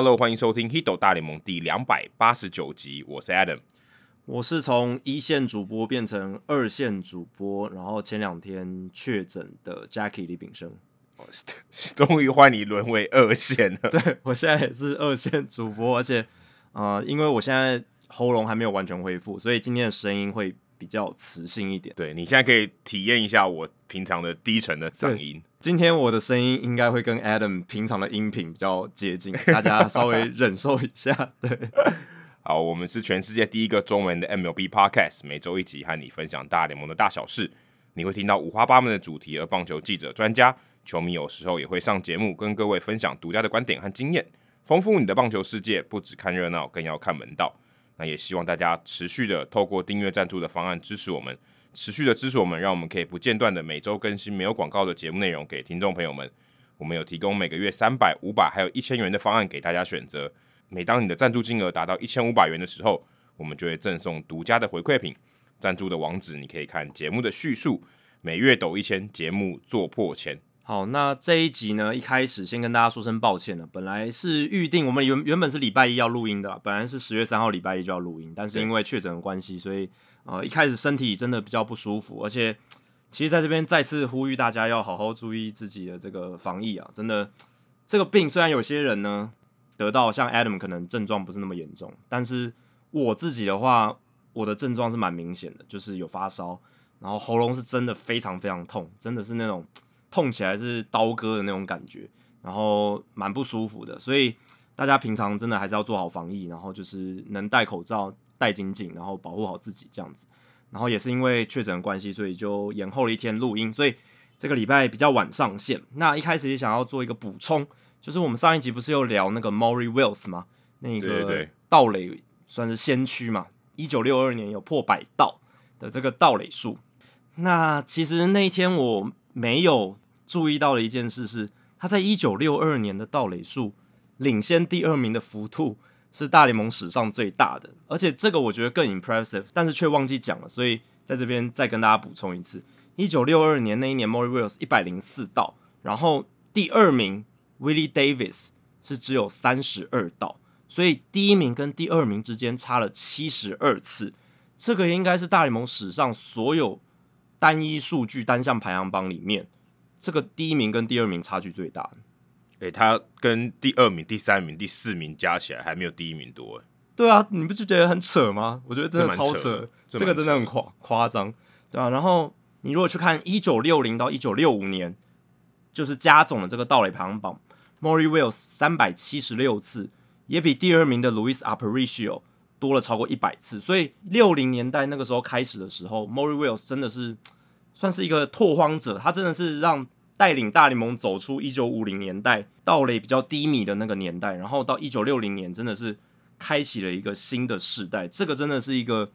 Hello，欢迎收听《Hito 大联盟》第两百八十九集，我是 Adam，我是从一线主播变成二线主播，然后前两天确诊的 Jackie 李炳生，终于换你沦为二线了。对，我现在也是二线主播，而且啊、呃，因为我现在喉咙还没有完全恢复，所以今天的声音会比较磁性一点。对，你现在可以体验一下我平常的低沉的嗓音。今天我的声音应该会跟 Adam 平常的音频比较接近，大家稍微忍受一下。对，好，我们是全世界第一个中文的 MLB Podcast，每周一集和你分享大联盟的大小事。你会听到五花八门的主题，而棒球记者、专家、球迷有时候也会上节目，跟各位分享独家的观点和经验，丰富你的棒球世界。不只看热闹，更要看门道。那也希望大家持续的透过订阅赞助的方案支持我们。持续的支持我们，让我们可以不间断的每周更新没有广告的节目内容给听众朋友们。我们有提供每个月三百、五百还有一千元的方案给大家选择。每当你的赞助金额达到一千五百元的时候，我们就会赠送独家的回馈品。赞助的网址你可以看节目的叙述。每月抖一千，节目做破千。好，那这一集呢，一开始先跟大家说声抱歉了。本来是预定我们原原本是礼拜一要录音的，本来是十月三号礼拜一就要录音，但是因为确诊的关系，所以。呃，一开始身体真的比较不舒服，而且其实在这边再次呼吁大家要好好注意自己的这个防疫啊！真的，这个病虽然有些人呢得到，像 Adam 可能症状不是那么严重，但是我自己的话，我的症状是蛮明显的，就是有发烧，然后喉咙是真的非常非常痛，真的是那种痛起来是刀割的那种感觉，然后蛮不舒服的，所以大家平常真的还是要做好防疫，然后就是能戴口罩。戴紧紧，然后保护好自己这样子，然后也是因为确诊的关系，所以就延后了一天录音，所以这个礼拜比较晚上线。那一开始也想要做一个补充，就是我们上一集不是有聊那个 Maury Wells 吗？那个道垒算是先驱嘛，一九六二年有破百道的这个道垒数。那其实那一天我没有注意到的一件事是，他在一九六二年的盗垒数领先第二名的幅度。是大联盟史上最大的，而且这个我觉得更 impressive，但是却忘记讲了，所以在这边再跟大家补充一次：一九六二年那一年，Maury Wills 一百零四盗，然后第二名 Willie Davis 是只有三十二盗，所以第一名跟第二名之间差了七十二次，这个应该是大联盟史上所有单一数据单项排行榜里面，这个第一名跟第二名差距最大的。诶、欸，他跟第二名、第三名、第四名加起来还没有第一名多诶。对啊，你不就觉得很扯吗？我觉得真的超扯，扯这个真的很夸夸张，对啊，然后你如果去看一九六零到一九六五年，就是加总的这个盗垒排行榜，Maury Wills 三百七十六次，也比第二名的 Luis Aparicio 多了超过一百次。所以六零年代那个时候开始的时候，Maury Wills 真的是算是一个拓荒者，他真的是让。带领大联盟走出一九五零年代盗垒比较低迷的那个年代，然后到一九六零年真的是开启了一个新的世代。这个真的是一个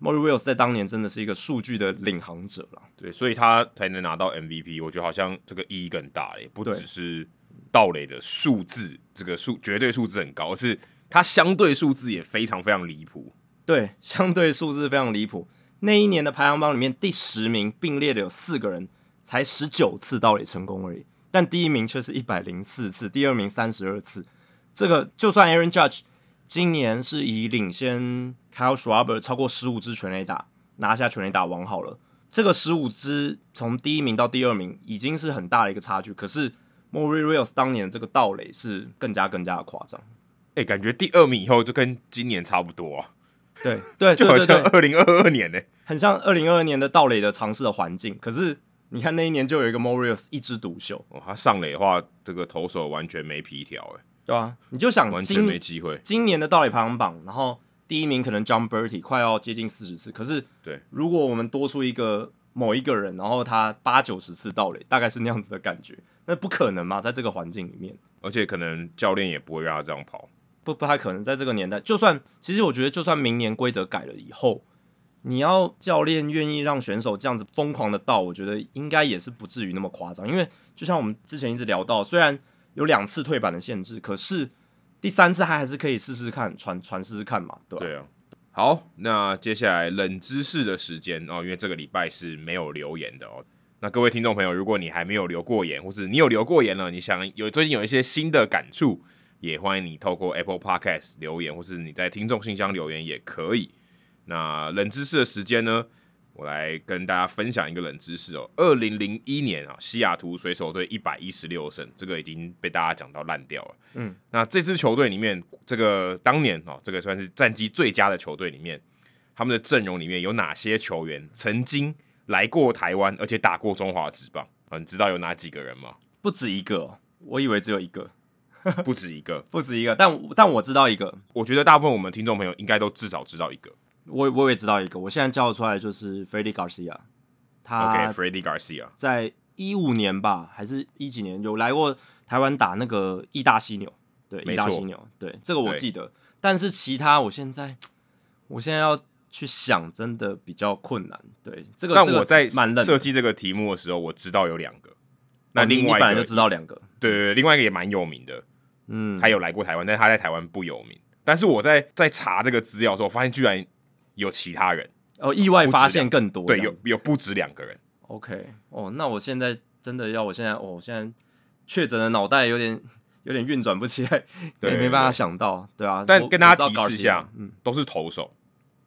Maury Wills 在当年真的是一个数据的领航者了。对，所以他才能拿到 MVP。我觉得好像这个意义更大嘞，不只是盗垒的数字，这个数绝对数字很高，而是他相对数字也非常非常离谱。对，相对数字非常离谱。那一年的排行榜里面第十名并列的有四个人。才十九次盗垒成功而已，但第一名却是一百零四次，第二名三十二次。这个就算 Aaron Judge 今年是以领先 Kyle s c h w a b e r 超过十五支全垒打拿下全垒打王好了，这个十五支从第一名到第二名已经是很大的一个差距。可是 Maury Wills 当年的这个盗垒是更加更加的夸张。哎、欸，感觉第二名以后就跟今年差不多啊。对对，就好像二零二二年呢、欸，很像二零二二年的盗垒的尝试的环境，可是。你看那一年就有一个 Wills 一枝独秀哦，他上垒的话，这个投手完全没皮条哎，对啊，你就想完全没机会。今年的盗垒排行榜，然后第一名可能 John Bertie 快要接近四十次，可是对，如果我们多出一个某一个人，然后他八九十次盗垒，大概是那样子的感觉，那不可能嘛，在这个环境里面，而且可能教练也不会让他这样跑，不不太可能，在这个年代，就算其实我觉得，就算明年规则改了以后。你要教练愿意让选手这样子疯狂的倒，我觉得应该也是不至于那么夸张。因为就像我们之前一直聊到，虽然有两次退板的限制，可是第三次他还是可以试试看传传试试看嘛，对吧？对啊。好，那接下来冷知识的时间哦，因为这个礼拜是没有留言的哦。那各位听众朋友，如果你还没有留过言，或是你有留过言了，你想有最近有一些新的感触，也欢迎你透过 Apple Podcast 留言，或是你在听众信箱留言也可以。那冷知识的时间呢？我来跟大家分享一个冷知识哦。二零零一年啊，西雅图水手队一百一十六胜，这个已经被大家讲到烂掉了。嗯，那这支球队里面，这个当年哦，这个算是战绩最佳的球队里面，他们的阵容里面有哪些球员曾经来过台湾，而且打过中华职棒？啊，你知道有哪几个人吗？不止一个，我以为只有一个，不止一个，不止一个。但但我知道一个，我觉得大部分我们听众朋友应该都至少知道一个。我我也知道一个，我现在叫出来就是 Freddie Garcia，他 OK，Freddie Garcia 在一五年吧，还是一几年有来过台湾打那个义大犀牛，对，义大犀牛，对，这个我记得。但是其他，我现在 我现在要去想，真的比较困难。对，这个，但我在设计这个题目的时候，我知道有两个。那另外一个，本来就知道两个，对对对，另外一个也蛮有名的，嗯，他有来过台湾，但是他在台湾不有名。但是我在在查这个资料的时候，发现居然。有其他人哦，意外发现更多，对，有有不止两个人。OK，哦，那我现在真的要，我现在，哦，我现在确诊的脑袋有点 有点运转不起来，对，没办法想到，对啊。但跟大家提示一下，嗯，都是投手，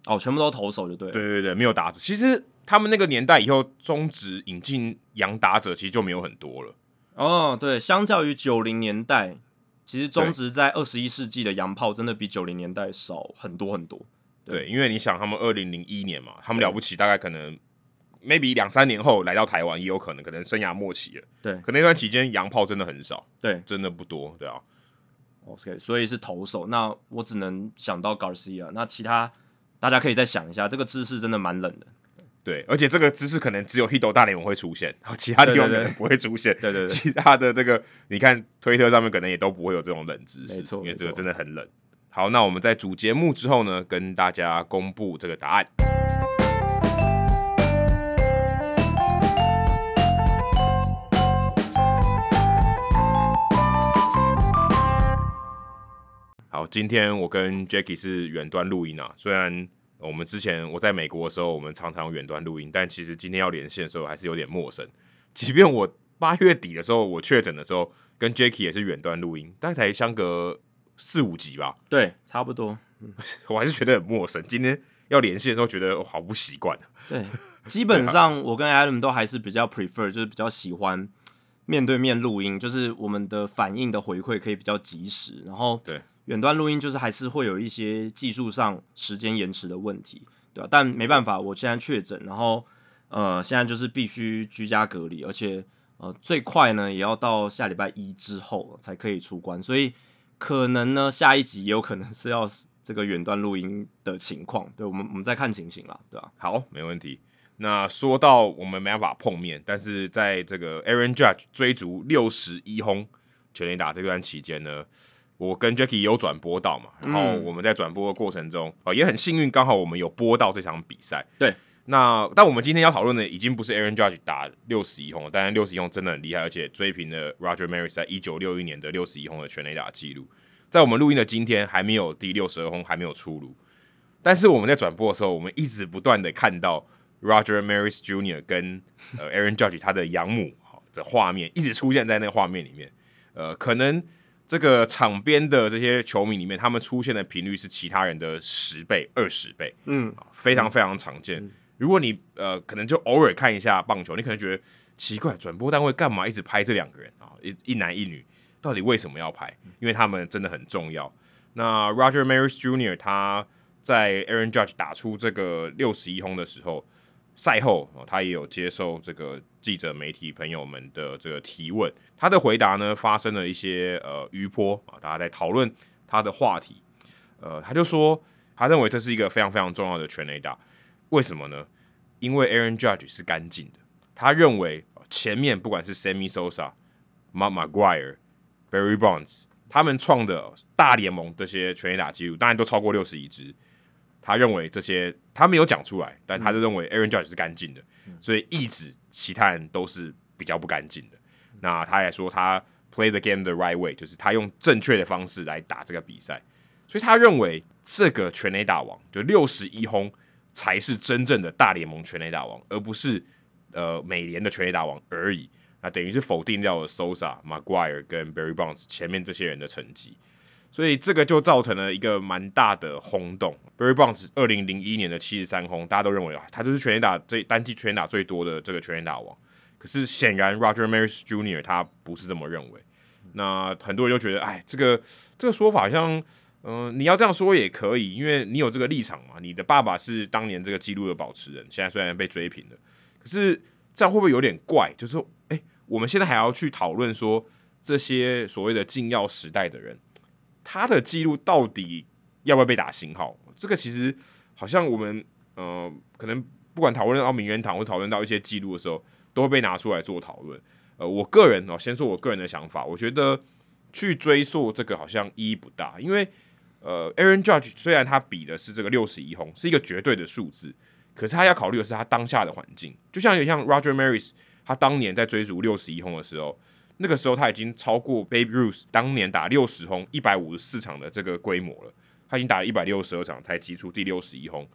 哦，全部都投手就对了，对对对，没有打者。其实他们那个年代以后，中职引进洋打者其实就没有很多了。哦，对，相较于九零年代，其实中职在二十一世纪的洋炮真的比九零年代少很多很多。对，对，因为你想，他们二零零一年嘛，他们了不起，大概可能 maybe 两三年后来到台湾，也有可能，可能生涯末期了。对，可那段期间洋炮真的很少，对，真的不多，对啊。OK，所以是投手，那我只能想到 Garcia，那其他大家可以再想一下，这个姿势真的蛮冷的。对，而且这个姿势可能只有 Hito 大联盟会出现，其他地方可能不会出现。对对对，其他的这个你看推特上面可能也都不会有这种冷知识，没错，因为这个真的很冷。好，那我们在主节目之后呢，跟大家公布这个答案。好，今天我跟 Jacky 是远端录音啊。虽然我们之前我在美国的时候，我们常常远端录音，但其实今天要连线的时候还是有点陌生。即便我八月底的时候我确诊的时候，跟 Jacky 也是远端录音，但才相隔。四五集吧，对，差不多。嗯，我还是觉得很陌生。今天要连线的时候，觉得我好不习惯。对，基本上我跟 Adam 都还是比较 prefer，就是比较喜欢面对面录音，就是我们的反应的回馈可以比较及时。然后，对，远端录音就是还是会有一些技术上时间延迟的问题，对吧？但没办法，我现在确诊，然后呃，现在就是必须居家隔离，而且呃，最快呢也要到下礼拜一之后才可以出关，所以。可能呢，下一集也有可能是要这个远端录音的情况，对，我们我们再看情形啦，对吧？好，没问题。那说到我们没办法碰面，但是在这个 Aaron Judge 追逐六十一轰全垒打这段期间呢，我跟 Jacky 有转播到嘛，然后我们在转播的过程中，哦、嗯，也很幸运，刚好我们有播到这场比赛，对。那但我们今天要讨论的已经不是 Aaron Judge 打六十一轰了，当然六十一轰真的很厉害，而且追平了 Roger Maris 在一九六一年的六十一轰的全垒打记录。在我们录音的今天，还没有第六十二轰还没有出炉，但是我们在转播的时候，我们一直不断的看到 Roger Maris Jr. 跟呃 Aaron Judge 他的养母的画面一直出现在那个画面里面。呃，可能这个场边的这些球迷里面，他们出现的频率是其他人的十倍、二十倍，嗯，非常非常常见。嗯如果你呃可能就偶尔看一下棒球，你可能觉得奇怪，转播单位干嘛一直拍这两个人啊？一一男一女，到底为什么要拍？因为他们真的很重要。那 Roger Maris Jr. 他在 Aaron Judge 打出这个六十一轰的时候，赛后他也有接受这个记者媒体朋友们的这个提问，他的回答呢发生了一些呃余波啊，大家在讨论他的话题。呃，他就说他认为这是一个非常非常重要的全垒打。为什么呢？因为 Aaron Judge 是干净的，他认为前面不管是 Sammy Sosa、Mark McGwire、Barry Bonds，他们创的大联盟这些全垒打记录，当然都超过六十一支。他认为这些他没有讲出来，但他就认为 Aaron Judge 是干净的，所以一直其他人都是比较不干净的。那他也说他 play the game the right way，就是他用正确的方式来打这个比赛，所以他认为这个全垒打王就六十一轰。才是真正的大联盟全垒打王，而不是呃美联的全垒打王而已。那等于是否定掉了 Sosa、Maguire 跟 Barry Bonds 前面这些人的成绩。所以这个就造成了一个蛮大的轰动。Barry Bonds 二零零一年的七十三轰，大家都认为啊，他就是全垒打最单季全垒打最多的这个全垒打王。可是显然 Roger Maris Jr. 他不是这么认为。那很多人就觉得，哎，这个这个说法像，嗯、你要这样说也可以，因为你有这个立场嘛。你的爸爸是当年这个纪录的保持人，现在虽然被追平了，可是这样会不会有点怪？就是说，哎，我们现在还要去讨论说这些所谓的禁药时代的人。他的记录到底要不要被打星号？这个其实好像我们呃，可能不管讨论到名人堂或讨论到一些记录的时候，都会被拿出来做讨论。呃，我个人哦，先说我个人的想法，我觉得去追溯这个好像意义不大，因为呃，Aaron Judge 虽然他比的是这个六十一轰，是一个绝对的数字，可是他要考虑的是他当下的环境，就像有像 Roger Maris，他当年在追逐六十一轰的时候。那个时候他已经超过 Babe Ruth 当年打六十轰、一百五十四场的这个规模了。他已经打了一百六十二场才击出第六十一轰，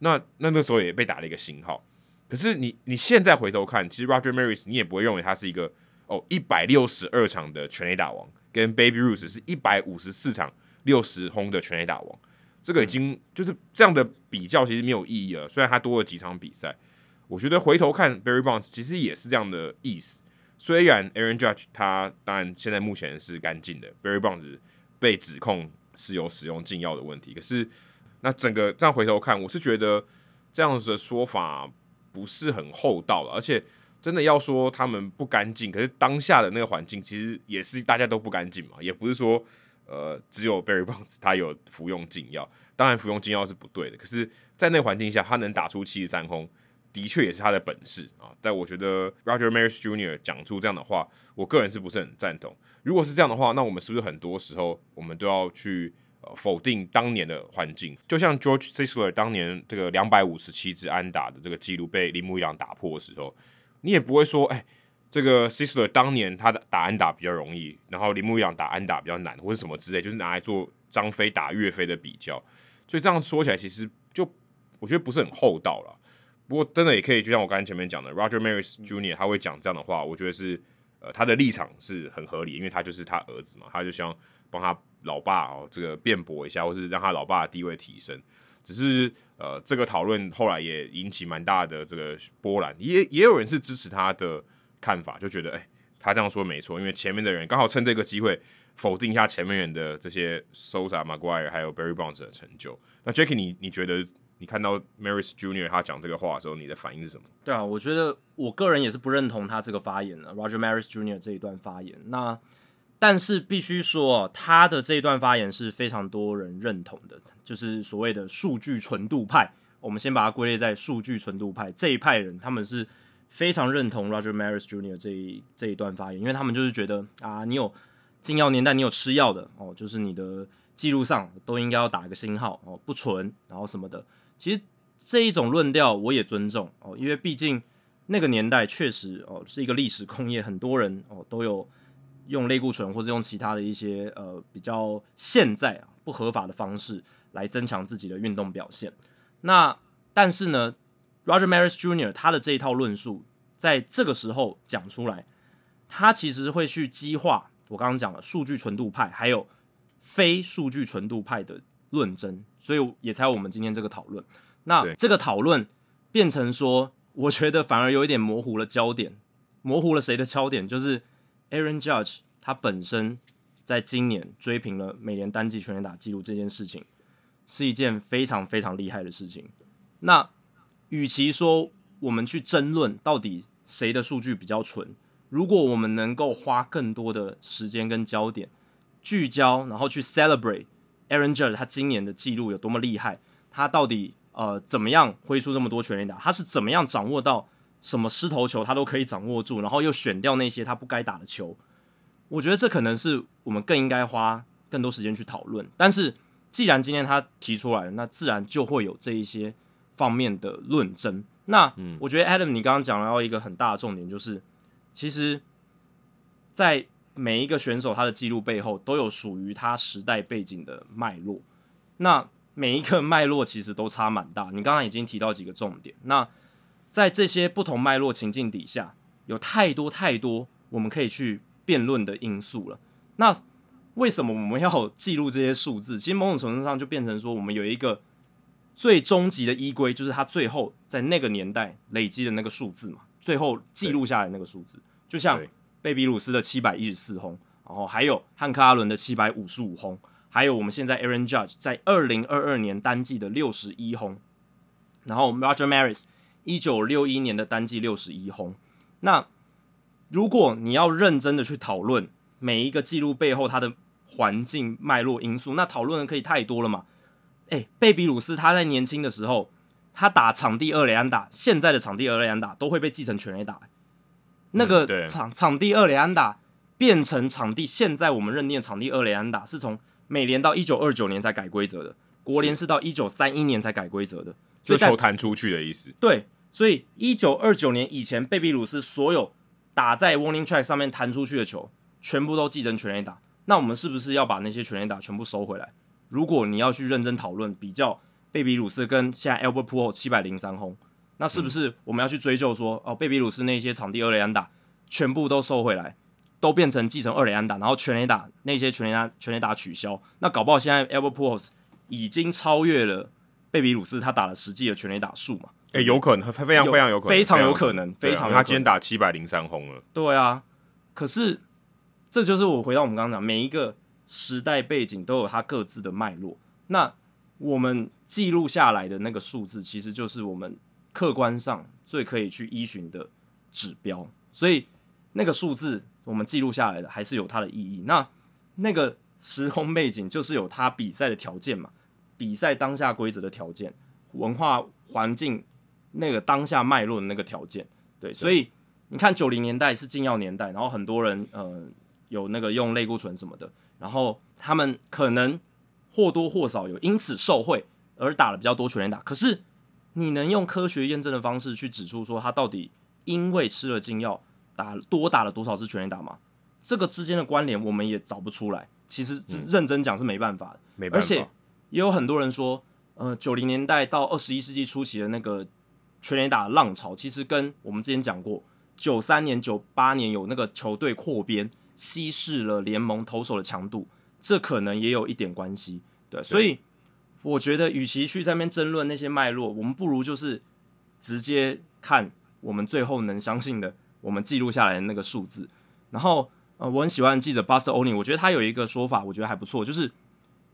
那那那时候也被打了一个星号。可是你你现在回头看，其实 Roger Maris 你也不会认为他是一个哦一百六十二场的全垒打王，跟 Baby Ruth 是一百五十四场六十轰的全垒打王。这个已经就是这样的比较其实没有意义了。虽然他多了几场比赛，我觉得回头看 Barry Bonds 其实也是这样的意思。虽然 Aaron Judge 他当然现在目前是干净的，Barry Bonds 被指控是有使用禁药的问题，可是那整个这样回头看，我是觉得这样子的说法不是很厚道了，而且真的要说他们不干净，可是当下的那个环境其实也是大家都不干净嘛，也不是说呃只有 Barry Bonds 他有服用禁药，当然服用禁药是不对的，可是在那个环境下他能打出七十三轰。的确也是他的本事啊，但我觉得 Roger Maris Jr. 讲出这样的话，我个人是不是很赞同？如果是这样的话，那我们是不是很多时候我们都要去呃否定当年的环境？就像 George Sisler 当年这个两百五十七支安打的这个记录被铃木一朗打破的时候，你也不会说，哎，这个 Sisler 当年他的打安打比较容易，然后铃木一朗打安打比较难，或者什么之类，就是拿来做张飞打岳飞的比较。所以这样说起来，其实就我觉得不是很厚道了。不过，真的也可以，就像我刚才前面讲的，Roger Maris Jr. 他会讲这样的话，我觉得是呃他的立场是很合理，因为他就是他儿子嘛，他就想帮他老爸哦这个辩驳一下，或是让他老爸的地位提升。只是呃这个讨论后来也引起蛮大的这个波澜，也也有人是支持他的看法，就觉得哎、欸、他这样说没错，因为前面的人刚好趁这个机会否定一下前面人的这些 Sosa、Maguire 还有 Barry Bonds 的成就。那 Jackie 你你觉得？你看到 Maris Jr. 他讲这个话的时候，你的反应是什么？对啊，我觉得我个人也是不认同他这个发言的，Roger Maris Jr. 这一段发言。那但是必须说，他的这一段发言是非常多人认同的，就是所谓的数据纯度派。我们先把它归类在数据纯度派这一派人，他们是非常认同 Roger Maris Jr. 这一这一段发言，因为他们就是觉得啊，你有禁药年代，你有吃药的哦，就是你的记录上都应该要打一个星号哦，不纯，然后什么的。其实这一种论调我也尊重哦，因为毕竟那个年代确实哦是一个历史工业，很多人哦都有用类固醇或者用其他的一些呃比较现在啊不合法的方式来增强自己的运动表现。那但是呢，Roger Maris Jr. 他的这一套论述在这个时候讲出来，他其实会去激化我刚刚讲的数据纯度派还有非数据纯度派的。论争，所以也才有我们今天这个讨论。那这个讨论变成说，我觉得反而有一点模糊了焦点，模糊了谁的焦点？就是 Aaron Judge 他本身在今年追平了美联单季全垒打纪录这件事情，是一件非常非常厉害的事情。那与其说我们去争论到底谁的数据比较纯，如果我们能够花更多的时间跟焦点聚焦，然后去 celebrate。Aaron Judge 他今年的记录有多么厉害？他到底呃怎么样挥出这么多全垒打？他是怎么样掌握到什么失头球他都可以掌握住，然后又选掉那些他不该打的球？我觉得这可能是我们更应该花更多时间去讨论。但是既然今天他提出来了，那自然就会有这一些方面的论争。那我觉得 Adam 你刚刚讲到一个很大的重点，就是其实，在每一个选手他的记录背后都有属于他时代背景的脉络，那每一个脉络其实都差蛮大。你刚刚已经提到几个重点，那在这些不同脉络情境底下，有太多太多我们可以去辩论的因素了。那为什么我们要记录这些数字？其实某种程度上就变成说，我们有一个最终极的依归，就是他最后在那个年代累积的那个数字嘛，最后记录下来那个数字。就像贝比鲁斯的七百一十四轰，然后还有汉克阿伦的七百五十五轰，还有我们现在 Aaron Judge 在二零二二年单季的六十一轰，然后 Roger Maris 一九六一年的单季六十一轰。那如果你要认真的去讨论每一个记录背后它的环境脉络因素，那讨论的可以太多了嘛？诶，贝比鲁斯他在年轻的时候，他打场地二垒安打，现在的场地二垒安打都会被记成全垒打。那个场、嗯、场地二雷安打变成场地，现在我们认定的场地二雷安打是从美联到一九二九年才改规则的，国联是到一九三一年才改规则的，就球弹出去的意思。对，所以一九二九年以前，贝比鲁斯所有打在 warning track 上面弹出去的球，全部都记成全垒打。那我们是不是要把那些全垒打全部收回来？如果你要去认真讨论比较贝比鲁斯跟现在 Albert Pujols 七百零三轰，那是不是我们要去追究说，哦，贝比鲁斯那些场地二垒安打全部都收回来，都变成继承二垒安打，然后全垒打那些全垒打全垒打取消？那搞不好现在 Albert Pujols 已经超越了贝比鲁斯他打了实际的全垒打数嘛？诶、欸，有可能，非常非常有可能，非常有可能，非常有可能。他今天打七百零三轰了。对啊，可是。这就是我回到我们刚刚讲，每一个时代背景都有它各自的脉络。那我们记录下来的那个数字，其实就是我们客观上最可以去依循的指标。所以那个数字我们记录下来的，还是有它的意义。那那个时空背景就是有它比赛的条件嘛，比赛当下规则的条件，文化环境那个当下脉络的那个条件。对，所以你看九零年代是禁药年代，然后很多人呃。有那个用类固醇什么的，然后他们可能或多或少有因此受贿而打了比较多全垒打。可是你能用科学验证的方式去指出说他到底因为吃了禁药打多打了多少次全垒打吗？这个之间的关联我们也找不出来。其实认真讲是没办法的，没办法。而且也有很多人说，呃，九零年代到二十一世纪初期的那个全垒打浪潮，其实跟我们之前讲过，九三年、九八年有那个球队扩编。稀释了联盟投手的强度，这可能也有一点关系。对，所以我觉得，与其去在那边争论那些脉络，我们不如就是直接看我们最后能相信的，我们记录下来的那个数字。然后，呃，我很喜欢记者 Buster Ony，我觉得他有一个说法，我觉得还不错，就是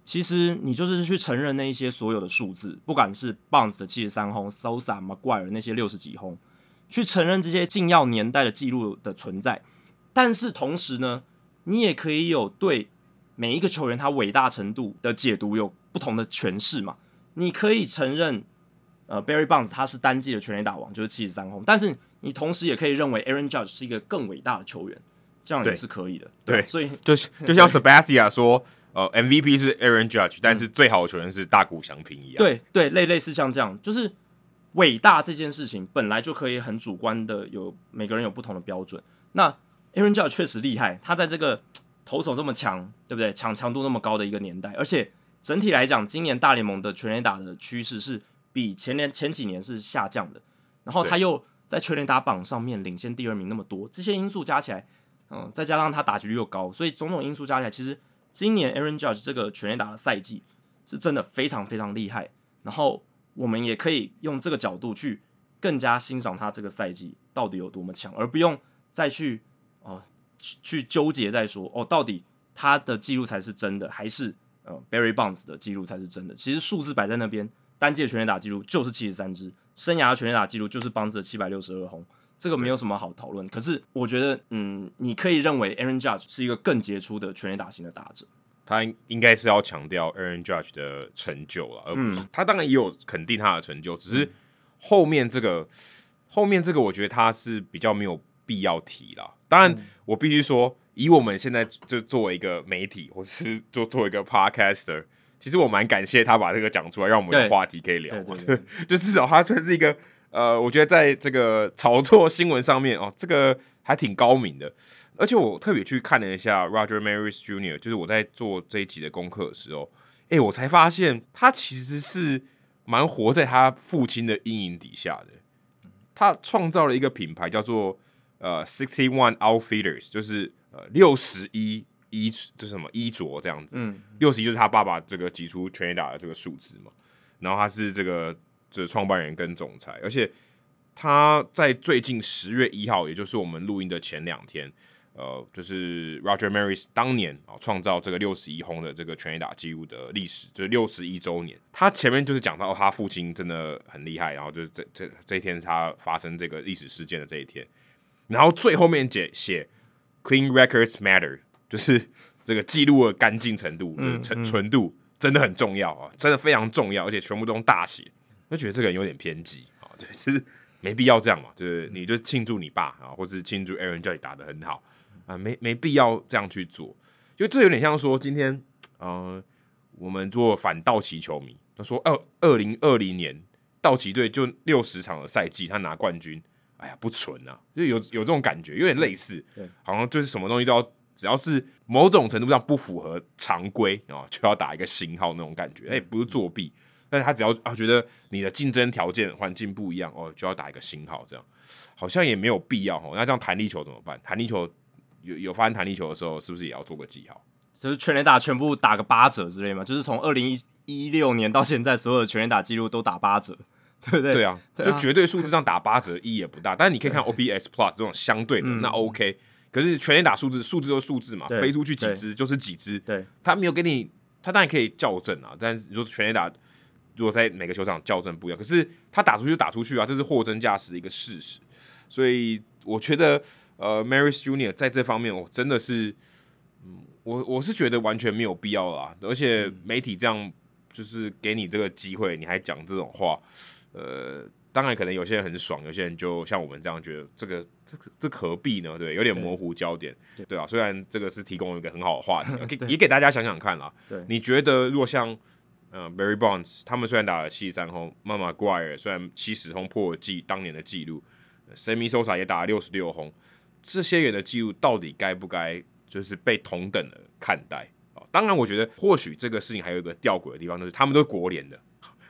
其实你就是去承认那一些所有的数字，不管是 Bonds 的七十三轰，Sosa、麻怪人那些六十几轰，去承认这些禁药年代的记录的存在。但是同时呢，你也可以有对每一个球员他伟大程度的解读有不同的诠释嘛？你可以承认，呃，Barry Bonds 他是单季的全垒打王，就是七十三轰。但是你同时也可以认为 Aaron Judge 是一个更伟大的球员，这样也是可以的。对，对，所以就是 就像 Sebastian 说，呃，MVP 是 Aaron Judge，但是最好的球员是大谷翔平一样。对对，类类似像这样，就是伟大这件事情本来就可以很主观的有每个人有不同的标准。那 Aaron Judge 确实厉害，他在这个投手这么强，对不对？强强度那么高的一个年代，而且整体来讲，今年大联盟的全垒打的趋势是比前年前几年是下降的。然后他又在全垒打榜上面领先第二名那么多，这些因素加起来，嗯，再加上他打击率又高，所以种种因素加起来，其实今年 Aaron Judge 这个全垒打的赛季是真的非常非常厉害。然后我们也可以用这个角度去更加欣赏他这个赛季到底有多么强，而不用再去。哦，去去纠结再说哦，到底他的记录才是真的，还是呃 Barry Bonds 的记录才是真的？其实数字摆在那边，单季的全垒打记录就是七十三支，生涯的全垒打记录就是 Bonds 的七百六十二轰，这个没有什么好讨论。可是我觉得，嗯，你可以认为 Aaron Judge 是一个更杰出的全垒打型的打者，他应该是要强调 Aaron Judge 的成就了，而不是、嗯、他当然也有肯定他的成就，只是后面这个后面这个，我觉得他是比较没有必要提了。当然，我必须说，以我们现在就作为一个媒体，或是做作为一个 podcaster，其实我蛮感谢他把这个讲出来，让我们有话题可以聊。就 就至少他算是一个呃，我觉得在这个炒作新闻上面哦，这个还挺高明的。而且我特别去看了一下 Roger Maris Jr.，就是我在做这一集的功课的时候，哎，我才发现他其实是蛮活在他父亲的阴影底下的。他创造了一个品牌，叫做。呃，Sixty One Outfitters 就是呃六十一衣这什么衣着这样子。嗯，六十一就是他爸爸这个挤出全垒打的这个数字嘛。然后他是这个这个创办人跟总裁，而且他在最近十月一号，也就是我们录音的前两天。呃，就是 Roger Maris 当年啊创造这个六十一轰的这个全垒打记录的历史，就是六十一周年。他前面就是讲到他父亲真的很厉害，然后就是这这这一天是他发生这个历史事件的这一天。然后最后面写写 Clean Records Matter，就是这个记录的干净程度，就是纯纯度真的很重要啊，真的非常重要，而且全部都用大写。我觉得这个人有点偏激啊，对，其实没必要这样嘛，就是你就庆祝你爸啊，或是庆祝 Aaron Judge 打得很好。啊，没没必要这样去做，就这有点像说今天，呃，我们做反道奇球迷，他说二二零二零年道奇队就六十场的赛季，他拿冠军，哎呀，不纯啊，就有有这种感觉，有点类似，好像就是什么东西都要，只要是某种程度上不符合常规啊，就要打一个星号那种感觉，哎，不是作弊，但是他只要啊觉得你的竞争条件环境不一样哦，就要打一个星号，这样好像也没有必要哦。那这样弹力球怎么办？弹力球。有有发生弹力球的时候，是不是也要做个记号？就是全垒打全部打个八折之类嘛？就是从二零一六年到现在，所有的全垒打记录都打八折，对不对？对啊，就绝对数字上打八折意义也不大。但是你可以看 OPS Plus 这种相对的，那 OK。可是全垒打数字，数字就是数字嘛，飞出去几只就是几只。对，他没有给你，他当然可以校正啊。但是你说全垒打，如果在每个球场校正不一样，可是他打出去就打出去啊，这是货真价实的一个事实。所以我觉得。呃，Maris Junior 在这方面，我真的是，嗯，我我是觉得完全没有必要啦。而且媒体这样就是给你这个机会，你还讲这种话，呃，当然可能有些人很爽，有些人就像我们这样觉得，这个这个这何必呢？对，有点模糊焦点，对，对啊。虽然这个是提供一个很好的话题，给也给大家想想看啦。对，你觉得如果像呃 Barry Bonds 他们虽然打了七十三轰，Mark McGwire 虽然七十轰破了记当年的记录，Sammy Sosa 也打了六十六轰。这些人的记录到底该不该就是被同等的看待啊？当然，我觉得或许这个事情还有一个吊诡的地方，就是他们都是国联的，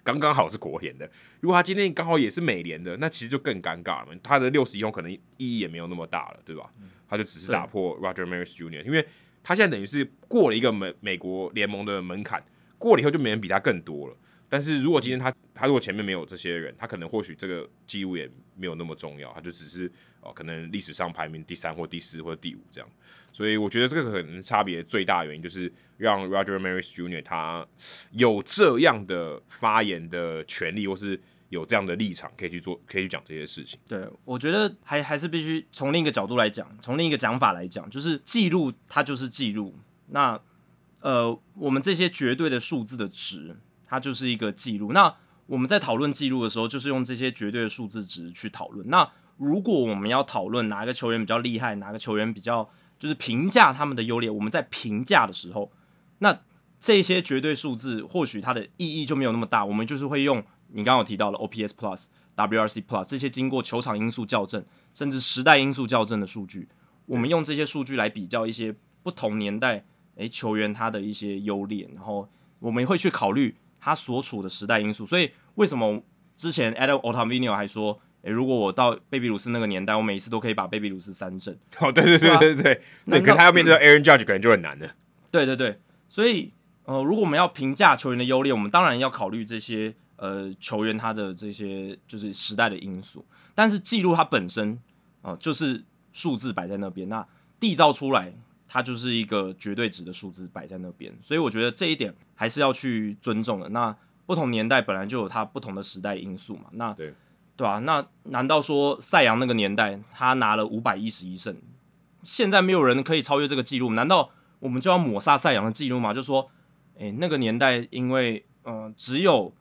刚刚好是国联的。如果他今天刚好也是美联的，那其实就更尴尬了嘛。他的六十一轰可能意义也没有那么大了，对吧？他就只是打破 Roger Maris Jr.，因为他现在等于是过了一个美美国联盟的门槛，过了以后就没人比他更多了。但是如果今天他他如果前面没有这些人，他可能或许这个记录也没有那么重要，他就只是哦，可能历史上排名第三或第四或第五这样。所以我觉得这个可能差别最大的原因就是让 Roger Maris Jr. 他有这样的发言的权利，或是有这样的立场可以去做，可以去讲这些事情。对，我觉得还还是必须从另一个角度来讲，从另一个讲法来讲，就是记录它就是记录。那呃，我们这些绝对的数字的值。它就是一个记录。那我们在讨论记录的时候，就是用这些绝对的数字值去讨论。那如果我们要讨论哪一个球员比较厉害，哪个球员比较就是评价他们的优劣，我们在评价的时候，那这些绝对数字或许它的意义就没有那么大。我们就是会用你刚刚有提到的 OPS Plus、WRC Plus 这些经过球场因素校正，甚至时代因素校正的数据，我们用这些数据来比较一些不同年代诶球员他的一些优劣，然后我们会去考虑。他所处的时代因素，所以为什么之前 Adam Ottavino 还说，诶、欸，如果我到贝比鲁斯那个年代，我每一次都可以把贝比鲁斯三振。哦，对对对对对，对，那可是他要面对 Aaron Judge 可能就很难了。对对对，所以呃，如果我们要评价球员的优劣，我们当然要考虑这些呃球员他的这些就是时代的因素。但是记录它本身啊、呃，就是数字摆在那边，那缔造出来。它就是一个绝对值的数字摆在那边，所以我觉得这一点还是要去尊重的。那不同年代本来就有它不同的时代因素嘛，那对对吧、啊？那难道说赛扬那个年代他拿了五百一十一胜，现在没有人可以超越这个记录？难道我们就要抹杀赛扬的记录吗？就说，诶，那个年代因为嗯、呃，只有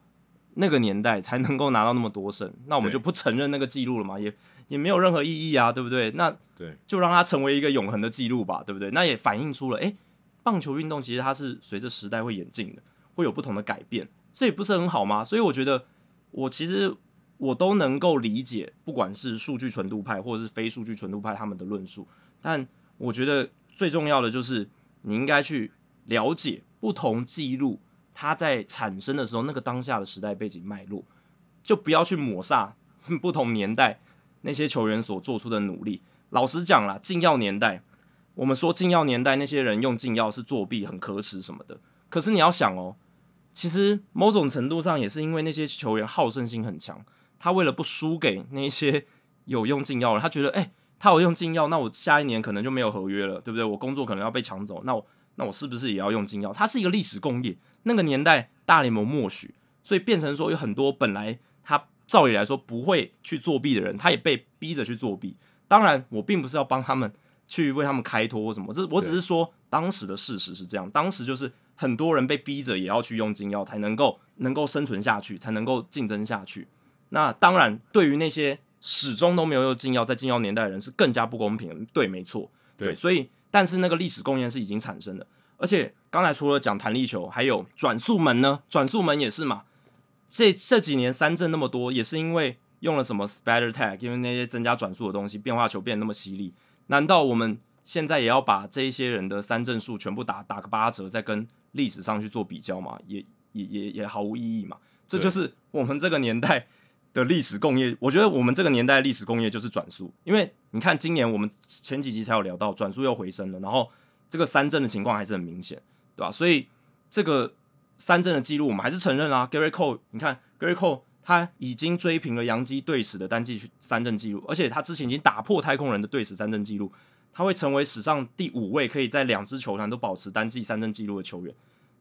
那个年代才能够拿到那么多胜，那我们就不承认那个记录了吗？也也没有任何意义啊，对不对？那对，就让它成为一个永恒的记录吧，对不对？那也反映出了，诶，棒球运动其实它是随着时代会演进的，会有不同的改变，这也不是很好吗？所以我觉得，我其实我都能够理解，不管是数据纯度派或者是非数据纯度派他们的论述，但我觉得最重要的就是你应该去了解不同记录它在产生的时候那个当下的时代背景脉络，就不要去抹杀不同年代。那些球员所做出的努力，老实讲啦，禁药年代我们说禁药年代那些人用禁药是作弊、很可耻什么的。可是你要想哦，其实某种程度上也是因为那些球员好胜心很强，他为了不输给那些有用禁药的，他觉得哎、他有用禁药，那我下一年可能就没有合约了，对不对？我工作可能要被抢走，那我那我是不是也要用禁药？它是一个历史工业，那个年代大联盟默许，所以变成说有很多本来他照理来说不会去作弊的人，他也被逼着去作弊。当然，我并不是要帮他们去为他们开脱或什么，这我只是说当时的事实是这样，当时就是。很多人被逼着也要去用禁药，才能够能够生存下去，才能够竞争下去。那当然，对于那些始终都没有用禁药，在禁药年代的人是更加不公平的。对，没错，对。所以，但是那个历史贡献是已经产生的。而且刚才除了讲弹力球，还有转速门呢？转速门也是嘛。这这几年三振那么多，也是因为用了什么 spider Tag，因为那些增加转速的东西，变化球变得那么犀利。难道我们现在也要把这一些人的三振数全部打打个八折，再跟？历史上去做比较吗，也也也也毫无意义嘛。这就是我们这个年代的历史工业。我觉得我们这个年代的历史工业就是转速，因为你看今年我们前几集才有聊到转速又回升了，然后这个三振的情况还是很明显，对吧？所以这个三振的记录我们还是承认啦。Gerrit Cole，你看 Gerrit Cole 他已经追平了洋基队史的单季三振记录，而且他之前已经打破太空人的队史三振记录。他会成为史上第五位可以在两支球团都保持单季三振记录的球员，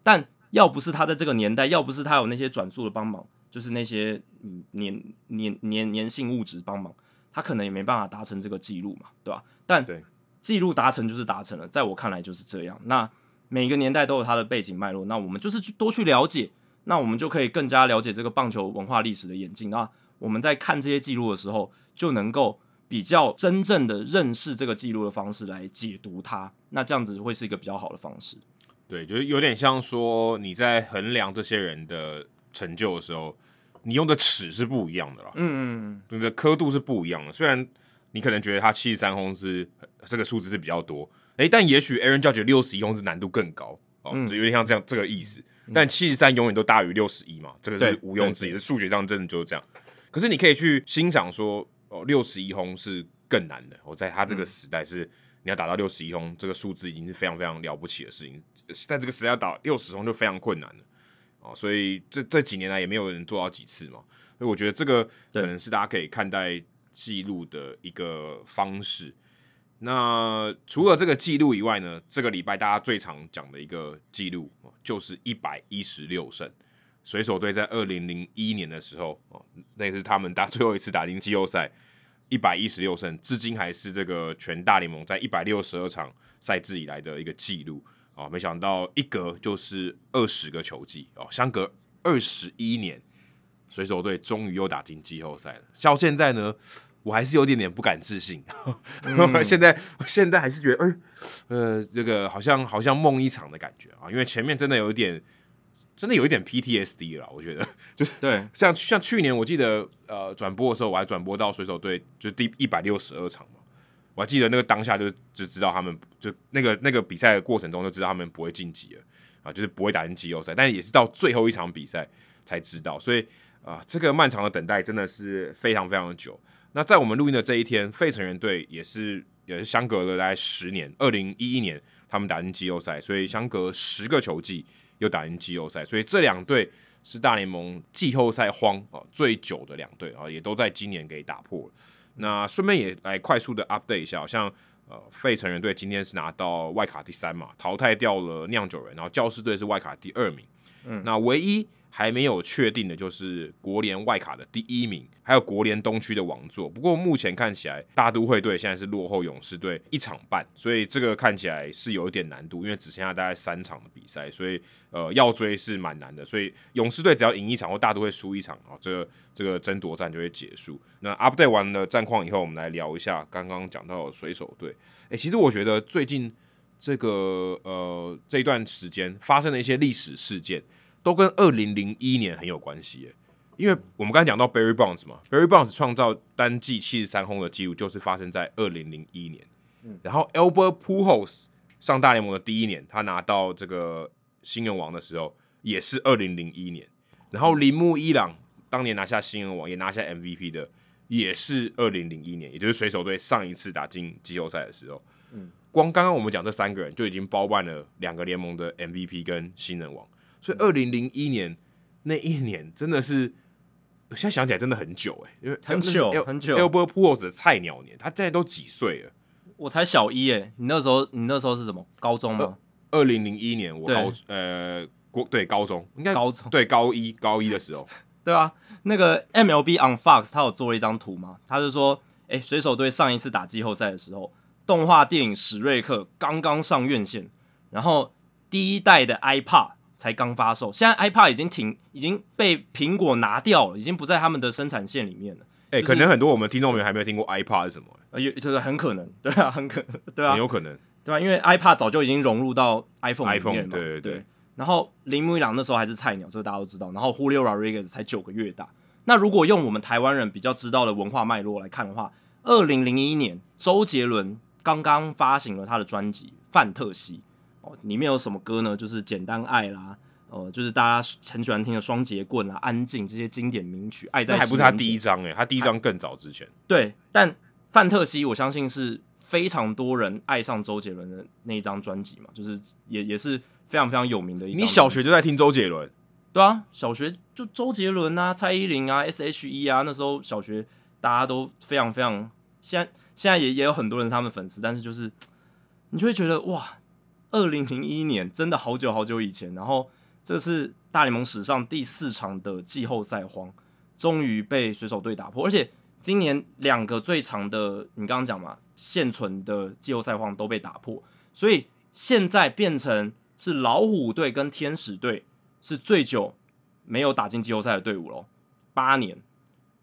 但要不是他在这个年代，要不是他有那些转速的帮忙，就是那些嗯粘粘粘粘性物质帮忙，他可能也没办法达成这个记录嘛，对吧？但对纪录达成就是达成了，在我看来就是这样。那每一个年代都有它的背景脉络，那我们就是去多去了解，那我们就可以更加了解这个棒球文化历史的演进。那我们在看这些记录的时候，就能够。比较真正的认识这个记录的方式来解读它，那这样子会是一个比较好的方式。对，就是有点像说你在衡量这些人的成就的时候，你用的尺是不一样的啦。嗯嗯嗯，你的刻度是不一样的。虽然你可能觉得他七十三轰是这个数字是比较多，诶，但也许 Aaron Judge 六十一轰是难度更高哦，就有点像这样这个意思。但七十三永远都大于六十一嘛，这个是毋庸置疑的，数学上真的就是这样。可是你可以去欣赏说。哦，六十一轰是更难的。我、哦、在他这个时代是，嗯、你要打到六十一轰，这个数字已经是非常非常了不起的事情。在这个时代要打六十轰就非常困难了。哦，所以这这几年来也没有人做到几次嘛。所以我觉得这个可能是大家可以看待记录的一个方式。那除了这个记录以外呢，这个礼拜大家最常讲的一个记录就是一百一十六胜。水手队在二零零一年的时候，哦，那是他们打 最后一次打进季后赛，一百一十六胜，至今还是这个全大联盟在一百六十二场赛制以来的一个记录啊！没想到一隔就是二十个球季哦，相隔二十一年，水手队终于又打进季后赛了。到现在呢，我还是有点点不敢置信。嗯、现在现在还是觉得，呃，呃，这个好像好像梦一场的感觉啊，因为前面真的有一点。真的有一点 PTSD 了，我觉得 就是对，像像去年我记得呃转播的时候，我还转播到水手队就第一百六十二场嘛，我还记得那个当下就就知道他们就那个那个比赛的过程中就知道他们不会晋级了啊，就是不会打进季后赛，但也是到最后一场比赛才知道，所以啊、呃，这个漫长的等待真的是非常非常的久。那在我们录音的这一天，费城人队也是也是相隔了大概十年，二零一一年他们打进季后赛，所以相隔十个球季。又打进季后赛，所以这两队是大联盟季后赛荒啊最久的两队啊，也都在今年给打破了。那顺便也来快速的 update 一下，好像呃费城人队今天是拿到外卡第三嘛，淘汰掉了酿酒人，然后教士队是外卡第二名。嗯，那唯一。还没有确定的就是国联外卡的第一名，还有国联东区的王座。不过目前看起来，大都会队现在是落后勇士队一场半，所以这个看起来是有一点难度，因为只剩下大概三场的比赛，所以呃要追是蛮难的。所以勇士队只要赢一场或大都会输一场啊，这个这个争夺战就会结束。那 update 完了战况以后，我们来聊一下刚刚讲到的水手队。诶，其实我觉得最近这个呃这一段时间发生了一些历史事件。都跟二零零一年很有关系耶，因为我们刚才讲到 Barry Bonds 嘛，Barry Bonds 创造单季七十三轰的记录，就是发生在二零零一年。然后 Albert Pujols 上大联盟的第一年，他拿到这个新人王的时候，也是二零零一年。然后铃木一朗当年拿下新人王，也拿下 MVP 的，也是二零零一年，也就是水手队上一次打进季后赛的时候。嗯光刚刚我们讲这三个人就已经包办了两个联盟的 MVP 跟新人王，所以二零零一年那一年真的是，我现在想起来真的很久哎、欸，因为很久很久。Albert Pujols 的菜鸟年，他现在都几岁了？我才小一哎、欸，你那时候你那时候是什么高中吗？二零零一年我高呃国对高中应该高中对高一高一的时候，对啊，那个 MLB on Fox 他有做了一张图嘛，他是说，哎、欸，水手队上一次打季后赛的时候。动画电影史瑞克刚刚上院线，然后第一代的 iPod 才刚发售，现在 iPad 已经停，已经被苹果拿掉了，已经不在他们的生产线里面了。哎、欸，就是、可能很多我们听众朋友还没有听过 iPad 是什么、欸？呃，有就是很可能，对啊，很可能，对啊，很有可能，对啊，因为 iPad 早就已经融入到 iPhone 里面了嘛，对对对。对然后铃木一朗那时候还是菜鸟，这个大家都知道。然后 Julio Rodriguez 才九个月大。那如果用我们台湾人比较知道的文化脉络来看的话，二零零一年周杰伦。刚刚发行了他的专辑《范特西》哦，里面有什么歌呢？就是《简单爱》啦，呃，就是大家很喜欢听的《双截棍》啊，《安静》这些经典名曲。爱在还不是他第一张诶，他第一张更早之前。对，但《范特西》我相信是非常多人爱上周杰伦的那一张专辑嘛，就是也也是非常非常有名的一。你小学就在听周杰伦？对啊，小学就周杰伦啊，蔡依林啊，S.H.E 啊，那时候小学大家都非常非常现在。现在也也有很多人他们粉丝，但是就是你就会觉得哇，二零零一年真的好久好久以前，然后这是大联盟史上第四场的季后赛荒，终于被水手队打破，而且今年两个最长的，你刚刚讲嘛，现存的季后赛荒都被打破，所以现在变成是老虎队跟天使队是最久没有打进季后赛的队伍喽，八年，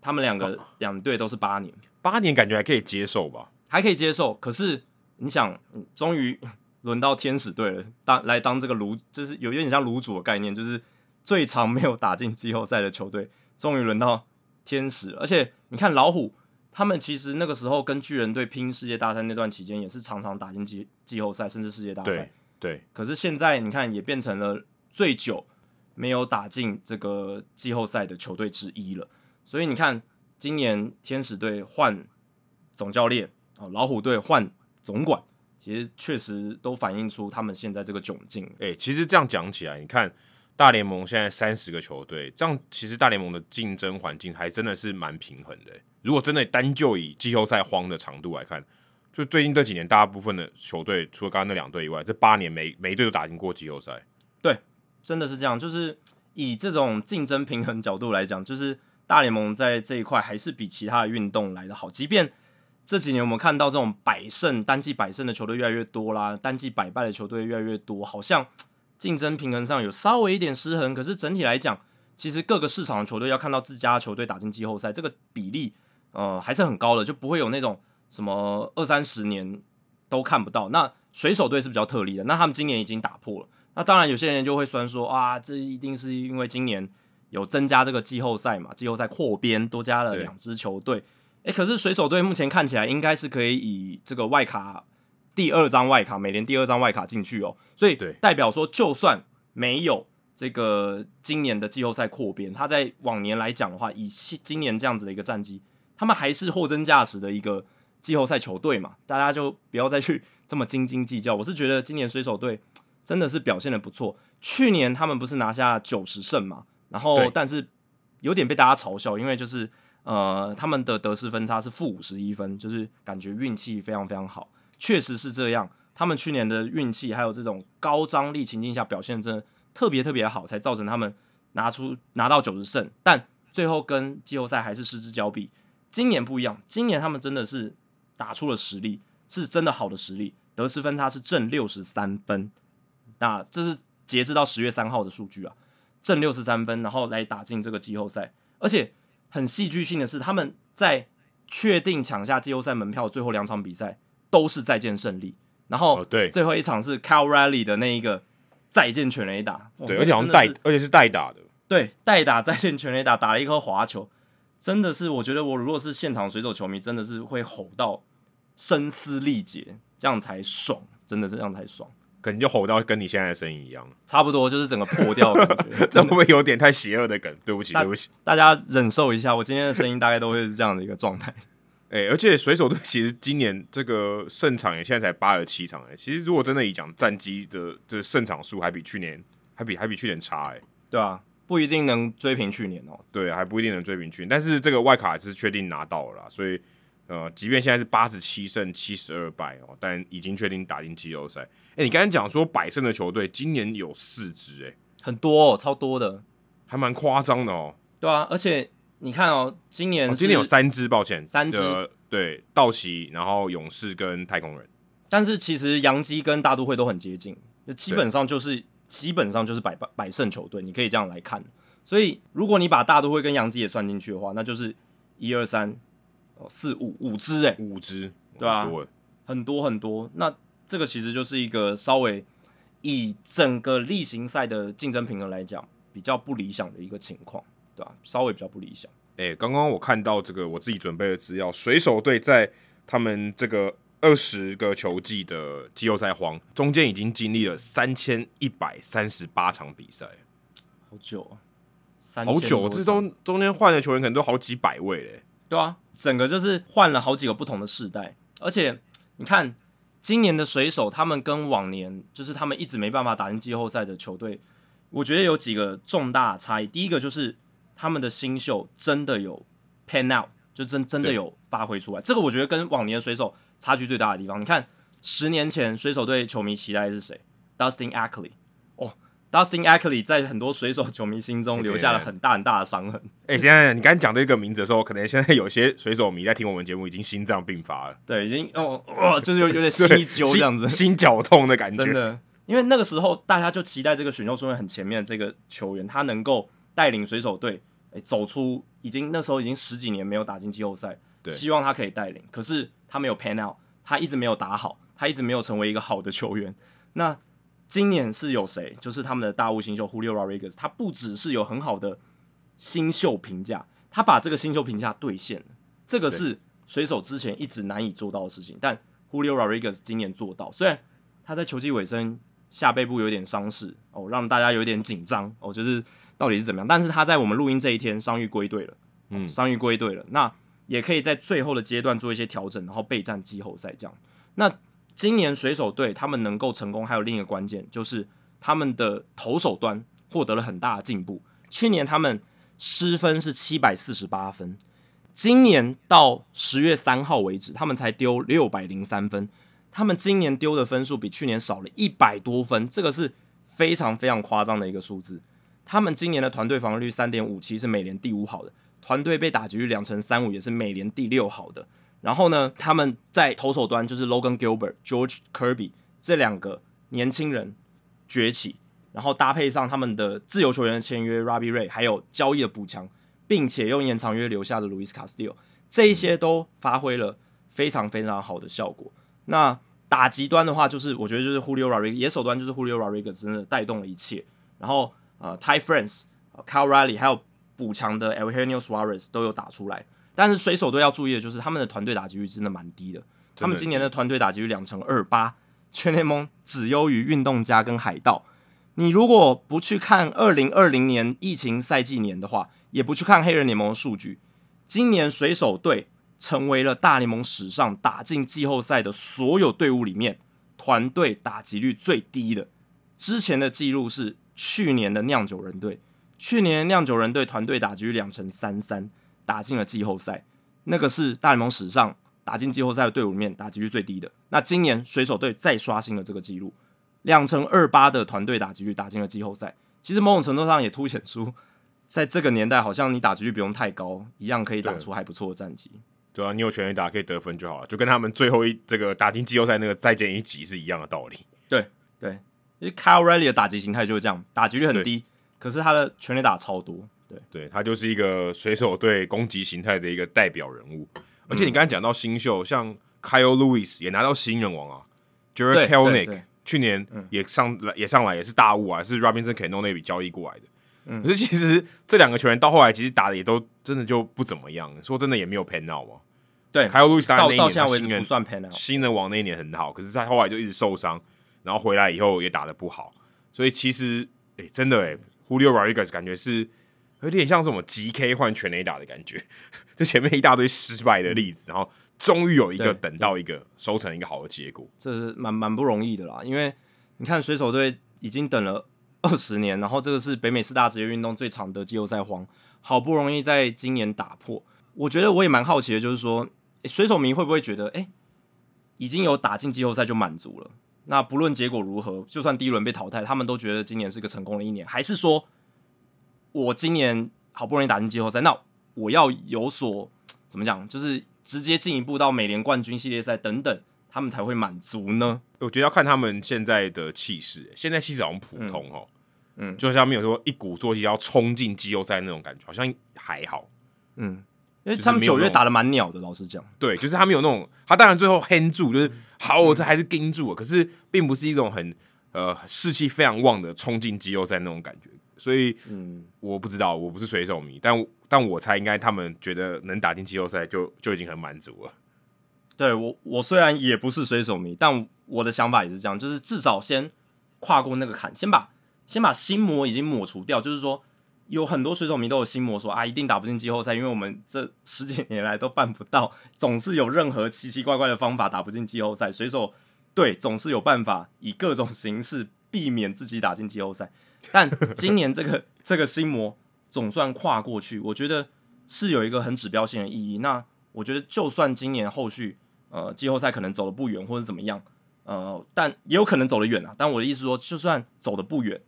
他们两个两队都是八年。八年感觉还可以接受吧，还可以接受。可是你想，终于轮到天使队了，当来当这个炉，就是有点像炉主的概念，就是最长没有打进季后赛的球队，终于轮到天使。而且你看老虎，他们其实那个时候跟巨人队拼世界大赛那段期间，也是常常打进季季后赛，甚至世界大赛。对，对。可是现在你看，也变成了最久没有打进这个季后赛的球队之一了。所以你看。今年天使队换总教练哦，老虎队换总管，其实确实都反映出他们现在这个窘境。哎、欸，其实这样讲起来，你看大联盟现在三十个球队，这样其实大联盟的竞争环境还真的是蛮平衡的。如果真的单就以季后赛荒的长度来看，就最近这几年大部分的球队，除了刚刚那两队以外，这八年每每一队都打进过季后赛。对，真的是这样。就是以这种竞争平衡角度来讲，就是。大联盟在这一块还是比其他的运动来得好，即便这几年我们看到这种百胜单季百胜的球队越来越多啦，单季百败的球队越来越多，好像 竞争平衡上有稍微一点失衡。可是整体来讲，其实各个市场的球队要看到自家的球队打进季后赛，这个比例呃还是很高的，就不会有那种什么二三十年都看不到。那水手队是比较特例的，那他们今年已经打破了。那当然有些人就会酸说啊，这一定是因为今年。有增加这个季后赛嘛？季后赛扩编多加了两支球队，诶，可是水手队目前看起来应该是可以以这个外卡第二张外卡，美联第二张外卡进去哦，所以代表说，就算没有这个今年的季后赛扩编，他在往年来讲的话，以今年这样子的一个战绩，他们还是货真价实的一个季后赛球队嘛，大家就不要再去这么斤斤计较。我是觉得今年水手队真的是表现的不错，去年他们不是拿下九十胜嘛？然后，但是有点被大家嘲笑，因为就是呃，他们的得失分差是负五十一分，就是感觉运气非常非常好，确实是这样。他们去年的运气还有这种高张力情境下表现真的特别特别好，才造成他们拿出拿到九十胜，但最后跟季后赛还是失之交臂。今年不一样，今年他们真的是打出了实力，是真的好的实力，得失分差是正六十三分，那这是截至到十月三号的数据啊。正六十三分，然后来打进这个季后赛，而且很戏剧性的是，他们在确定抢下季后赛门票的最后两场比赛都是再见胜利，然后对最后一场是 Cal Raleigh 的那一个再见全垒打，对，而且好像代，而且是代打的，对，代打再见全垒打，打了一颗滑球，真的是我觉得我如果是现场水手球迷，真的是会吼到声嘶力竭，这样才爽，真的是这样才爽。可能就吼到跟你现在的声音一样，差不多就是整个破掉的感觉，这会不会有点太邪恶的梗？对不起，对不起，大家忍受一下，我今天的声音大概都会是这样的一个状态。哎、欸，而且水手队其实今年这个胜场也现在才八十七场哎、欸，其实如果真的以讲战绩的这胜场数，还比去年还比还比去年差哎、欸，对啊，不一定能追平去年哦、喔，对，还不一定能追平去年，但是这个外卡还是确定拿到了啦，所以呃，即便现在是八十七胜七十二败哦，但已经确定打进季后赛。哎、欸，你刚才讲说百胜的球队今年有四支哎，很多哦，超多的，还蛮夸张的哦，对啊，而且。你看哦，今年、哦、今年有三支，抱歉，三支对，道奇，然后勇士跟太空人，但是其实杨基跟大都会都很接近，基本上就是基本上就是百百胜球队，你可以这样来看。所以如果你把大都会跟杨基也算进去的话，那就是一二三哦四五五支哎，五支对啊，很多很多。那这个其实就是一个稍微以整个例行赛的竞争平衡来讲比较不理想的一个情况。对吧、啊？稍微比较不理想。哎、欸，刚刚我看到这个我自己准备的资料，水手队在他们这个二十个球季的季后赛荒中间已经经历了三千一百三十八场比赛，好久啊，好久，这中中间换的球员可能都好几百位嘞。对啊，整个就是换了好几个不同的世代，而且你看今年的水手，他们跟往年就是他们一直没办法打进季后赛的球队，我觉得有几个重大差异。第一个就是。他们的新秀真的有 pan out，就真真的有发挥出来。这个我觉得跟往年的水手差距最大的地方。你看，十年前水手队球迷期待的是谁？Dustin Ackley。哦，Dustin Ackley 在很多水手球迷心中留下了很大很大的伤痕。哎、欸，现在你刚讲这个名字的时候，可能现在有些水手迷在听我们节目，已经心脏病发了。对，已经哦哦，就是有有点心一揪这样子，心绞痛的感觉。真的，因为那个时候大家就期待这个选秀顺位很前面的这个球员，他能够。带领水手队，诶，走出已经那时候已经十几年没有打进季后赛，对，希望他可以带领。可是他没有 pan out，他一直没有打好，他一直没有成为一个好的球员。那今年是有谁？就是他们的大物新秀 Julio Rodriguez，他不只是有很好的新秀评价，他把这个新秀评价兑现了。这个是水手之前一直难以做到的事情，但 Julio Rodriguez 今年做到。虽然他在球季尾声下背部有点伤势哦，让大家有点紧张哦，就是。到底是怎么样？但是他在我们录音这一天伤愈归队了，嗯，伤愈归队了，那也可以在最后的阶段做一些调整，然后备战季后赛这样。那今年水手队他们能够成功，还有另一个关键就是他们的投手端获得了很大的进步。去年他们失分是七百四十八分，今年到十月三号为止，他们才丢六百零三分，他们今年丢的分数比去年少了一百多分，这个是非常非常夸张的一个数字。他们今年的团队防御率三点五七是美联第五好的，团队被打击率两成三五也是美联第六好的。然后呢，他们在投手端就是 Logan Gilbert、George Kirby 这两个年轻人崛起，然后搭配上他们的自由球员的签约 Robbie Ray，还有交易的补强，并且用延长约留下的 Luis Castillo，这一些都发挥了非常非常好的效果。那打击端的话，就是我觉得就是 Julio Rodriguez，野手端就是 Julio Rodriguez 真的带动了一切，然后。呃，Ty France、Kyle Riley 还有补强的 Eugenio Suarez 都有打出来，但是水手队要注意的就是他们的团队打击率真的蛮低的，他们今年的团队打击率两成二八，全联盟只优于运动家跟海盗。你如果不去看二零二零年疫情赛季年的话，也不去看黑人联盟的数据，今年水手队成为了大联盟史上打进季后赛的所有队伍里面团队打击率最低的，之前的记录是。去年的酿酒人队，去年酿酒人队团队打击率两成三三，打进了季后赛，那个是大联盟史上打进季后赛的队伍里面打击率最低的。那今年水手队再刷新了这个记录，两成二八的团队打击率打进了季后赛。其实某种程度上也凸显出，在这个年代，好像你打击率不用太高，一样可以打出还不错的战绩。对啊，你有全力打可以得分就好了，就跟他们最后一这个打进季后赛那个再见一集是一样的道理。对对。因为 Kyle Riley 的打击形态就是这样，打击率很低，可是他的全垒打超多。对，对他就是一个水手队攻击形态的一个代表人物。而且你刚才讲到新秀，嗯、像 Kyle Lewis 也拿到新人王啊，Jarred Kelenic 去年也上来，也上来也是大物啊，是 Robinson Cano 那笔交易过来的。嗯、可是其实这两个球员到后来其实打的也都真的就不怎么样，说真的也没有 pan out 嘛。对，Kyle Lewis 当然那一年他新人不算 pan out，新人王那一年很好，可是他后来就一直受伤。然后回来以后也打的不好，所以其实诶、欸，真的诶，Julio Rodriguez 感觉是有点像什么 GK 换全垒打的感觉，就前面一大堆失败的例子，然后终于有一个等到一个收成一个好的结果，这是蛮蛮不容易的啦。因为你看水手队已经等了 二十年，然后这个是北美四大职业运动最长的季后赛荒，好不容易在今年打破。我觉得我也蛮好奇的，就是说水手迷会不会觉得，哎，已经有打进季后赛就满足了？那不论结果如何，就算第一轮被淘汰，他们都觉得今年是个成功的一年，还是说？我今年好不容易打进季后赛，那我要有所 怎么讲，就是直接进一步到美联冠军系列赛等等，他们才会满足呢？我觉得要看他们现在的气势，现在气势好像普通哦，嗯，嗯。就像没有说一鼓作气要冲进季后赛那种感觉，好像还好，嗯，因为他们九月打的蛮鸟的，老实讲，对，就是他们有那种，他当然最后 hand 住，就是好，我这还是盯住了，可是并不是一种很呃士气非常旺的冲进季后赛那种感觉。所以，嗯，我不知道，我不是水手迷，但但我猜应该他们觉得能打进季后赛就就已经很满足了。对我，我虽然也不是水手迷，但我的想法也是这样，就是至少先跨过那个坎，先把先把心魔已经抹除掉。就是说，有很多水手迷都有心魔说，说啊，一定打不进季后赛，因为我们这十几年来都办不到，总是有任何奇奇怪怪的方法打不进季后赛。水手队总是有办法以各种形式避免自己打进季后赛。但今年这个 这个心魔总算跨过去，我觉得是有一个很指标性的意义。那我觉得就算今年后续呃季后赛可能走的不远或者怎么样，呃，但也有可能走得远啊。但我的意思说，就算走得不远，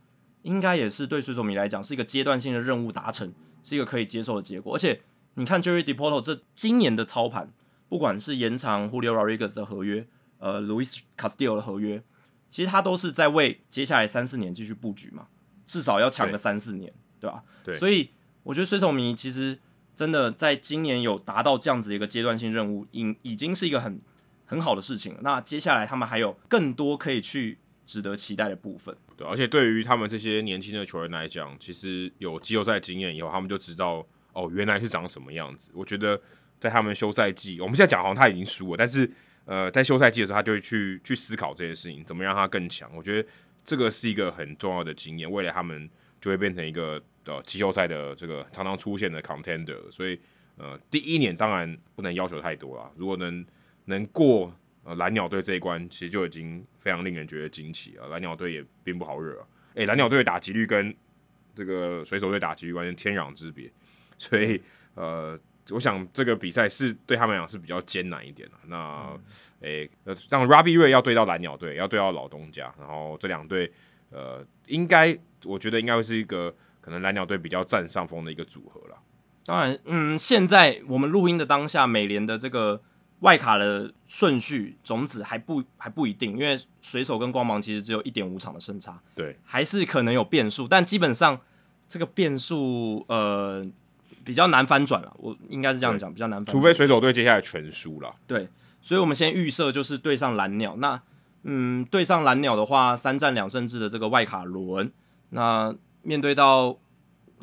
应该也是对水手迷来讲是一个阶段性的任务达成，是一个可以接受的结果。而且你看 Jerry Depoto 这今年的操盘，不管是延长 Julio Rodriguez 的合约，呃，Luis Castillo 的合约，其实他都是在为接下来三四年继续布局嘛。至少要抢个三四年，对，对吧？对，所以我觉得水手迷其实真的在今年有达到这样子的一个阶段性任务，已已经是一个很很好的事情了。那接下来他们还有更多可以去值得期待的部分。对，而且对于他们这些年轻的球员来讲，其实有季后赛经验以后，他们就知道哦，原来是长什么样子。我觉得在他们休赛季，我们现在讲好像他已经输了，但是呃，在休赛季的时候，他就会去去思考这些事情，怎么让他更强。我觉得。这个是一个很重要的经验，未来他们就会变成一个呃季后赛的这个常常出现的 contender。所以呃第一年当然不能要求太多了，如果能能过呃蓝鸟队这一关，其实就已经非常令人觉得惊奇了。蓝鸟队也并不好惹啊，诶，蓝鸟队打击率跟这个水手队打击率完全天壤之别，所以呃。我想这个比赛是对他们来讲是比较艰难一点的。那，诶、嗯，让 Robbie Ray 要对到蓝鸟队，要对到老东家，然后这两队，呃，应该我觉得应该会是一个可能蓝鸟队比较占上风的一个组合了。当然，嗯，现在我们录音的当下，美联的这个外卡的顺序种子还不还不一定，因为水手跟光芒其实只有一点五场的胜差，对，还是可能有变数，但基本上这个变数，呃。比较难翻转了，我应该是这样讲，比较难翻转。除非水手队接下来全输了。对，所以我们先预设就是对上蓝鸟。那嗯，对上蓝鸟的话，三战两胜制的这个外卡轮，那面对到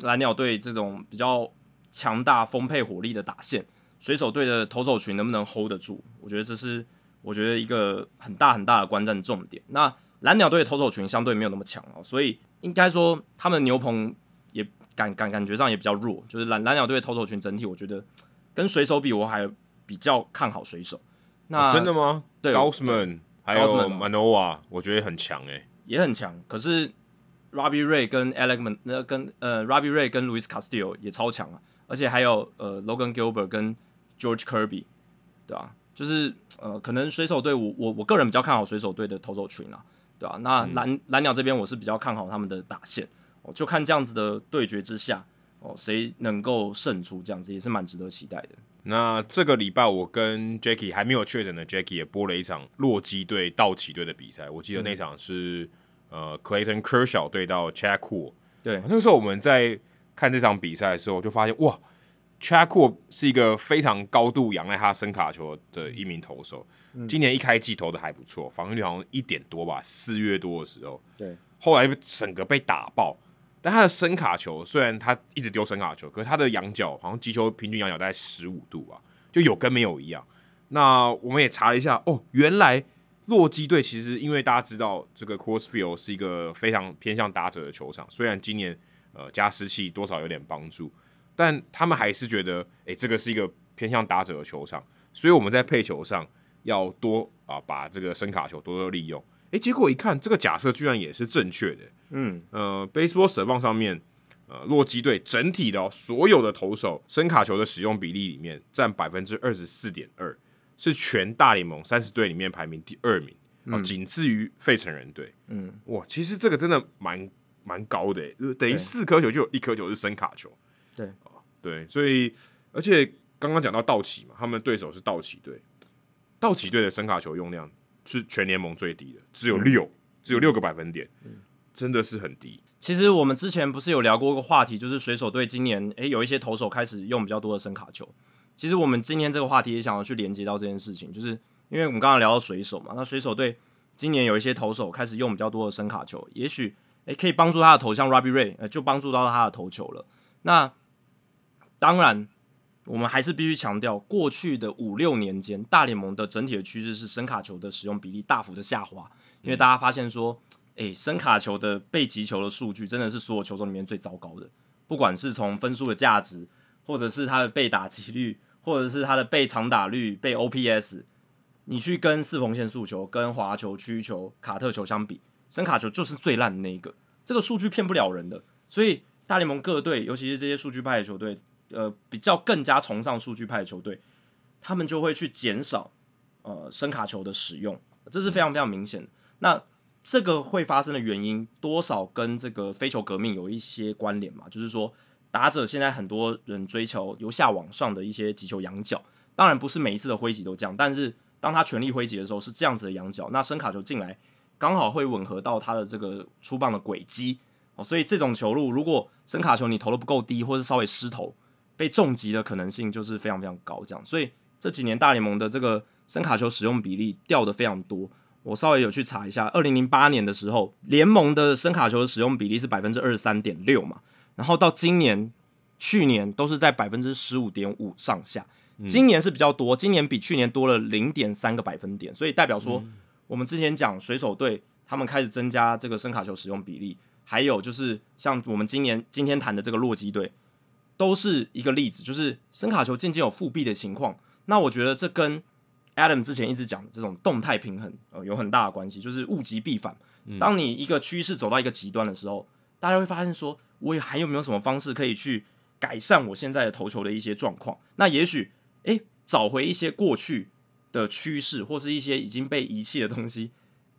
蓝鸟队这种比较强大、丰沛火力的打线，水手队的投手群能不能 hold 得住？我觉得这是我觉得一个很大很大的观战重点。那蓝鸟队的投手群相对没有那么强哦，所以应该说他们的牛棚。感感感觉上也比较弱，就是蓝蓝鸟队的投手群整体，我觉得跟水手比，我还比较看好水手。那、哦、真的吗？对，Gausman 还有 Manoah，我觉得很强诶、欸，也很强。可是 Robbie Ray 跟 Alec Man 那跟呃 Robbie Ray 跟 Luis Castillo 也超强啊，而且还有呃 Logan Gilbert 跟 George Kirby，对啊，就是呃可能水手队我我我个人比较看好水手队的投手群啊，对啊，那蓝、嗯、蓝鸟这边我是比较看好他们的打线。就看这样子的对决之下，哦，谁能够胜出，这样子也是蛮值得期待的。那这个礼拜我跟 Jackie 还没有确诊的，Jackie 也播了一场洛基队道奇队的比赛，我记得那场是、嗯、呃 Clayton Kershaw 对到 Chad Kuhl。对，那个时候我们在看这场比赛的时候，就发现哇，Chad Kuhl 是一个非常高度仰赖他伸卡球的一名投手。嗯、今年一开季投的还不错，防御率好像一点多吧，四月多的时候。对，后来整个被打爆。但他的伸卡球虽然他一直丢伸卡球，可是他的仰角好像击球平均仰角大概十五度吧，就有跟没有一样。那我们也查了一下，哦，原来洛基队其实因为大家知道这个 Coors Field 是一个非常偏向打者的球场，虽然今年呃加湿器多少有点帮助，但他们还是觉得，哎、这个是一个偏向打者的球场，所以我们在配球上要多啊，把这个声卡球多多利用。哎、欸，结果一看，这个假设居然也是正确的。嗯，呃，Baseball Savant 上面，呃，洛基队整体的、哦、所有的投手声卡球的使用比例里面占百分之二十四点二，是全大联盟三十队里面排名第二名，啊、嗯，仅次于费城人队。嗯，哇，其实这个真的蛮蛮高的，等于四颗球就有一颗球是声卡球。对，哦，对，所以而且刚刚讲到道奇嘛，他们对手是道奇队，道奇队的声卡球用量是全联盟最低的，只有六、嗯，只有六个百分点。嗯真的是很低。其实我们之前不是有聊过一个话题，就是水手队今年诶有一些投手开始用比较多的声卡球。其实我们今天这个话题也想要去连接到这件事情，就是因为我们刚刚聊到水手嘛，那水手队今年有一些投手开始用比较多的声卡球，也许诶可以帮助他的投，像 Robbie Ray 呃就帮助到他的投球了。那当然，我们还是必须强调，过去的五六年间，大联盟的整体的趋势是声卡球的使用比例大幅的下滑，因为大家发现说。诶，声卡球的被击球的数据真的是所有球种里面最糟糕的，不管是从分数的价值，或者是它的被打击率，或者是它的被长打率、被 OPS，你去跟四缝线速球、跟滑球、曲球、卡特球相比，声卡球就是最烂的那一个，这个数据骗不了人的。所以大联盟各队，尤其是这些数据派的球队，呃，比较更加崇尚数据派的球队，他们就会去减少呃声卡球的使用，这是非常非常明显的。那这个会发生的原因，多少跟这个非球革命有一些关联嘛？就是说，打者现在很多人追求由下往上的一些击球仰角，当然不是每一次的挥击都这样，但是当他全力挥击的时候是这样子的仰角，那声卡球进来刚好会吻合到他的这个出棒的轨迹哦，所以这种球路如果声卡球你投的不够低，或是稍微失投，被重击的可能性就是非常非常高，这样，所以这几年大联盟的这个声卡球使用比例掉的非常多。我稍微有去查一下，二零零八年的时候，联盟的声卡球的使用比例是百分之二十三点六嘛，然后到今年、去年都是在百分之十五点五上下，今年是比较多，今年比去年多了零点三个百分点，所以代表说，我们之前讲水手队他们开始增加这个声卡球使用比例，还有就是像我们今年今天谈的这个洛基队，都是一个例子，就是声卡球渐渐有复辟的情况，那我觉得这跟 Adam 之前一直讲的这种动态平衡，呃，有很大的关系，就是物极必反。当你一个趋势走到一个极端的时候，大家会发现说，我也还有没有什么方式可以去改善我现在的投球的一些状况？那也许，诶，找回一些过去的趋势，或是一些已经被遗弃的东西，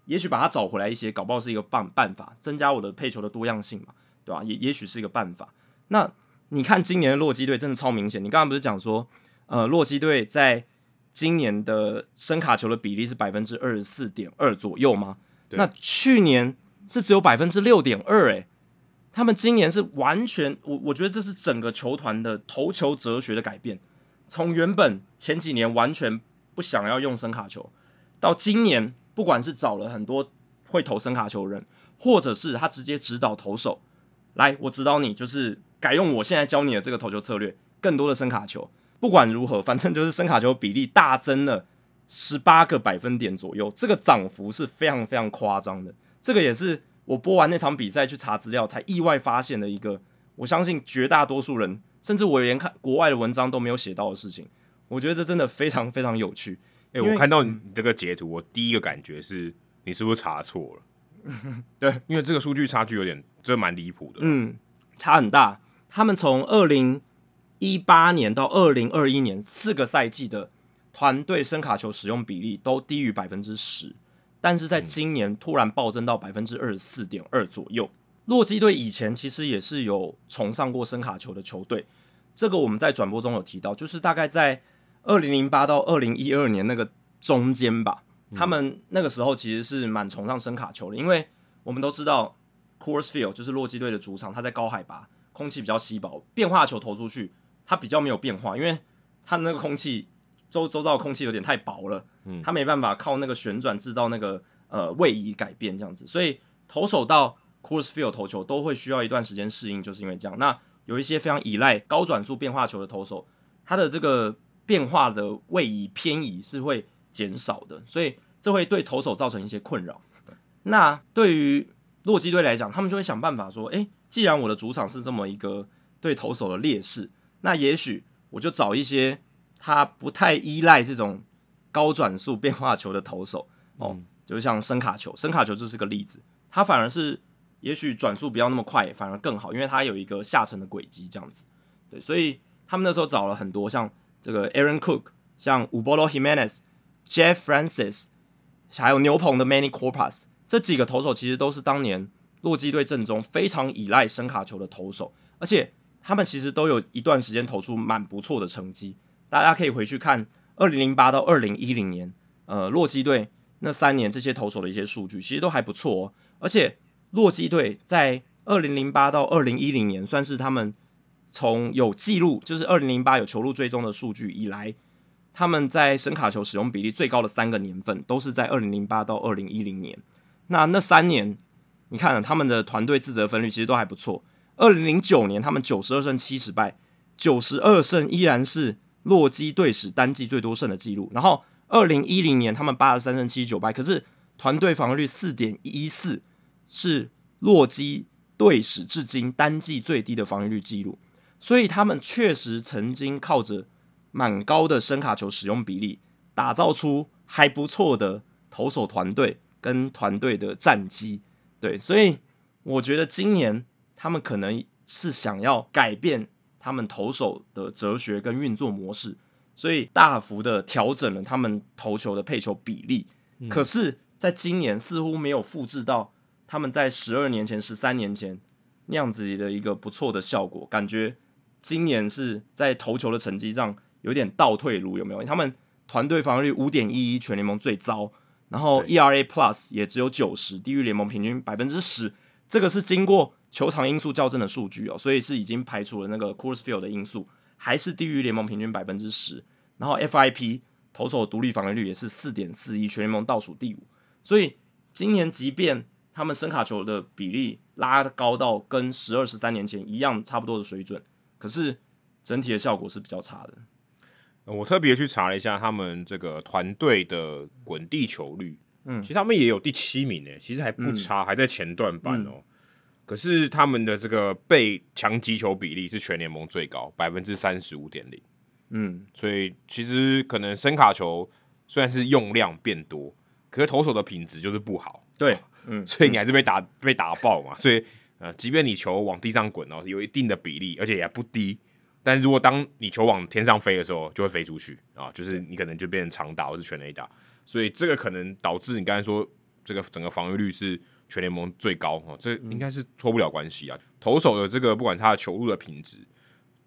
也许把它找回来一些，搞不好是一个办办法，增加我的配球的多样性嘛，对吧？也也许是一个办法。那你看今年的洛基队真的超明显，你刚刚不是讲说，呃，洛基队在今年的声卡球的比例是百分之二十四点二左右吗？那去年是只有百分之六点二，诶，他们今年是完全，我我觉得这是整个球团的投球哲学的改变，从原本前几年完全不想要用声卡球，到今年不管是找了很多会投声卡球的人，或者是他直接指导投手，来，我指导你，就是改用我现在教你的这个投球策略，更多的声卡球。不管如何，反正就是声卡球比例大增了十八个百分点左右，这个涨幅是非常非常夸张的。这个也是我播完那场比赛去查资料才意外发现的一个，我相信绝大多数人，甚至我连看国外的文章都没有写到的事情。我觉得这真的非常非常有趣。诶、欸，我看到你这个截图，我第一个感觉是你是不是查错了？对，因为这个数据差距有点，这蛮离谱的。嗯，差很大。他们从二零。一八年到二零二一年四个赛季的团队声卡球使用比例都低于百分之十，但是在今年突然暴增到百分之二十四点二左右。洛基队以前其实也是有崇尚过声卡球的球队，这个我们在转播中有提到，就是大概在二零零八到二零一二年那个中间吧，他们那个时候其实是蛮崇尚声卡球的，因为我们都知道 Coors Field 就是洛基队的主场，它在高海拔，空气比较稀薄，变化球投出去。它比较没有变化，因为它的那个空气周周遭的空气有点太薄了，嗯，它没办法靠那个旋转制造那个呃位移改变这样子，所以投手到 Coors Field 投球都会需要一段时间适应，就是因为这样。那有一些非常依赖高转速变化球的投手，它的这个变化的位移偏移是会减少的，所以这会对投手造成一些困扰。那对于洛基队来讲，他们就会想办法说，诶，既然我的主场是这么一个对投手的劣势，那也许我就找一些他不太依赖这种高转速变化球的投手哦，嗯、就像深卡球，深卡球就是个例子，他反而是也许转速不要那么快，反而更好，因为他有一个下沉的轨迹这样子。对，所以他们那时候找了很多像这个 Aaron Cook，像 Ubaldo Jimenez、Jeff Francis，还有牛棚的 Manny Corpas，这几个投手其实都是当年洛基队阵中非常依赖声卡球的投手，而且他们其实都有一段时间投出蛮不错的成绩。大家可以回去看二零零八到二零一零年，呃，洛基队那三年这些投手的一些数据，其实都还不错哦。而且洛基队在二零零八到二零一零年算是他们。从有记录，就是二零零八有球路追踪的数据以来，他们在声卡球使用比例最高的三个年份，都是在二零零八到二零一零年。那那三年，你看他们的团队自责分率其实都还不错。二零零九年他们九十二胜七十败，九十二胜依然是洛基队史单季最多胜的记录。然后二零一零年他们八十三胜七十九败，可是团队防御率四点一四，是洛基队史至今单季最低的防御率记录。所以他们确实曾经靠着蛮高的声卡球使用比例，打造出还不错的投手团队跟团队的战绩。对，所以我觉得今年他们可能是想要改变他们投手的哲学跟运作模式，所以大幅的调整了他们投球的配球比例。嗯。可是，在今年似乎没有复制到他们在十二年前、十三年前那样子的一个不错的效果，感觉。今年是在投球的成绩上有点倒退路，有没有？他们团队防御率五点一一，全联盟最糟，然后 ERA Plus 也只有九十，低于联盟平均百分之十。这个是经过球场因素校正的数据哦，所以是已经排除了那个 Coors Field 的因素，还是低于联盟平均百分之十。然后 FIP 投手独立防御率也是四点四一，全联盟倒数第五。所以今年即便他们声卡球的比例拉高到跟十二十三年前一样差不多的水准。可是整体的效果是比较差的。我特别去查了一下他们这个团队的滚地球率，嗯，其实他们也有第七名诶，其实还不差，嗯、还在前段班哦。嗯、可是他们的这个被强击球比例是全联盟最高，百分之三十五点零。嗯，所以其实可能声卡球虽然是用量变多，可是投手的品质就是不好。对，嗯，所以你还是被打、嗯、被打爆嘛，所以。呃，即便你球往地上滚哦，有一定的比例，而且也不低。但如果当你球往天上飞的时候，就会飞出去啊，就是你可能就变成长打或是全垒打。所以这个可能导致你刚才说这个整个防御率是全联盟最高哦，这应该是脱不了关系啊。投手的这个不管他的球路的品质，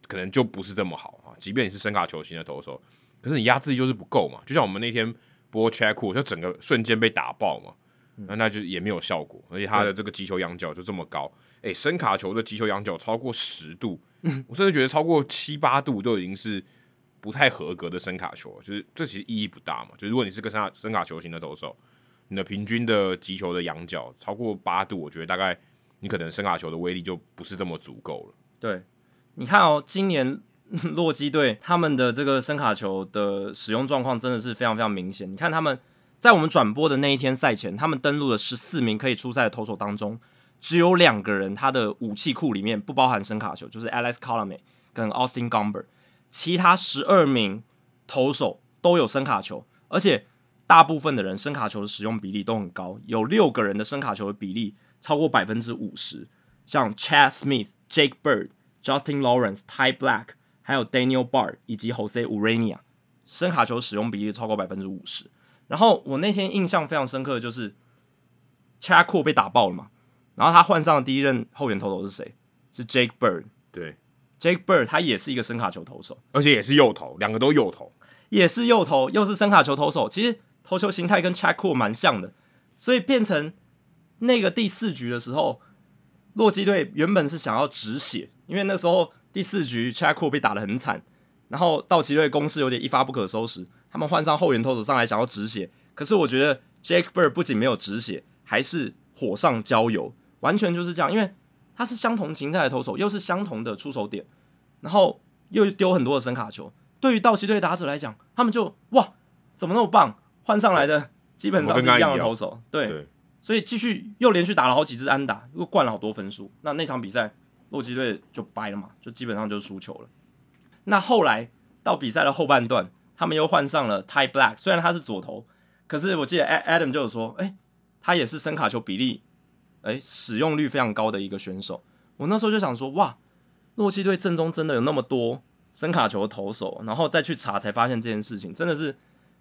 可能就不是这么好啊。即便你是声卡球型的投手，可是你压制力就是不够嘛。就像我们那天播 Kuhl，就整个瞬间被打爆嘛。那那就也没有效果，而且他的这个击球仰角就这么高，诶对，声卡球的击球仰角超过十度，嗯、我甚至觉得超过七八度都已经是不太合格的声卡球，就是这其实意义不大嘛。就如果你是个声卡声卡球型的投手，你的平均的击球的仰角超过八度，我觉得大概你可能声卡球的威力就不是这么足够了。对，你看哦，今年洛基队他们的这个声卡球的使用状况真的是非常非常明显，你看他们。在我们转播的那一天赛前，他们登录了十四名可以出赛的投手当中，只有两个人他的武器库里面不包含声卡球，就是 Alex Colome 跟 Austin Gomber，其他十二名投手都有声卡球，而且大部分的人声卡球的使用比例都很高，有六个人的声卡球的比例超过百分之五十，像 Chad Smith、Jake Bird、Justin Lawrence、Ty Black，还有 Daniel Bard 以及 Jose Urena，声卡球使用比例超过百分之五十。然后我那天印象非常深刻的就是 Chad Kuhl 被打爆了嘛，然后他换上的第一任后援投手是谁？是 Jake Bird。对，Jake Bird 他也是一个声卡球投手，而且也是右投，两个都右投，也是右投，又是声卡球投手。其实投球形态跟 Chad Kuhl 蛮像的，所以变成那个第四局的时候，洛基队原本是想要止血，因为那时候第四局 Chad Kuhl 被打得很惨，然后道奇队攻势有点一发不可收拾。他们换上后援投手上来想要止血，可是我觉得 Jake Bird 不仅没有止血，还是火上浇油，完全就是这样。因为他是相同形态的投手，又是相同的出手点，然后又丢很多的声卡球。对于道奇队打者来讲，他们就哇，怎么那么棒？换上来的基本上是一样的投手，对，对所以继续又连续打了好几支安打，又灌了好多分数。那那场比赛，洛基队就掰了嘛，就基本上就输球了。那后来到比赛的后半段，他们又换上了 Ty Black，虽然他是左投，可是我记得 Adam 就有说，哎、他也是声卡球比例，哎、使用率非常高的一个选手。我那时候就想说，哇，洛基队阵中真的有那么多声卡球投手，然后再去查才发现这件事情真的是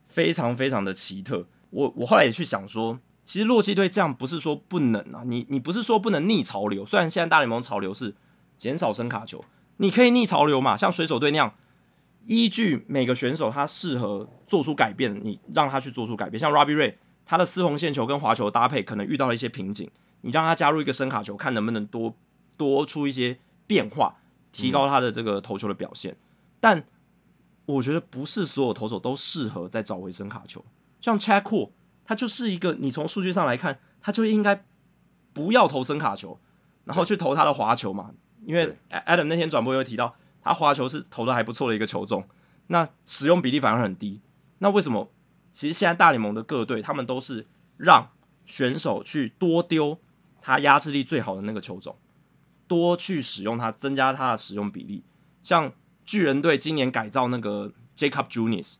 非常非常的奇特。我我后来也去想说。其实洛基队这样不是说不能啊，你你不是说不能逆潮流。虽然现在大联盟潮流是减少声卡球，你可以逆潮流嘛，像水手队那样，依据每个选手他适合做出改变，你让他去做出改变。像 Robbie Ray，他的丝红线球跟滑球搭配可能遇到了一些瓶颈，你让他加入一个声卡球，看能不能多多出一些变化，提高他的这个投球的表现。嗯、但我觉得不是所有投手都适合再找回声卡球，像 Chad Kuhl 他就是一个，你从数据上来看，他就应该不要投伸卡球，然后去投他的滑球嘛。因为 Adam 那天转播有提到，他滑球是投的还不错的一个球种，那使用比例反而很低。那为什么？其实现在大联盟的各队，他们都是让选手去多丢他压制力最好的那个球种，多去使用它，增加它的使用比例。像巨人队今年改造那个 Jacob Junis。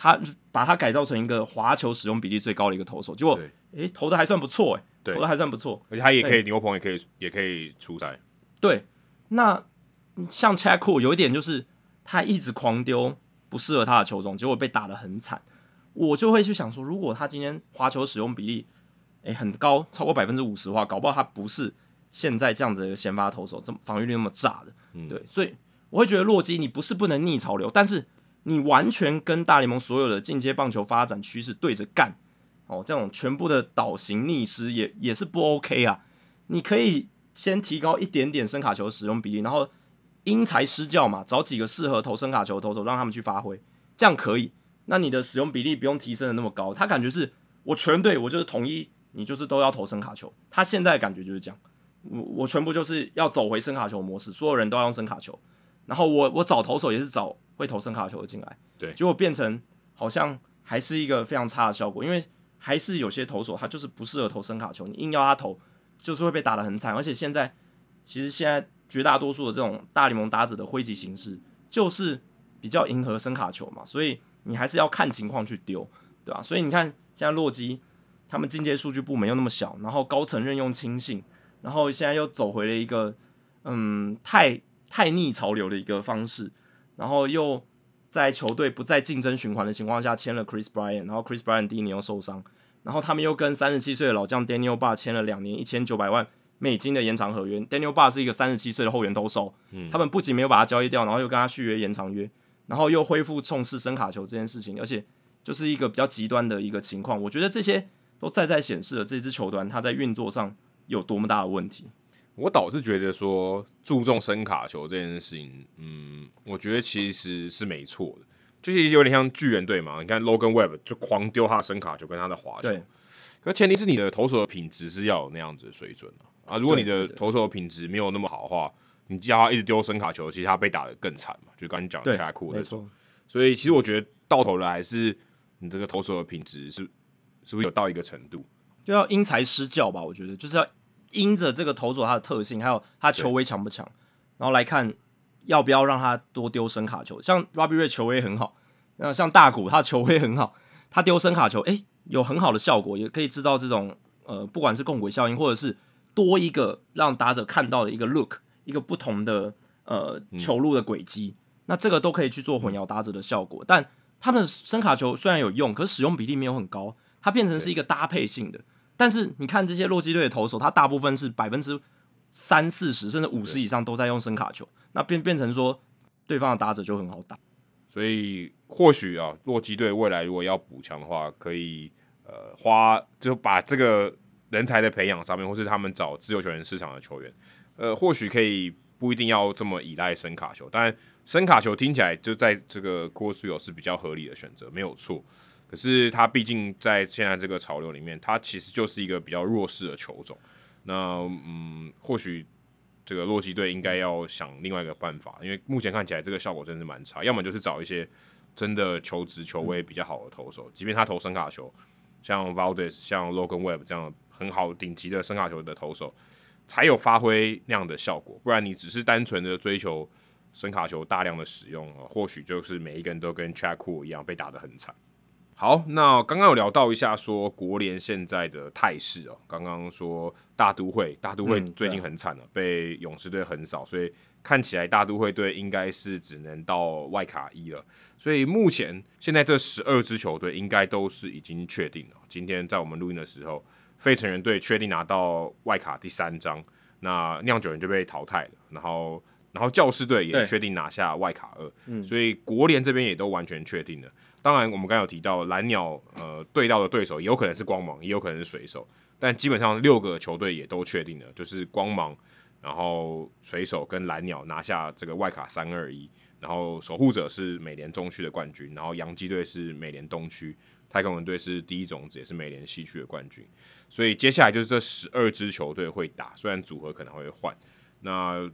他把他改造成一个滑球使用比例最高的一个投手，结果诶投的还算不错诶，投的还算不错，而且他也可以牛棚也可以也可以出赛。对，那像 Chad Kuhl 有一点就是他一直狂丢不适合他的球种，结果被打得很惨。我就会去想说，如果他今天滑球使用比例诶、欸、很高，超过百分之五十的话，搞不好他不是现在这样子的一个先发投手，这么防御率那么炸的。嗯、对，所以我会觉得洛基你不是不能逆潮流，但是。你完全跟大联盟所有的进阶棒球发展趋势对着干哦，这种全部的倒行逆施也也是不 OK 啊！你可以先提高一点点声卡球使用比例，然后因材施教嘛，找几个适合投声卡球的投手，让他们去发挥，这样可以。那你的使用比例不用提升的那么高，他感觉是我全队我就是统一，你就是都要投声卡球。他现在的感觉就是这样，我我全部就是要走回声卡球模式，所有人都要用声卡球，然后我我找投手也是找。会投声卡球的进来，对，结果变成好像还是一个非常差的效果，因为还是有些投手他就是不适合投声卡球，你硬要他投，就是会被打得很惨。而且现在其实现在绝大多数的这种大联盟打者的挥击形式，就是比较迎合声卡球嘛，所以你还是要看情况去丢，对吧？所以你看现在洛基他们进阶数据部没有那么小，然后高层任用亲信，然后现在又走回了一个嗯太太逆潮流的一个方式。然后又在球队不再竞争循环的情况下签了 Chris Bryan，然后 Chris Bryan 第一年又受伤，然后他们又跟三十七岁的老将 Daniel b a r 签了两年一千九百万美金的延长合约。Daniel Bard 是一个三十七岁的后援投手，嗯、他们不仅没有把他交易掉，然后又跟他续约延长约，然后又恢复重视声卡球这件事情，而且就是一个比较极端的一个情况。我觉得这些都再再显示了这支球队他在运作上有多么大的问题。我倒是觉得说注重声卡球这件事情，嗯，我觉得其实是没错的，就其实有点像巨人队嘛。你看 Logan Webb 就狂丢他的声卡球跟他的滑球，对可前提是你的投手的品质是要有那样子的水准啊。啊，如果你的投手的品质没有那么好的话，你叫他一直丢声卡球，其实他被打得更惨嘛。就刚你讲的 Chad Kuhl 那种，所以其实我觉得到头来还是你这个投手的品质是是不是有到一个程度，就要因材施教吧。我觉得就是要。因着这个投手他的特性，还有他球威强不强，然后来看要不要让他多丢声卡球。像 Robbie Ray 球威很好，那像大谷他球威很好，他丢声卡球，诶，有很好的效果，也可以制造这种呃，不管是共轨效应，或者是多一个让打者看到的一个 look，一个不同的呃球路的轨迹，嗯、那这个都可以去做混淆打者的效果。但他们的声卡球虽然有用，可是使用比例没有很高，它变成是一个搭配性的。但是你看这些洛基队的投手，他大部分是百分之三四十甚至五十以上都在用声卡球，那变变成说对方的打者就很好打。所以或许啊，洛基队未来如果要补强的话，可以呃花就把这个人才的培养上面，或是他们找自由球员市场的球员，呃，或许可以不一定要这么依赖声卡球，但声卡球听起来就在这个 Coors Field 是比较合理的选择，没有错。可是他毕竟在现在这个潮流里面，他其实就是一个比较弱势的球种。那嗯，或许这个洛基队应该要想另外一个办法，因为目前看起来这个效果真是蛮差。要么就是找一些真的球职球威比较好的投手，即便他投声卡球，像 Valdez、像 Logan Webb 这样很好顶级的声卡球的投手，才有发挥那样的效果。不然你只是单纯的追求声卡球大量的使用，或许就是每一个人都跟 Chad Kuhl 一样被打得很惨。好，那刚刚有聊到一下说国联现在的态势哦。刚刚说大都会，大都会最近很惨了，被勇士队横扫，所以看起来大都会队应该是只能到外卡一了。所以目前现在这十二支球队应该都是已经确定了。今天在我们录音的时候，费城人队确定拿到外卡第三张，那酿酒人就被淘汰了。然后，然后教师队也确定拿下外卡二，嗯，所以国联这边也都完全确定了。当然，我们刚刚有提到蓝鸟，呃，对到的对手也有可能是光芒，也有可能是水手，但基本上六个球队也都确定了，就是光芒，然后水手跟蓝鸟拿下这个外卡三二一，然后守护者是美联中区的冠军，然后洋基队是美联东区，太空人队是第一种子，也是美联西区的冠军，所以接下来就是这十二支球队会打，虽然组合可能会换。那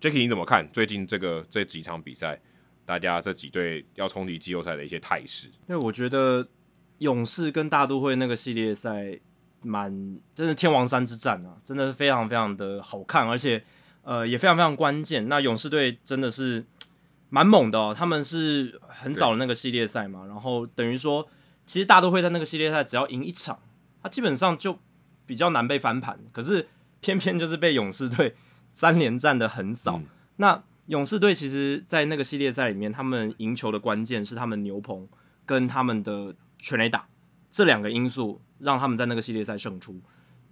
Jacky 你怎么看最近这个这几场比赛？大家这几队要冲击季后赛的一些态势，因为我觉得勇士跟大都会那个系列赛蛮真的天王山之战啊，真的是非常非常的好看，而且呃也非常非常关键。那勇士队真的是蛮猛的哦，他们是很早的那个系列赛嘛，然后等于说其实大都会在那个系列赛只要赢一场，他基本上就比较难被翻盘，可是偏偏就是被勇士队三连战的横扫，嗯、那。勇士队其实，在那个系列赛里面，他们赢球的关键是他们牛棚跟他们的全垒打这两个因素，让他们在那个系列赛胜出。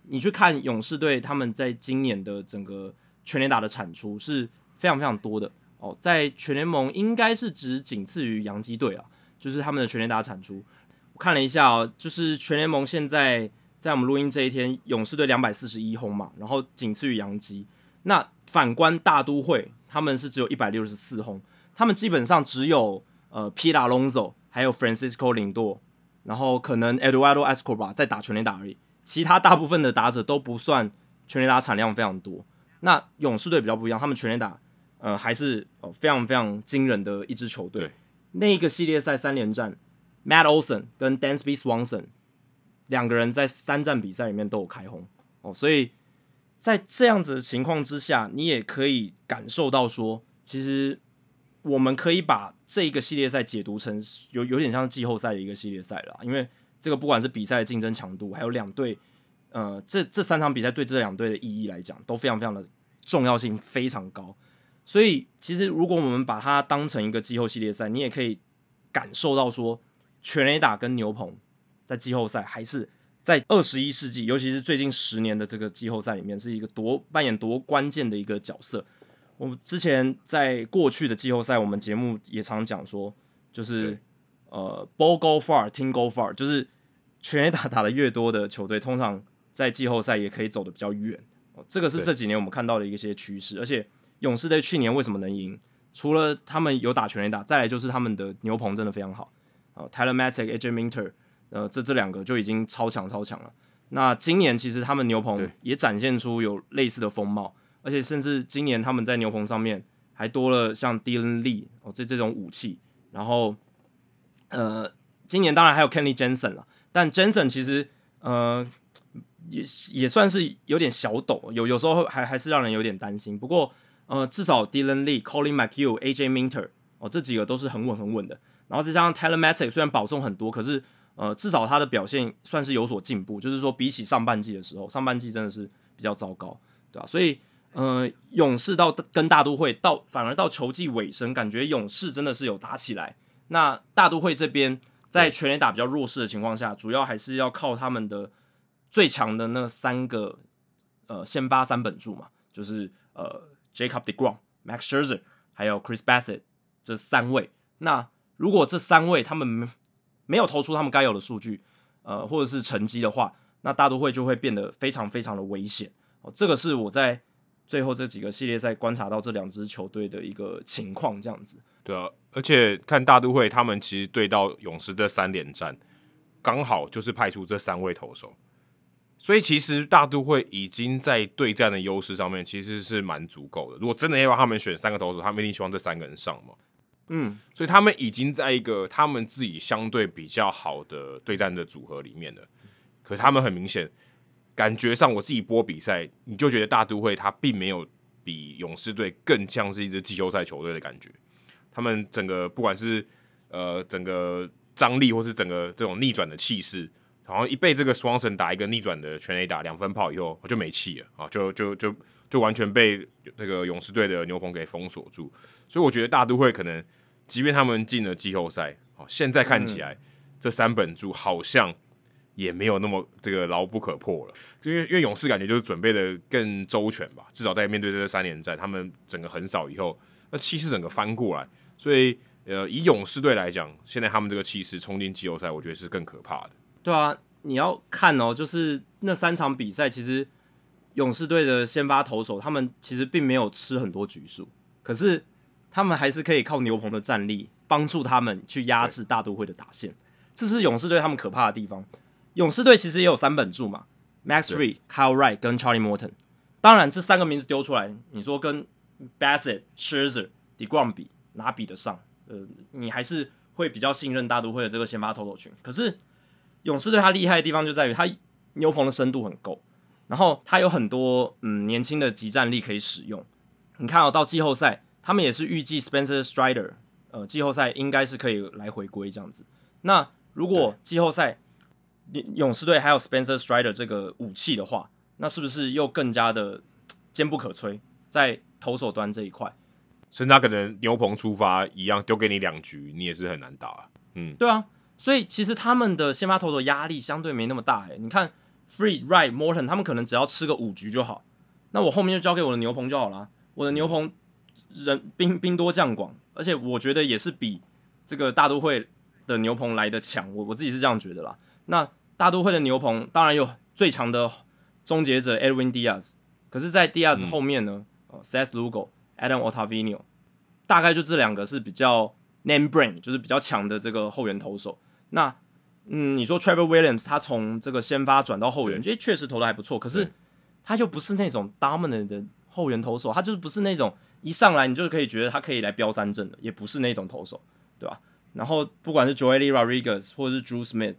你去看勇士队，他们在今年的整个全垒打的产出是非常非常多的哦，在全联盟应该是只仅次于洋基队啊，就是他们的全垒打产出。我看了一下哦，就是全联盟现在在我们录音这一天，勇士队两百四十一轰嘛，然后仅次于洋基。那反观大都会。他们是只有一百六十四轰，他们基本上只有呃，Pete Alonso 还有 Francisco Lindor，然后可能 Eduardo Escobar 在打全垒打而已，其他大部分的打者都不算全垒打产量非常多。那勇士队比较不一样，他们全垒打呃还是呃非常非常惊人的一支球队。那一个系列赛三连战，Matt Olson 跟 Dansby Swanson 两个人在三战比赛里面都有开轰哦，所以。在这样子的情况之下，你也可以感受到说，其实我们可以把这一个系列赛解读成有有点像季后赛的一个系列赛了，因为这个不管是比赛的竞争强度，还有两队，呃，这这三场比赛对这两队的意义来讲，都非常非常的重要性非常高。所以，其实如果我们把它当成一个季后系列赛，你也可以感受到说，全垒打跟牛棚在季后赛还是。在二十一世纪，尤其是最近十年的这个季后赛里面，是一个多扮演多关键的一个角色。我们之前在过去的季后赛，我们节目也常讲说，就是呃，ball go far，team go far，就是全垒打打的越多的球队，通常在季后赛也可以走得比较远。哦这个是这几年我们看到的一些趋势。而且勇士队去年为什么能赢？除了他们有打全垒打，再来就是他们的牛棚真的非常好。啊，Tyler Matzek、AJ Minter。呃，这这两个就已经超强超强了。那今年其实他们牛棚也展现出有类似的风貌，而且甚至今年他们在牛棚上面还多了像 Dylan Lee 哦这这种武器。然后，呃，今年当然还有 Kenley Jensen 了，但 Jensen 其实呃也也算是有点小抖，有有时候还还是让人有点担心。不过呃，至少 Dylan Lee、Collin McHugh、AJ Minter 哦这几个都是很稳很稳的。然后再加上 Tyler Matzek 虽然保送很多，可是呃，至少他的表现算是有所进步，就是说比起上半季的时候，上半季真的是比较糟糕，对吧？所以，呃，勇士到跟大都会到反而到球季尾声，感觉勇士真的是有打起来。那大都会这边在全垒打比较弱势的情况下，主要还是要靠他们的最强的那三个呃先发三本柱嘛，就是呃 Jacob deGrom、Max Scherzer 还有 Chris Bassett 这三位。那如果这三位他们没有投出他们该有的数据，呃，或者是成绩的话，那大都会就会变得非常非常的危险哦。这个是我在最后这几个系列赛观察到这两支球队的一个情况，这样子。对啊，而且看大都会他们其实对到勇士这三连战，刚好就是派出这三位投手，所以其实大都会已经在对战的优势上面其实是蛮足够的。如果真的要让他们选三个投手，他们一定希望这三个人上嘛。嗯，所以他们已经在一个他们自己相对比较好的对战的组合里面了。可是他们很明显，感觉上我自己播比赛，你就觉得大都会他并没有比勇士队更像是一支季后赛球队的感觉。他们整个不管是呃整个张力，或是整个这种逆转的气势，好像一被这个双神打一个逆转的全垒打两分炮以后，我就没气了啊，就就就就完全被那个勇士队的牛棚给封锁住。所以我觉得大都会可能，即便他们进了季后赛，哦，现在看起来、嗯、这三本柱好像也没有那么这个牢不可破了。因为因为勇士感觉就是准备的更周全吧，至少在面对这三连战，他们整个横扫以后，那气势整个翻过来。所以呃，以勇士队来讲，现在他们这个气势冲进季后赛，我觉得是更可怕的。对啊，你要看哦，就是那三场比赛，其实勇士队的先发投手他们其实并没有吃很多局数，可是。他们还是可以靠牛棚的战力帮助他们去压制大都会的打线，这是勇士队他们可怕的地方。勇士队其实也有三本柱嘛，Max Fried、Kyle Wright 跟 Charlie Morton。当然，这三个名字丢出来，你说跟 Bassitt、Scherzer、DeGrom 比，哪比得上？呃，你还是会比较信任大都会的这个先发投手群。可是勇士队他厉害的地方就在于他牛棚的深度很够，然后他有很多嗯年轻的集战力可以使用。你看到、哦、到季后赛。他们也是预计 Spencer Strider，呃，季后赛应该是可以来回归这样子。那如果季后赛勇士队还有 Spencer Strider 这个武器的话，那是不是又更加的坚不可摧？在投手端这一块，甚至他可能牛棚出发一样，丢给你两局，你也是很难打。啊嗯，对啊，所以其实他们的先发投手压力相对没那么大。哎，你看 Fried、Wright、Morton，他们可能只要吃个五局就好，那我后面就交给我的牛棚就好了。我的牛棚。人兵兵多将广，而且我觉得也是比这个大都会的牛棚来的强，我我自己是这样觉得啦。那大都会的牛棚当然有最强的终结者 Edwin Diaz，可是，在 Diaz 后面呢，呃、嗯 uh,，Seth Lugo、Adam Ottavino，大概就这两个是比较 name brand，就是比较强的这个后援投手。那嗯，你说 Trevor Williams 他从这个先发转到后援，觉得确实投的还不错，可是他又不是那种 dominant 的后援投手，他就是不是那种。一上来你就可以觉得他可以来飙三阵的，也不是那种投手，对吧？然后不管是 Joely Rodriguez 或者是 Drew Smith，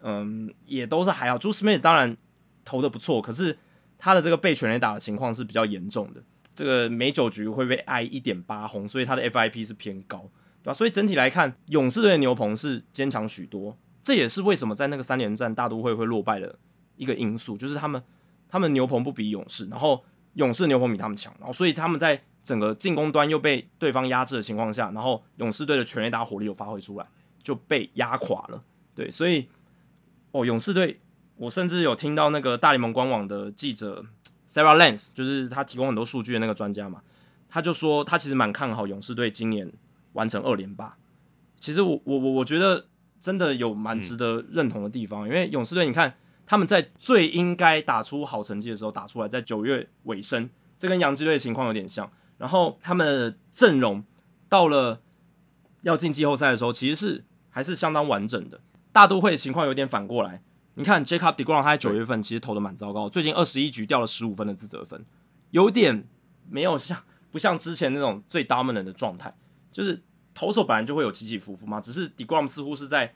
嗯，也都是还好。Drew Smith 当然投的不错，可是他的这个被全垒打的情况是比较严重的，这个每九局会被挨一点八轰，所以他的 FIP 是偏高，对吧？所以整体来看，勇士队的牛棚是坚强许多，这也是为什么在那个三连战大都会会落败的一个因素，就是他们他们牛棚不比勇士，然后勇士牛棚比他们强，然后所以他们在。整个进攻端又被对方压制的情况下，然后勇士队的全垒打火力又发挥出来，就被压垮了。对，所以哦，勇士队，我甚至有听到那个大联盟官网的记者 Sarah Lance，就是他提供很多数据的那个专家嘛，他就说他其实蛮看好勇士队今年完成二连霸。其实我我我我觉得真的有蛮值得认同的地方，嗯、因为勇士队你看他们在最应该打出好成绩的时候打出来，在九月尾声，这跟洋基队的情况有点像。然后他们的阵容到了要进季后赛的时候，其实是还是相当完整的。大都会的情况有点反过来，你看 Jacob deGrom 他在九月份其实投的蛮糟糕，最近二十一局掉了十五分的自责分，有点没有像不像之前那种最 dominant 的状态。就是投手本来就会有起起伏伏嘛，只是 deGrom 似乎是在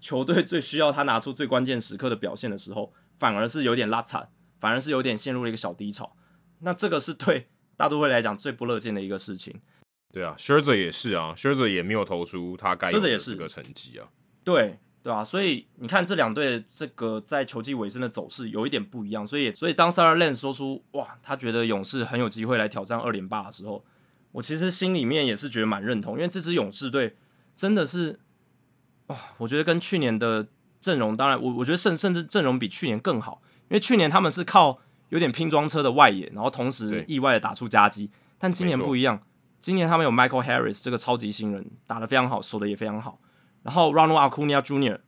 球队最需要他拿出最关键时刻的表现的时候，反而是有点拉惨，反而是有点陷入了一个小低潮。那这个是对。大都会来讲最不乐见的一个事情，对啊，Scherzer 也是啊，Scherzer 也没有投出他该有的这个成绩啊，对对啊，所以你看这两队这个在球季尾声的走势有一点不一样，所以所以当 Sarah Lance 说出哇，他觉得勇士很有机会来挑战二连霸的时候，我其实心里面也是觉得蛮认同，因为这支勇士队真的是哇，我觉得跟去年的阵容，当然我我觉得甚甚至阵容比去年更好，因为去年他们是靠。有点拼装车的外野，然后同时意外的打出夹击，但今年不一样，今年他们有 Michael Harris 这个超级新人，打得非常好，守得也非常好。然后 Ronald Acuna Jr.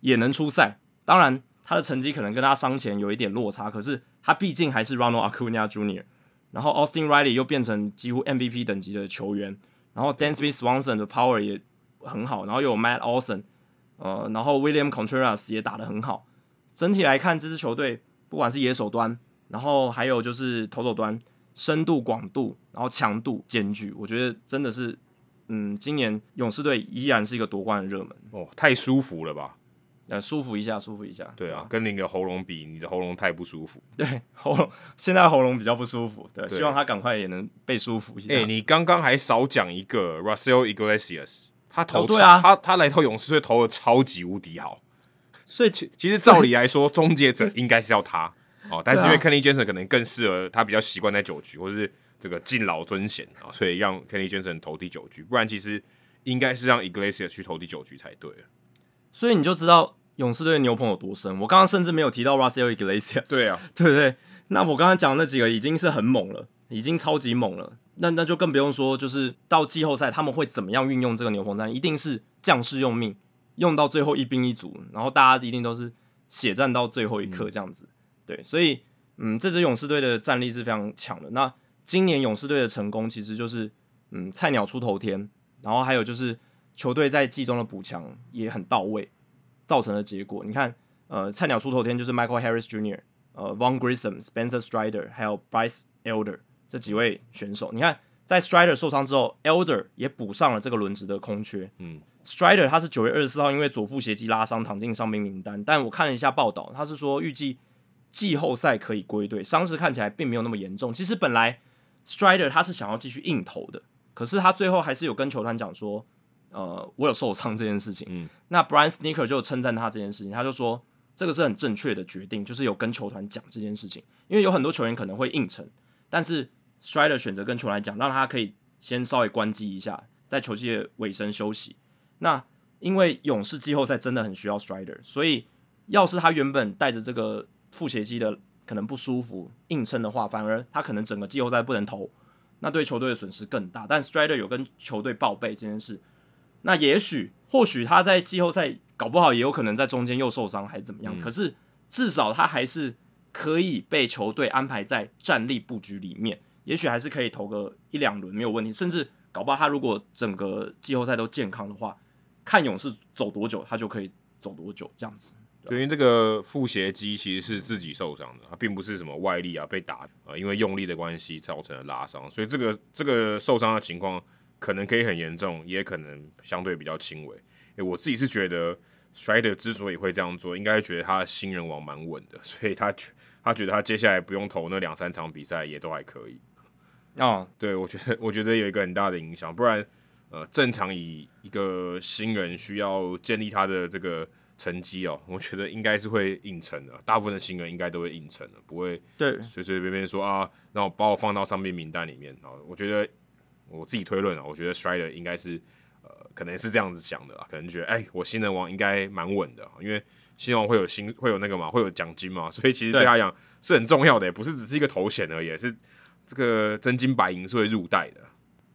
也能出赛，当然他的成绩可能跟他伤前有一点落差，可是他毕竟还是 Ronald Acuna Jr. 然后 Austin Riley 又变成几乎 MVP 等级的球员，然后 Dansby Swanson 的 power 也很好，然后又有 Matt Olson，呃，然后 William Contreras 也打得很好。整体来看，这支球队不管是野手端，然后还有就是投手端深度、广度，然后强度兼具，我觉得真的是嗯，今年勇士队依然是一个夺冠的热门哦，太舒服了吧？呃，舒服一下，舒服一下。对啊，跟你的喉咙比，你的喉咙太不舒服。对，喉咙现在喉咙比较不舒服。对，对希望他赶快也能被舒服一下。哎、欸，你刚刚还少讲一个 Russell Iglesias，他投、哦、对啊，他他来投勇士队投的超级无敌好。所以其其实照理来说，终结者应该是要他 哦，但是因为 Kenny Jensen 可能更适合他，比较习惯在九局或是这个敬老尊贤啊，所以让 Kenny Jensen 投第九局，不然其实应该是让 Iglesias 去投第九局才对。所以你就知道勇士队的牛棚有多深。我刚刚甚至没有提到 Russell Iglesias，对啊，对不对？那我刚刚讲的那几个已经是很猛了，已经超级猛了。那那就更不用说，就是到季后赛他们会怎么样运用这个牛棚战，一定是将士用命。用到最后一兵一卒，然后大家一定都是血战到最后一刻这样子，嗯、对，所以嗯，这支勇士队的战力是非常强的。那今年勇士队的成功其实就是嗯，菜鸟出头天，然后还有就是球队在季中的补强也很到位，造成的结果。你看，呃，菜鸟出头天就是 Michael Harris Jr.、呃 Vaughn Grissom、Spencer Strider 还有 Bryce Elder 这几位选手。你看，在 Strider 受伤之后，Elder 也补上了这个轮值的空缺，嗯。Strider 他是九月二十四号因为左腹斜肌拉伤躺进伤兵名单，但我看了一下报道，他是说预计季后赛可以归队，伤势看起来并没有那么严重。其实本来 Strider 他是想要继续硬投的，可是他最后还是有跟球团讲说，呃，我有受伤这件事情。嗯，那 Brian Snitker 就称赞他这件事情，他就说这个是很正确的决定，就是有跟球团讲这件事情，因为有很多球员可能会硬撑，但是 Strider 选择跟球团讲，让他可以先稍微关机一下，在球季的尾声休息。那因为勇士季后赛真的很需要 Strider，所以要是他原本带着这个腹斜肌的可能不舒服硬撑的话，反而他可能整个季后赛不能投，那对球队的损失更大。但 Strider 有跟球队报备这件事，那也许或许他在季后赛搞不好也有可能在中间又受伤还是怎么样，嗯、可是至少他还是可以被球队安排在战力布局里面，也许还是可以投个一两轮没有问题，甚至搞不好他如果整个季后赛都健康的话。看勇士走多久，他就可以走多久，这样子。对，因为这个腹斜肌其实是自己受伤的，它并不是什么外力啊被打啊、呃，因为用力的关系造成的拉伤，所以这个这个受伤的情况可能可以很严重，也可能相对比较轻微。诶，我自己是觉得 Strider 之所以会这样做，应该觉得他的新人王蛮稳的，所以他他觉得他接下来不用投那两三场比赛也都还可以。哦，对，我觉得我觉得有一个很大的影响，不然。呃，正常以一个新人需要建立他的这个成绩哦，我觉得应该是会硬撑的。大部分的新人应该都会硬撑的，不会对随随便便说啊，让我把我放到伤病名单里面啊。我觉得我自己推论啊，我觉得 Strider 应该是呃，可能是这样子想的啦，可能觉得哎、欸，我新人王应该蛮稳的，因为新人王会有新会有那个嘛，会有奖金嘛，所以其实对他讲是很重要的，不是只是一个头衔而已，是这个真金白银是会入袋的。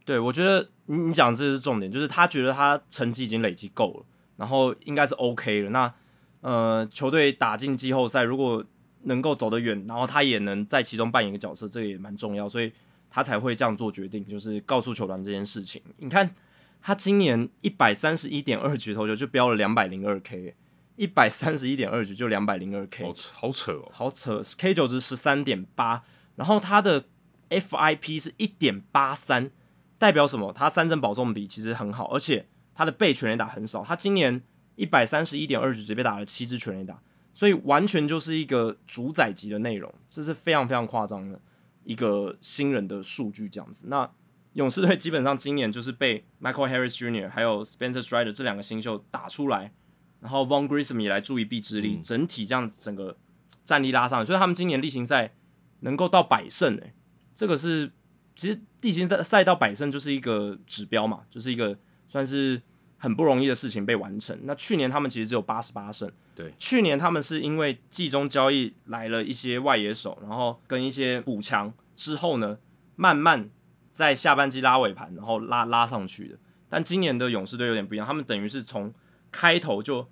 对，我觉得你你讲的这是重点，就是他觉得他成绩已经累积够了，然后应该是 OK 了。那呃，球队打进季后赛，如果能够走得远，然后他也能在其中扮演一个角色，这个也蛮重要，所以他才会这样做决定，就是告诉球团这件事情。你看他今年一百三十一点二局投球就飙了两百零二 K，一百三十一点二局就两百零二 K，好扯哦，好扯，K 九值十三点八，然后他的 FIP 是一点八三。代表什么？他三振保送比其实很好，而且他的被全垒打很少。他今年一百三十一点二局，只被打了七支全垒打，所以完全就是一个主宰级的内容，这是非常非常夸张的一个新人的数据。这样子，那勇士队基本上今年就是被 Michael Harris Jr. 还有 Spencer Strider 这两个新秀打出来，然后 Vaughn Grissom 也来助一臂之力，嗯、整体这样整个战力拉上来，所以他们今年例行赛能够到百胜，诶，这个是。其实例行赛到百胜就是一个指标嘛，就是一个算是很不容易的事情被完成。那去年他们其实只有八十八胜，对，去年他们是因为季中交易来了一些外野手，然后跟一些补强之后呢，慢慢在下半季拉尾盘，然后拉拉上去的。但今年的勇士队有点不一样，他们等于是从开头就。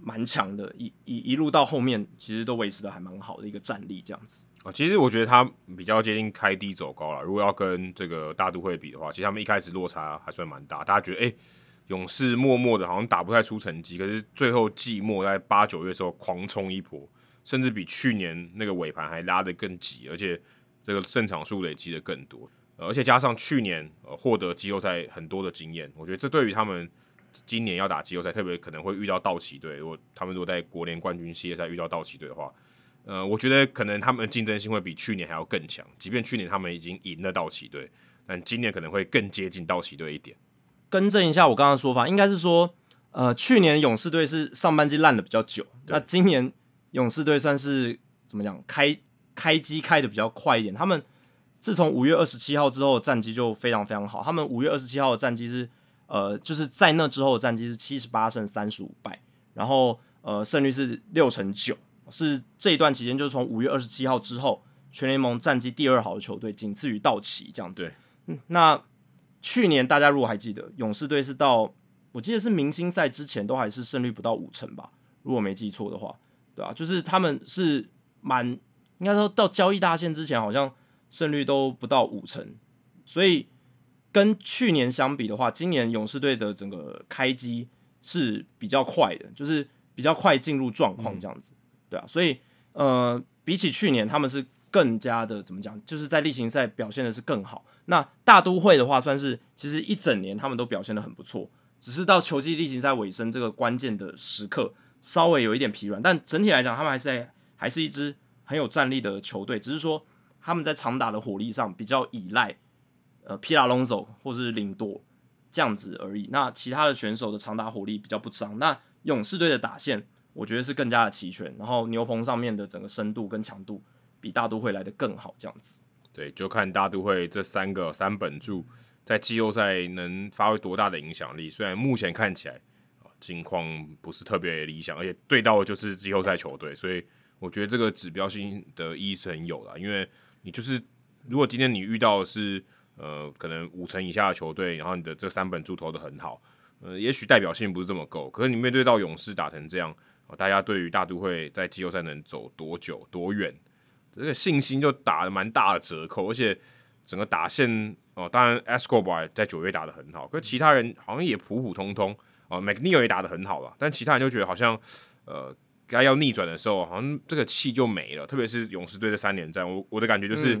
蛮强的，一一一路到后面，其实都维持的还蛮好的一个战力，这样子啊。其实我觉得他比较接近开低走高了。如果要跟这个大都会比的话，其实他们一开始落差还算蛮大。大家觉得，哎、欸，勇士默默的好像打不太出成绩，可是最后季末在八九月的时候狂冲一波，甚至比去年那个尾盘还拉得更急，而且这个胜场数累积的更多。而且加上去年呃获得季后赛很多的经验，我觉得这对于他们今年要打季后赛，特别可能会遇到道奇队。如果他们如果在国联冠军系列赛遇到道奇队的话，呃，我觉得可能他们竞争性会比去年还要更强。即便去年他们已经赢了道奇队，但今年可能会更接近道奇队一点。更正一下我刚刚的说法，应该是说，呃，去年勇士队是上半季烂的比较久，那今年勇士队算是怎么讲？开开机开的比较快一点。他们自从五月二十七号之后的战绩就非常非常好。他们五月二十七号的战绩是，呃，就是在那之后的战绩是七十八胜三十五败，然后呃胜率是六成九。是这一段期间，就是从五月二十七号之后，全联盟战绩第二好的球队，仅次于道奇这样子。对，嗯，那去年大家如果还记得，勇士队是到我记得是明星赛之前都还是胜率不到五成吧，如果没记错的话，对啊，就是他们是蛮应该说到交易大限之前，好像胜率都不到五成，所以跟去年相比的话，今年勇士队的整个开机是比较快的，就是比较快进入状况这样子。对啊，所以呃，比起去年，他们是更加的怎么讲？就是在例行赛表现的是更好。那大都会的话，算是其实一整年他们都表现的很不错，只是到球季例行赛尾声这个关键的时刻，稍微有一点疲软。但整体来讲，他们还是还是一支很有战力的球队，只是说他们在长打的火力上比较依赖呃皮拉隆走或是林多这样子而已。那其他的选手的长打火力比较不彰。那勇士队的打线。我觉得是更加的齐全，然后牛棚上面的整个深度跟强度比大都会来的更好，这样子。对，就看大都会这三个三本柱在季后赛能发挥多大的影响力。虽然目前看起来情况不是特别理想，而且对到的就是季后赛球队，所以我觉得这个指标性的意义是很有的。因为你就是如果今天你遇到的是呃可能五成以下的球队，然后你的这三本柱投的很好，呃，也许代表性不是这么够，可是你面对到勇士打成这样。大家对于大都会在季后赛能走多久多远，这个信心就打了蛮大的折扣，而且整个打线哦，当然 Escobar 在九月打得很好，可是其他人好像也普普通通哦，McNeil 也打得很好了，但其他人就觉得好像呃该要逆转的时候，好像这个气就没了，特别是勇士队的三连战，我我的感觉就是，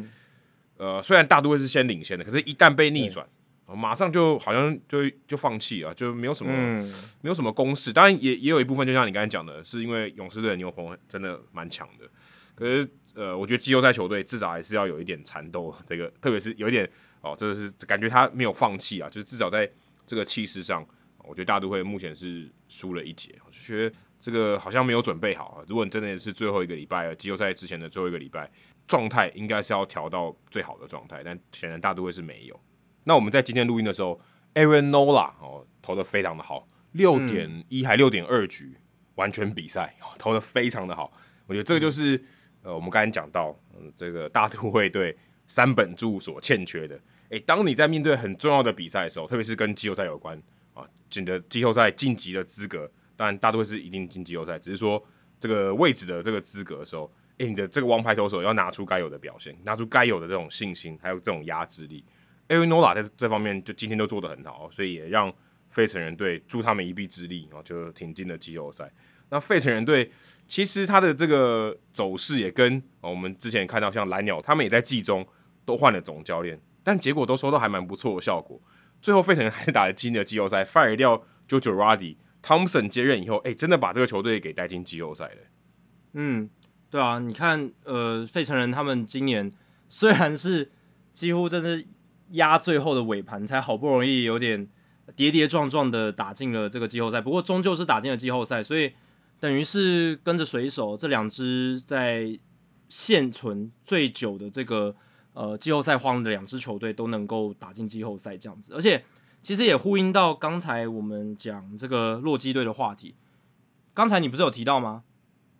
嗯、呃，虽然大都会是先领先的，可是一旦被逆转。马上就好像就就放弃了，就没有什么、嗯、没有什么攻势。当然也也有一部分，就像你刚才讲的，是因为勇士队的牛棚真的蛮强的。可是呃，我觉得季后赛球队至少还是要有一点缠斗，这个特别是有一点哦，这个是感觉他没有放弃啊，就是至少在这个气势上，我觉得大都会目前是输了一截，我就觉得这个好像没有准备好啊。如果你真的是最后一个礼拜，季后赛之前的最后一个礼拜，状态应该是要调到最好的状态，但显然大都会是没有。那我们在今天录音的时候，Aaron Nola 哦投的非常的好，六点一还六点二局完全比赛投的非常的好，我觉得这个就是、嗯、呃我们刚才讲到，嗯这个大都会对三本柱所欠缺的。诶，当你在面对很重要的比赛的时候，特别是跟季后赛有关啊，你的季后赛晋级的资格，当然大都会是一定进季后赛，只是说这个位置的这个资格的时候，诶，你的这个王牌投手要拿出该有的表现，拿出该有的这种信心，还有这种压制力。Aaron Nola 在这方面就今天都做得很好，所以也让费城人队助他们一臂之力，然后就挺进了季后赛。那费城人队其实他的这个走势也跟我们之前看到像蓝鸟，他们也在季中都换了总教练，但结果都收到还蛮不错的效果。最后费城人还是打了今年的季后赛，fire 掉 Joe Girardi，Thompson 接任以后，哎、真的把这个球队给带进季后赛了。嗯，对啊，你看，呃，费城人他们今年虽然是几乎这是。压最后的尾盘，才好不容易有点跌跌撞撞的打进了这个季后赛。不过终究是打进了季后赛，所以等于是跟着水手这两支在现存最久的这个呃季后赛荒的两支球队都能够打进季后赛这样子。而且其实也呼应到刚才我们讲这个洛基队的话题。刚才你不是有提到吗？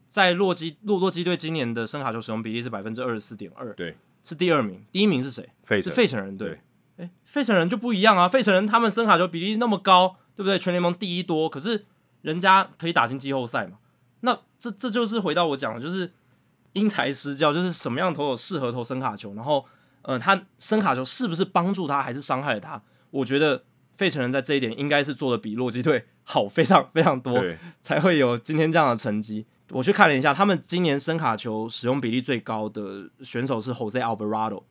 在洛基洛洛基队今年的声卡球使用比例是百分之二十四点二。对。是第二名，第一名是谁？费是费城人队。哎，费城人就不一样啊！费城人他们声卡球比例那么高，对不对？全联盟第一多，可是人家可以打进季后赛嘛？那这这就是回到我讲的，就是因材施教，就是什么样的投手适合投声卡球，然后呃，他声卡球是不是帮助他还是伤害了他？我觉得费城人在这一点应该是做的比洛基队好非常非常多，才会有今天这样的成绩。我去看了一下，他们今年声卡球使用比例最高的选手是 Jose Alvarado，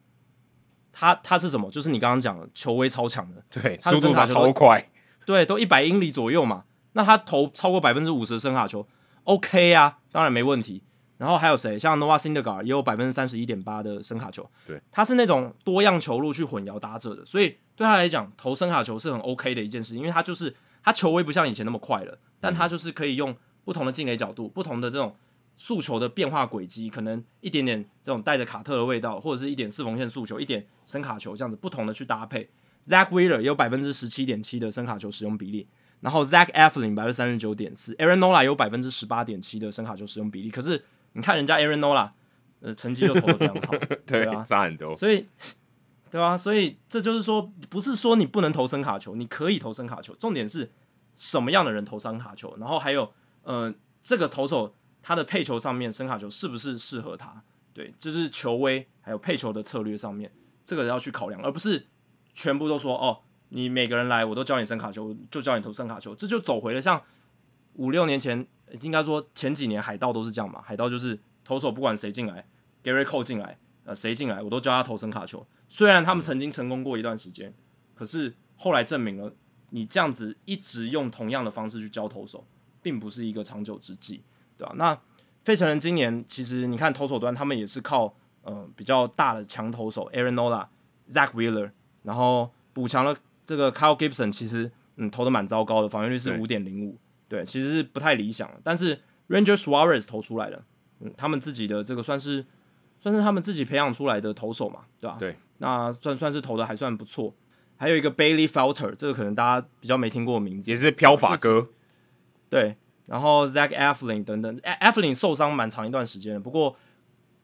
他他是什么？就是你刚刚讲的球威超强的，对，速度他超快，对，都一百英里左右嘛。那他投超过百分之五十的声卡球，OK 啊，当然没问题。然后还有谁？像 Noah Syndergaard 也有百分之三十一点八的声卡球，对，他是那种多样球路去混淆打者的，所以对他来讲投声卡球是很 OK 的一件事，因为他就是他球威不像以前那么快了，但他就是可以用不同的进垒角度、不同的这种速球的变化轨迹，可能一点点这种带着卡特的味道，或者是一点四缝线速球、一点声卡球这样子不同的去搭配。Zack Wheeler 也有百分之十七点七的声卡球使用比例，然后 Zach Eflin 百分之三十九点四，Aaron Nola 有百分之十八点七的声卡球使用比例，可是。你看人家 Aaron Nola，呃，成绩就投的非常好，对啊，差很多。所以，对啊，所以这就是说，不是说你不能投声卡球，你可以投声卡球，重点是什么样的人投声卡球，然后还有，呃，这个投手他的配球上面声卡球是不是适合他？对，就是球威还有配球的策略上面，这个要去考量，而不是全部都说哦，你每个人来我都教你伸卡球，就教你投伸卡球，这就走回了像五六年前。应该说前几年海盗都是这样嘛，海盗就是投手不管谁进来，Gary Cole 进来，呃谁进来，我都教他投伸卡球。虽然他们曾经成功过一段时间，可是后来证明了，你这样子一直用同样的方式去教投手，并不是一个长久之计，对吧？那费城人今年其实你看投手端，他们也是靠呃比较大的强投手 Aaron Nola、Zack Wheeler，然后补强了这个 Kyle Gibson，其实嗯投的蛮糟糕的，防御率是五点零五。对，其实是不太理想，但是 Ranger Suarez 投出来了，嗯，他们自己的这个算是算是他们自己培养出来的投手嘛，对吧？对，那算算是投的还算不错。还有一个 Bailey Falter，这个可能大家比较没听过的名字，也是飘法哥。对，然后 Zach Eflin 等等，Eflin 受伤蛮长一段时间的，不过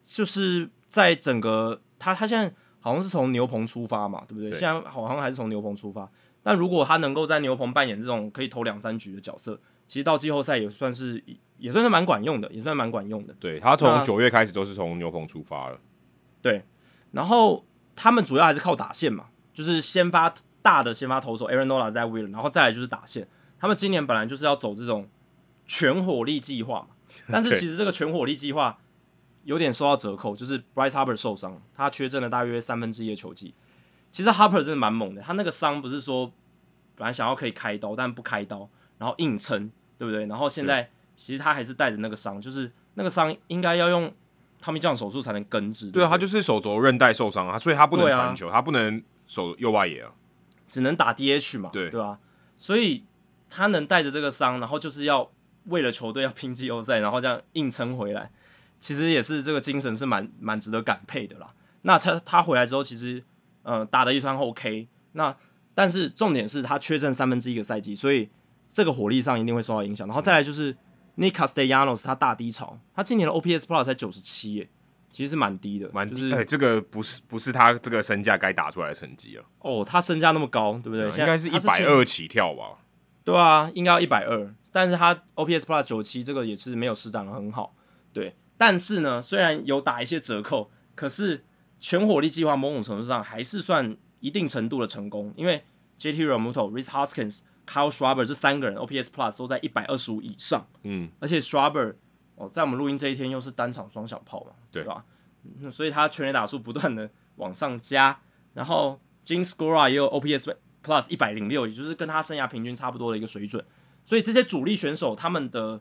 就是在整个他他现在好像是从牛棚出发嘛，对不对？对现在好像还是从牛棚出发，但如果他能够在牛棚扮演这种可以投两三局的角色。其实到季后赛也算是也算是蛮管用的，也算蛮管用的。对，他从九月开始都是从牛棚出发了。对，然后他们主要还是靠打线嘛，就是先发大的先发投手 Aaron Nola 在 Wheeler，然后再来就是打线。他们今年本来就是要走这种全火力计划嘛，但是其实这个全火力计划有点受到折扣，就是 Bryce Harper 受伤，他缺阵了大约三分之一的球季。其实 Harper 真的蛮猛的，他那个伤不是说本来想要可以开刀，但不开刀，然后硬撑。对不对？然后现在其实他还是带着那个伤，就是那个伤应该要用 Tommy John 手术才能根治。对啊，他就是手肘韧带受伤啊，所以他不能传球，啊、他不能手右外野啊，只能打 DH 嘛，对对吧？所以他能带着这个伤，然后就是要为了球队要拼季后赛，然后这样硬撑回来，其实也是这个精神是蛮蛮值得感佩的啦。那他他回来之后，其实呃打的一团 OK，那但是重点是他缺阵三分之一个赛季，所以。这个火力上一定会受到影响，然后再来就是 Nick Castellanos 他大低潮，他今年的 OPS Plus 才九十七耶，其实是蛮低的，蛮低。就是、哎，这个不是不是他这个身价该打出来的成绩啊。哦，他身价那么高，对不对？嗯、应该是一百二起跳吧？对啊，应该要一百二，但是他 OPS Plus 九十七，这个也是没有施展的很好。对，但是呢，虽然有打一些折扣，可是全火力计划某种程度上还是算一定程度的成功，因为 JT Realmuto、Rich Hoskins。Kyle Schwarber 这三个人 OPS Plus 都在一百二十五以上，嗯，而且 Schwarber 哦，在我们录音这一天又是单场双响炮嘛，对，对吧？所以他全垒打数不断的往上加，然后 Jean Segura 也有 OPS Plus 一百零六，也就是跟他生涯平均差不多的一个水准。所以这些主力选手他们的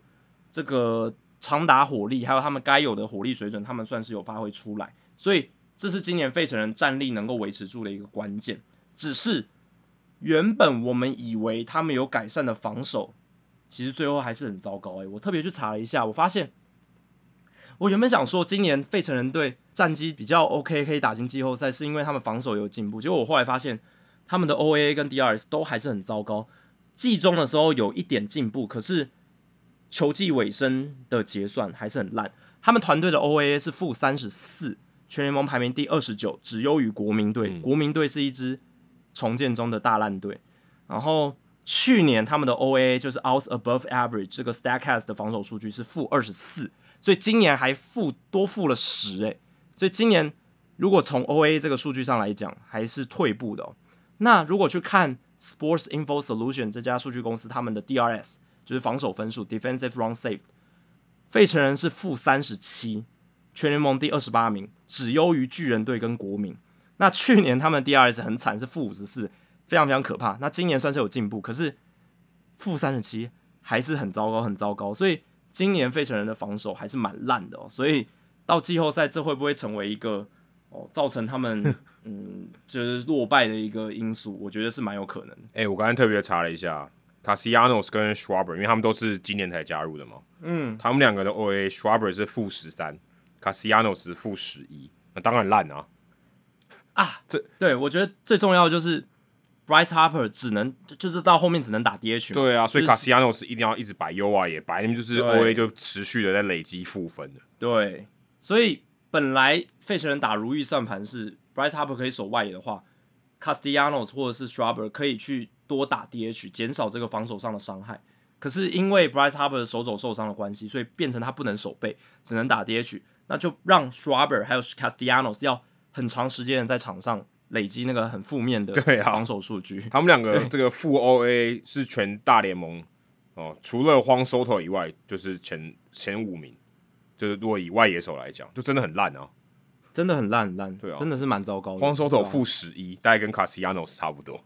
这个长打火力，还有他们该有的火力水准，他们算是有发挥出来。所以这是今年费城人战力能够维持住的一个关键，只是。原本我们以为他们有改善的防守，其实最后还是很糟糕。诶，我特别去查了一下，我发现我原本想说今年费城人队战绩比较 OK，可以打进季后赛，是因为他们防守有进步。结果我后来发现他们的 OAA 跟 DRS 都还是很糟糕。季中的时候有一点进步，可是球季尾声的结算还是很烂。他们团队的 OAA 是负三十四，全联盟排名第二十九，只优于国民队。国民队是一支。重建中的大烂队，然后去年他们的 OAA 就是 outs above average 这个 Statcast 的防守数据是负二十四，所以今年还负多负了十诶，所以今年如果从 OAA 这个数据上来讲，还是退步的哦。那如果去看 Sports Info Solution 这家数据公司他们的 DRS 就是防守分数 Defensive Run Saved，费城人是负三十七，全联盟第二十八名，只优于巨人队跟国民。那去年他们的 DRS 很惨，是负五十四，非常非常可怕。那今年算是有进步，可是负三十七还是很糟糕，很糟糕。所以今年费城人的防守还是蛮烂的哦。所以到季后赛，这会不会成为一个哦造成他们 嗯就是落败的一个因素？我觉得是蛮有可能的。哎、欸，我刚才特别查了一下，Castellanos 跟 Schwarber，因为他们都是今年才加入的嘛。嗯，他们两个的 OA，Schwarber 是负十三，Castellanos 是负十一，那当然烂啊。啊，这对我觉得最重要的就是 Bryce Harper 只能就是到后面只能打 DH。对啊，所以 Castellanos 一定要一直摆 U 啊，也摆，那么就是 OA 就持续的在累积负分的。对，所以本来费城人打如意算盘是 Bryce Harper 可以守外野的话，Castellanos 或者是 Schwarber 可以去多打 DH，减少这个防守上的伤害。可是因为 Bryce Harper 的手肘受伤的关系，所以变成他不能守备，只能打 DH，那就让 Schwarber 还有 Castellanos 要。很长时间的在场上累积那个很负面的防守数据，他们两个这个负 OA 是全大联盟哦，除了荒 Soto 以外，就是前前五名。就是如果以外野手来讲，就真的很烂啊，真的很烂很烂，对啊，真的是蛮糟糕的。荒 Soto 负十一，大概跟 Castellanos 差不多。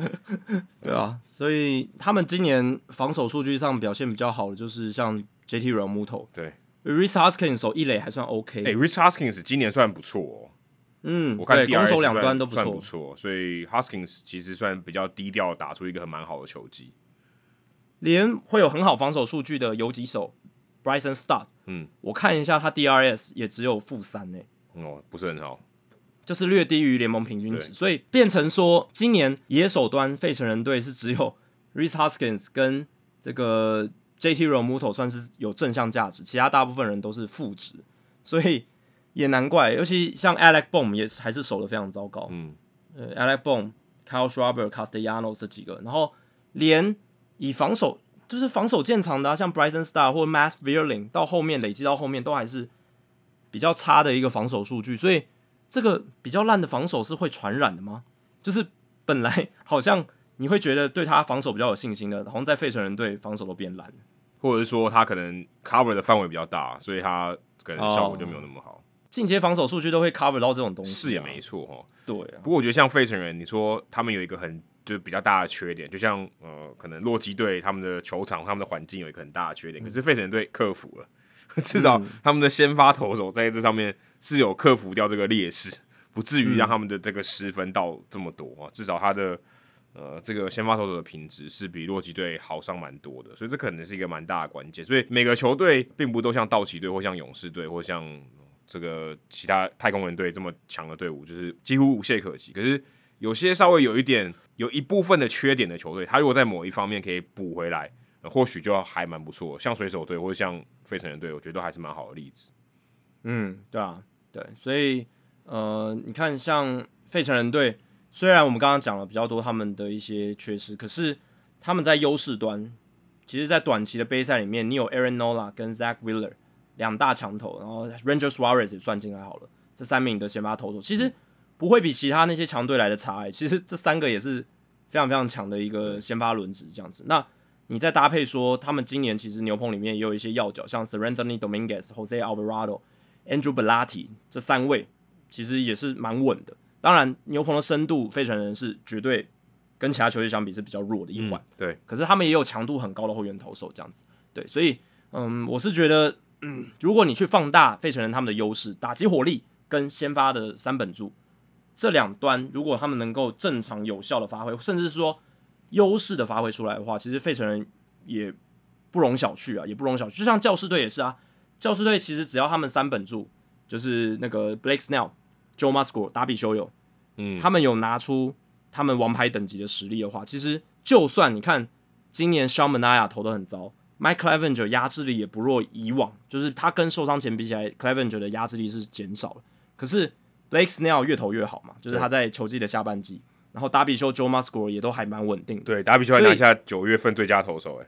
对啊，所以他们今年防守数据上表现比较好的，就是像 JT Realmuto 对。r i c h Hoskins 守一垒还算 OK，哎、欸、r i c h Hoskins 今年算不错哦。嗯，我看攻守两端都不算不错，所以 Hoskins 其实算比较低调，打出一个很蛮好的球技。连会有很好防守数据的游击手 Bryson Stott，嗯，我看一下他 DRS 也只有负三呢。哦，不是很好，就是略低于联盟平均值，所以变成说今年野手端费城人队是只有 Reese Hoskins 跟这个。JT Realmuto 算是有正向价值，其他大部分人都是负值，所以也难怪。尤其像 Alec Bohm 也还是守的非常糟糕。嗯，呃，Alec Bohm、Kyle Schwarber、Castellanos 这几个，然后连以防守就是防守见长的、啊，像 Bryson Star 或 Matt Vierling 到后面累积到后面都还是比较差的一个防守数据。所以这个比较烂的防守是会传染的吗？就是本来好像你会觉得对他防守比较有信心的，好像在费城人队防守都变烂。或者是说他可能 cover 的范围比较大，所以他可能效果就没有那么好。进阶防守数据都会 cover 到这种东西，是也没错哈。对啊。不过我觉得像费城人，你说他们有一个很就是比较大的缺点，就像呃，可能洛基队他们的球场、他们的环境有一个很大的缺点，可是费城人队克服了，至少他们的先发投手在这上面是有克服掉这个劣势，不至于让他们的这个失分到这么多啊。至少他的。呃，这个先发投手的品质是比洛基队好上蛮多的，所以这可能是一个蛮大的关键。所以每个球队并不都像道奇队或像勇士队或像这个其他太空人队这么强的队伍，就是几乎无懈可击。可是有些稍微有一点有一部分的缺点的球队，他如果在某一方面可以补回来，或许就要还蛮不错。像水手队或者像费城人队，我觉得都还是蛮好的例子。嗯，对啊，对，所以呃，你看像费城人队。虽然我们刚刚讲了比较多他们的一些缺失，可是他们在优势端，其实，在短期的杯赛里面，你有 Aaron Nola 跟 Zack Wheeler 两大强投，然后 Ranger Suarez 也算进来好了，这三名的先发投手其实不会比其他那些强队来的差，欸。其实这三个也是非常非常强的一个先发轮值这样子。那你再搭配说，他们今年其实牛棚里面也有一些要角，像 s e r e n t h o n y Dominguez、Jose Alvarado、Andrew Bellatti 这三位，其实也是蛮稳的。当然，牛棚的深度，费城人是绝对跟其他球队相比是比较弱的一环，嗯。对，可是他们也有强度很高的后援投手，这样子。对，所以，嗯，我是觉得，嗯，如果你去放大费城人他们的优势，打击火力跟先发的三本柱这两端，如果他们能够正常有效的发挥，甚至是说优势的发挥出来的话，其实费城人也不容小觑啊，也不容小觑。就像教士队也是啊，教士队其实只要他们三本柱，就是那个 Blake Snell。Joe Musgrove、达比修友，嗯，他们有拿出他们王牌等级的实力的话，其实就算你看今年 s h a m a n a y a 投的很糟，Mike Clevenger 压制力也不弱以往，就是他跟受伤前比起来，Clevenger 的压制力是减少了。可是 Blake Snell 越投越好嘛，就是他在球季的下半季，然后达比修、Joe Musgrove 也都还蛮稳定的。对，达比修还拿下九月份最佳投手，诶，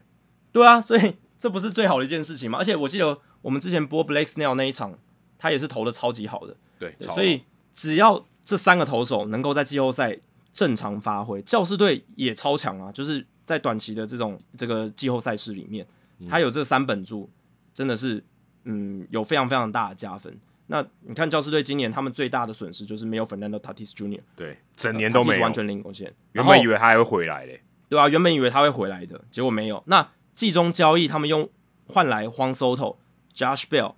对啊，所以 这不是最好的一件事情吗？而且我记得我们之前播 Blake Snell 那一场，他也是投的超级好的，对，对所以。只要这三个投手能够在季后赛正常发挥，教士队也超强啊！就是在短期的这种这个季后赛事里面，他有这三本柱，真的是嗯有非常非常大的加分。那你看教师队今年他们最大的损失就是没有 Fernando Tatis Jr.，对，整年都没有，完全零贡献。原本以为他还会回来嘞，对啊，原本以为他会回来的，结果没有。那季中交易他们用换来 Juan Soto、Josh Bell，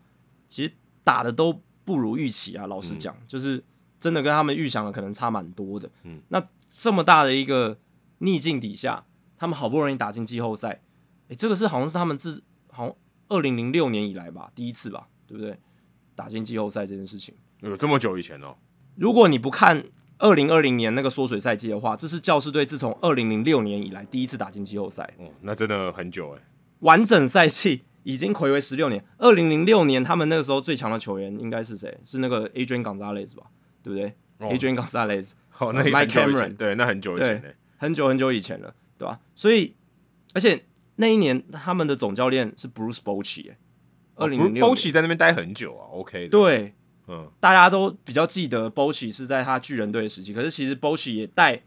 其实打的都不如预期啊。老实讲，嗯、就是真的跟他们预想的可能差蛮多的。嗯，那这么大的一个逆境底下，他们好不容易打进季后赛，诶，这个是好像是他们自好像二零零六年以来吧，第一次吧，对不对？打进季后赛这件事情有这么久以前哦。如果你不看二零二零年那个缩水赛季的话，这是教士队自从二零零六年以来第一次打进季后赛。哦，那真的很久哎。完整赛季已经睽违十六年。二零零六年他们那个时候最强的球员应该是谁？是那个 Adrian Gonzalez 吧？对不对？哦，Adrian Gonzalez。哦，那 Mike Cameron。对，那很久以前呢，很久很久以前了，对吧？所以，而且那一年他们的总教练是 Bruce Bochy 哎。二零零六，Bochy 在那边待很久啊，OK 的。对，嗯，大家都比较记得 Bochy 是在他巨人队的时期，可是其实 Bochy 也带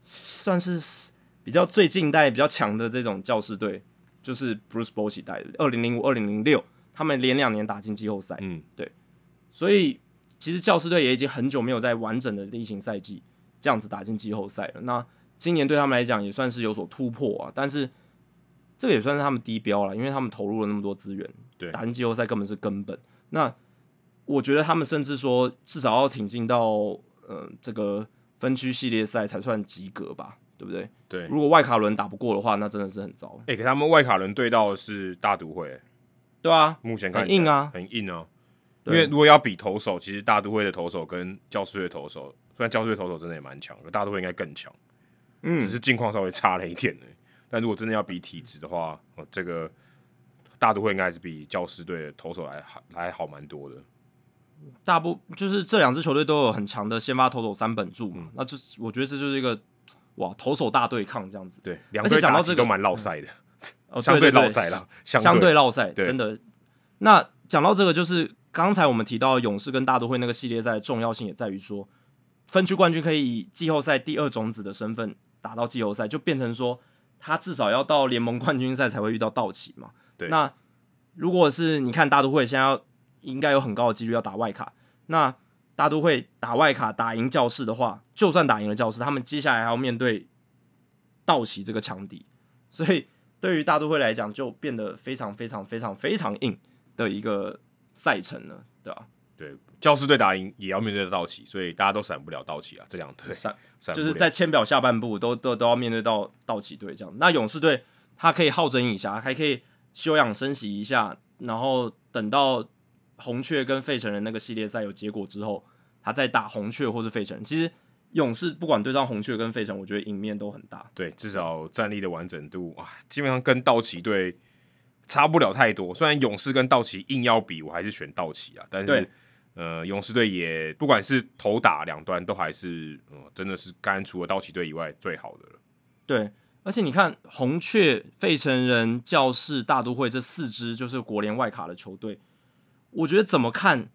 算是比较最近代比较强的这种教士队，就是 Bruce Bochy 带的。二零零五、二零零六，他们连两年打进季后赛，嗯，对。所以其实教师队也已经很久没有在完整的例行赛季这样子打进季后赛了。那今年对他们来讲也算是有所突破啊，但是这个也算是他们低标了，因为他们投入了那么多资源。对，打进季后赛根本是根本。那我觉得他们甚至说，至少要挺进到呃这个分区系列赛才算及格吧，对不对？对。如果外卡轮打不过的话，那真的是很糟。哎、欸，可他们外卡轮对到的是大都会，对啊，目前看很硬啊，很硬啊。因为如果要比投手，其实大都会的投手跟教士队投手，虽然教士队投手真的也蛮强，可大都会应该更强。嗯，只是近况稍微差了一点。但如果真的要比体质的话，哦，这个。大都会应该还是比教师队的投手来还来好蛮多的。大部就是这两支球队都有很强的先发投手三本柱嘛，嗯、那就我觉得这就是一个哇投手大对抗这样子。对，两队讲到这个都蛮绕赛的，嗯、相对绕赛了，相对绕赛，真的。那讲到这个，就是刚才我们提到勇士跟大都会那个系列赛的重要性也在于说，分区冠军可以以季后赛第二种子的身份打到季后赛，就变成说他至少要到联盟冠军赛才会遇到道奇嘛。对那如果是你看大都会现在要应该有很高的几率要打外卡，那大都会打外卡打赢教室的话，就算打赢了教室，他们接下来还要面对道奇这个强敌，所以对于大都会来讲就变得非常非常非常非常硬的一个赛程了，对吧？对，教师队打赢也要面对道奇，所以大家都闪不了道奇啊，这两队闪闪就是在签表下半部都都都要面对到道奇队这样，那勇士队他可以好整以暇，还可以。休养生息一下，然后等到红雀跟费城人那个系列赛有结果之后，他再打红雀或是费城。其实勇士不管对上红雀跟费城，我觉得赢面都很大。对，至少战力的完整度啊，基本上跟道奇队差不了太多。虽然勇士跟道奇硬要比，我还是选道奇啊。但是对呃，勇士队也不管是投打两端都还是，呃、真的是刚除了道奇队以外最好的了。对。而且你看，红雀、费城人、教士、大都会这四支就是国联外卡的球队，我觉得怎么看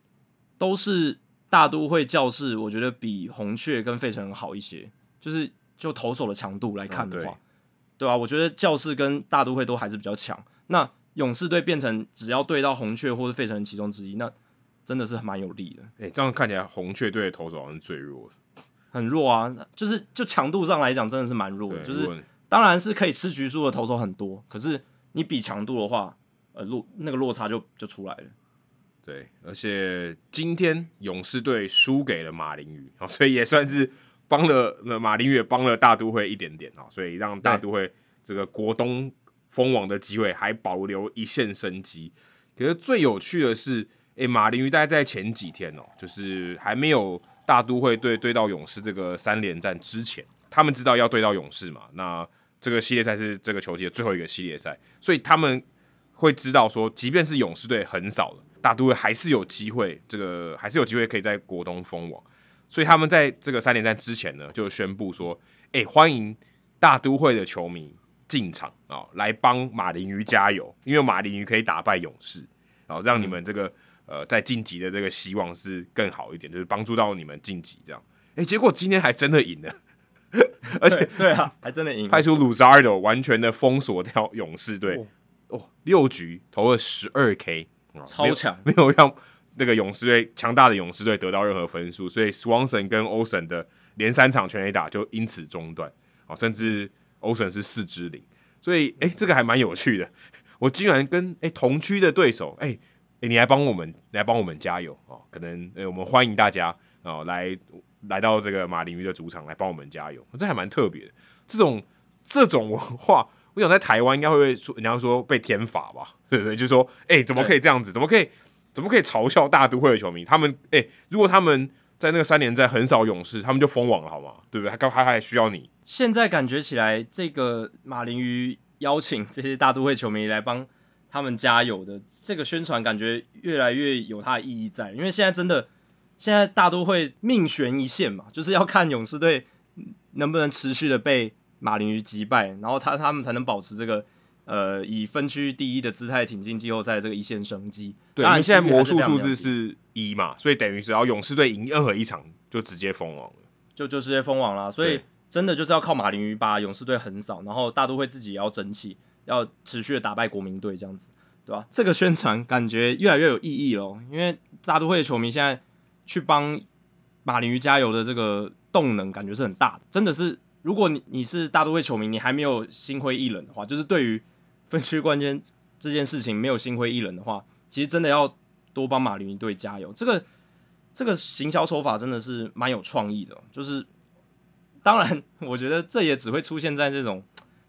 都是大都会、教士，我觉得比红雀跟费城人好一些。就是就投手的强度来看的话，嗯、对，吧啊，我觉得教士跟大都会都还是比较强。那勇士队变成只要对到红雀或者费城人其中之一，那真的是蛮有力的。哎、欸，这样看起来红雀队的投手好像是最弱的，很弱啊。就是就强度上来讲，真的是蛮弱的，就是。当然是可以吃局数的投手很多，可是你比强度的话，呃落那个落差就就出来了。对，而且今天勇士队输给了马林鱼，所以也算是帮了那马林鱼，也帮了大都会一点点啊，所以让大都会这个国东封王的机会还保留一线生机。可是最有趣的是，诶，马林鱼大概在前几天哦，就是还没有大都会对对到勇士这个三连战之前，他们知道要对到勇士嘛，那。这个系列赛是这个球季的最后一个系列赛，所以他们会知道说，即便是勇士队很少了，大都会还是有机会，这个还是有机会可以在国东封王。所以他们在这个三连战之前呢，就宣布说：“哎，欢迎大都会的球迷进场啊、哦，来帮马林鱼加油，因为马林鱼可以打败勇士，然、哦、后让你们这个呃在晋级的这个希望是更好一点，就是帮助到你们晋级这样。哎，结果今天还真的赢了。”而且对，对啊，还真的赢，派出鲁扎尔多完全的封锁掉勇士队。哦，哦，六局投了十二 K，超强，没有让那个勇士队强大的勇士队得到任何分数，所以 Swanson 跟 Olsen 的连三场全 A 打就因此中断，哦，甚至 Olsen 是四支零，所以哎、欸，这个还蛮有趣的。我居然跟哎、欸、同区的对手，哎、欸，你来帮我们，你来帮我们加油哦，可能哎、欸、我们欢迎大家哦来来到这个马林鱼的主场来帮我们加油，这还蛮特别的。这种这种文化，我想在台湾应该会说，人家说被天罚吧，对不对？就是说哎、欸，怎么可以这样子？怎么可以？怎么可以嘲笑大都会的球迷？他们哎、欸，如果他们在那个三连战横扫勇士，他们就封网了，好吗？对不对？他还还需要你。现在感觉起来，这个马林鱼邀请这些大都会球迷来帮他们加油的这个宣传，感觉越来越有它的意义在。因为现在真的，现在大都会命悬一线嘛，就是要看勇士队能不能持续的被马林鱼击败，然后他他们才能保持这个。呃，以分区第一的姿态挺进季后赛这个一线生机。对，因为现在魔术数字是一嘛，所以等于只要勇士队赢任何一场，就直接封王了，就就直接封王了。所以真的就是要靠马林鱼把勇士队横扫，然后大都会自己也要争气，要持续的打败国民队这样子，对吧？这个宣传感觉越来越有意义了，因为大都会的球迷现在去帮马林鱼加油的这个动能感觉是很大的，真的是。如果你你是大都会球迷，你还没有心灰意冷的话，就是对于分区冠军这件事情没有心灰意冷的话，其实真的要多帮马林鱼队加油。这个这个行销手法真的是蛮有创意的。就是当然，我觉得这也只会出现在这种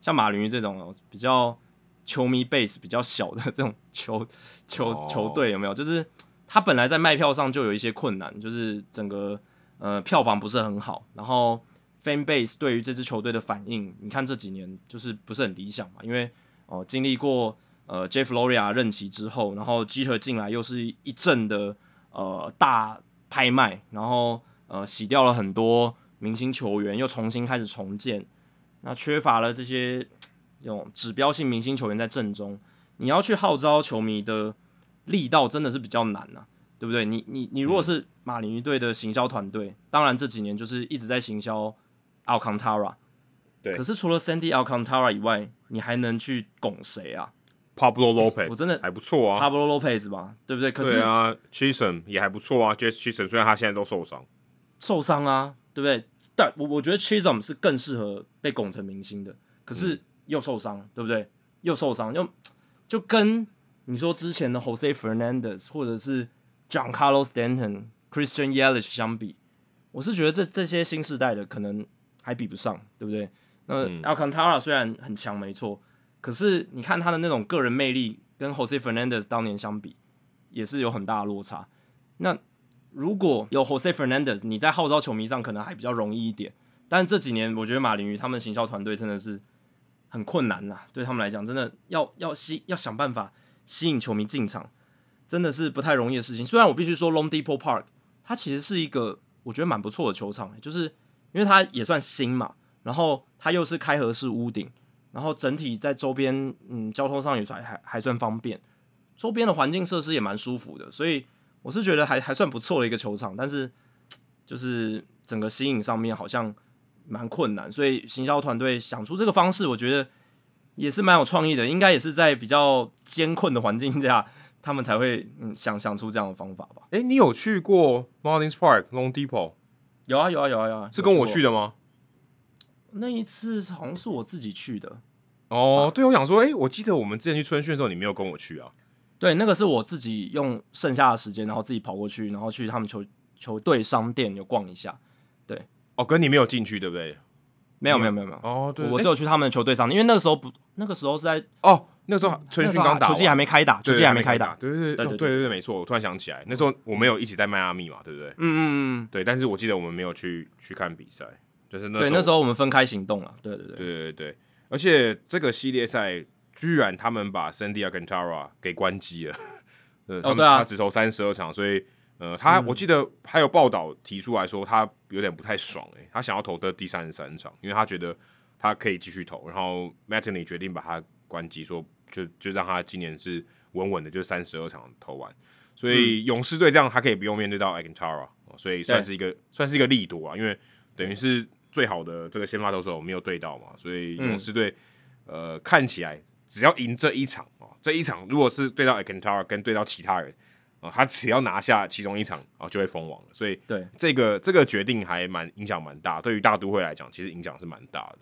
像马林鱼这种比较球迷 base 比较小的这种球球球队有没有？就是他本来在卖票上就有一些困难，就是整个呃票房不是很好，然后 fan base 对于这支球队的反应，你看这几年就是不是很理想嘛，因为。哦，经历过呃 Jeff Loria 任期之后，然后 Jeter 进来又是一阵的呃大拍卖，然后呃洗掉了很多明星球员，又重新开始重建，那缺乏了这些这种指标性明星球员在阵中，你要去号召球迷的力道真的是比较难呐、啊，对不对？你你你如果是马林鱼队的行销团队，当然这几年就是一直在行销 Alcantara。对，可是除了 Sandy Alcantara 以外，你还能去拱谁啊？Pablo Lopez，我真的还不错啊。Pablo Lopez 吧，对不对？可是对啊，Chisholm 也还不错啊。Jazz Chisholm 虽然他现在都受伤，受伤啊，对不对？但我我觉得 Chisholm 是更适合被拱成明星的，可是又受伤，嗯、对不对？又受伤，又就跟你说之前的 Jose Fernandez 或者是 John Carlos Stanton、Christian Yelich 相比，我是觉得这这些新时代的可能还比不上，对不对？那 Alcantara 虽然很强，没错，可是你看他的那种个人魅力，跟 Jose Fernandez 当年相比，也是有很大的落差。那如果有 Jose Fernandez，你在号召球迷上可能还比较容易一点。但这几年，我觉得马林鱼他们行销团队真的是很困难呐，对他们来讲，真的要要吸要想办法吸引球迷进场，真的是不太容易的事情。虽然我必须说，loanDepot Park 它其实是一个我觉得蛮不错的球场，就是因为它也算新嘛。然后它又是开合式屋顶，然后整体在周边，嗯，交通上也算还还算方便，周边的环境设施也蛮舒服的，所以我是觉得还还算不错的一个球场，但是就是整个吸引上面好像蛮困难，所以行销团队想出这个方式，我觉得也是蛮有创意的，应该也是在比较艰困的环境下，他们才会嗯想想出这样的方法吧。诶，你有去过 Martins Park Long Depot？有啊有啊有啊有啊，是跟我去的吗？那一次好像是我自己去的哦，对，我想说，哎、欸，我记得我们之前去春训的时候，你没有跟我去啊？对，那个是我自己用剩下的时间，然后自己跑过去，然后去他们球球队商店有逛一下。对，哦，跟你没有进去，对不对？没有，没有，没有，没有。哦，对，我只有去他们的球队商店，因为那个时候不，那个时候是在哦，那个时候春训刚打，球季还没开打，球季还没开打。对对对对对对对，没错，我突然想起来，那时候我没有一起在迈阿密嘛，对不对？嗯嗯嗯，对，但是我记得我们没有去去看比赛。就是那对，那时候我们分开行动了。对对对，对对对，而且这个系列赛居然他们把 Sandy Alcantara 给关机了。呃，他们、哦对啊、他只投三十二场，所以呃，他、嗯、我记得还有报道提出来说他有点不太爽诶、欸，他想要投的第三十三场，因为他觉得他可以继续投，然后 Mattingly 决定把他关机，说就就让他今年是稳稳的，就三十二场投完。所以勇士队这样他可以不用面对到 Alcantara，所以算是一个算是一个力度啊，因为等于是。最好的这个先发投手没有对到嘛，所以勇士队、嗯、呃看起来只要赢这一场哦，这一场如果是对到 Alcantara 跟对到其他人啊，他只要拿下其中一场啊，就会封王了。所以对这个这个决定还蛮影响蛮大，对于大都会来讲，其实影响是蛮大的。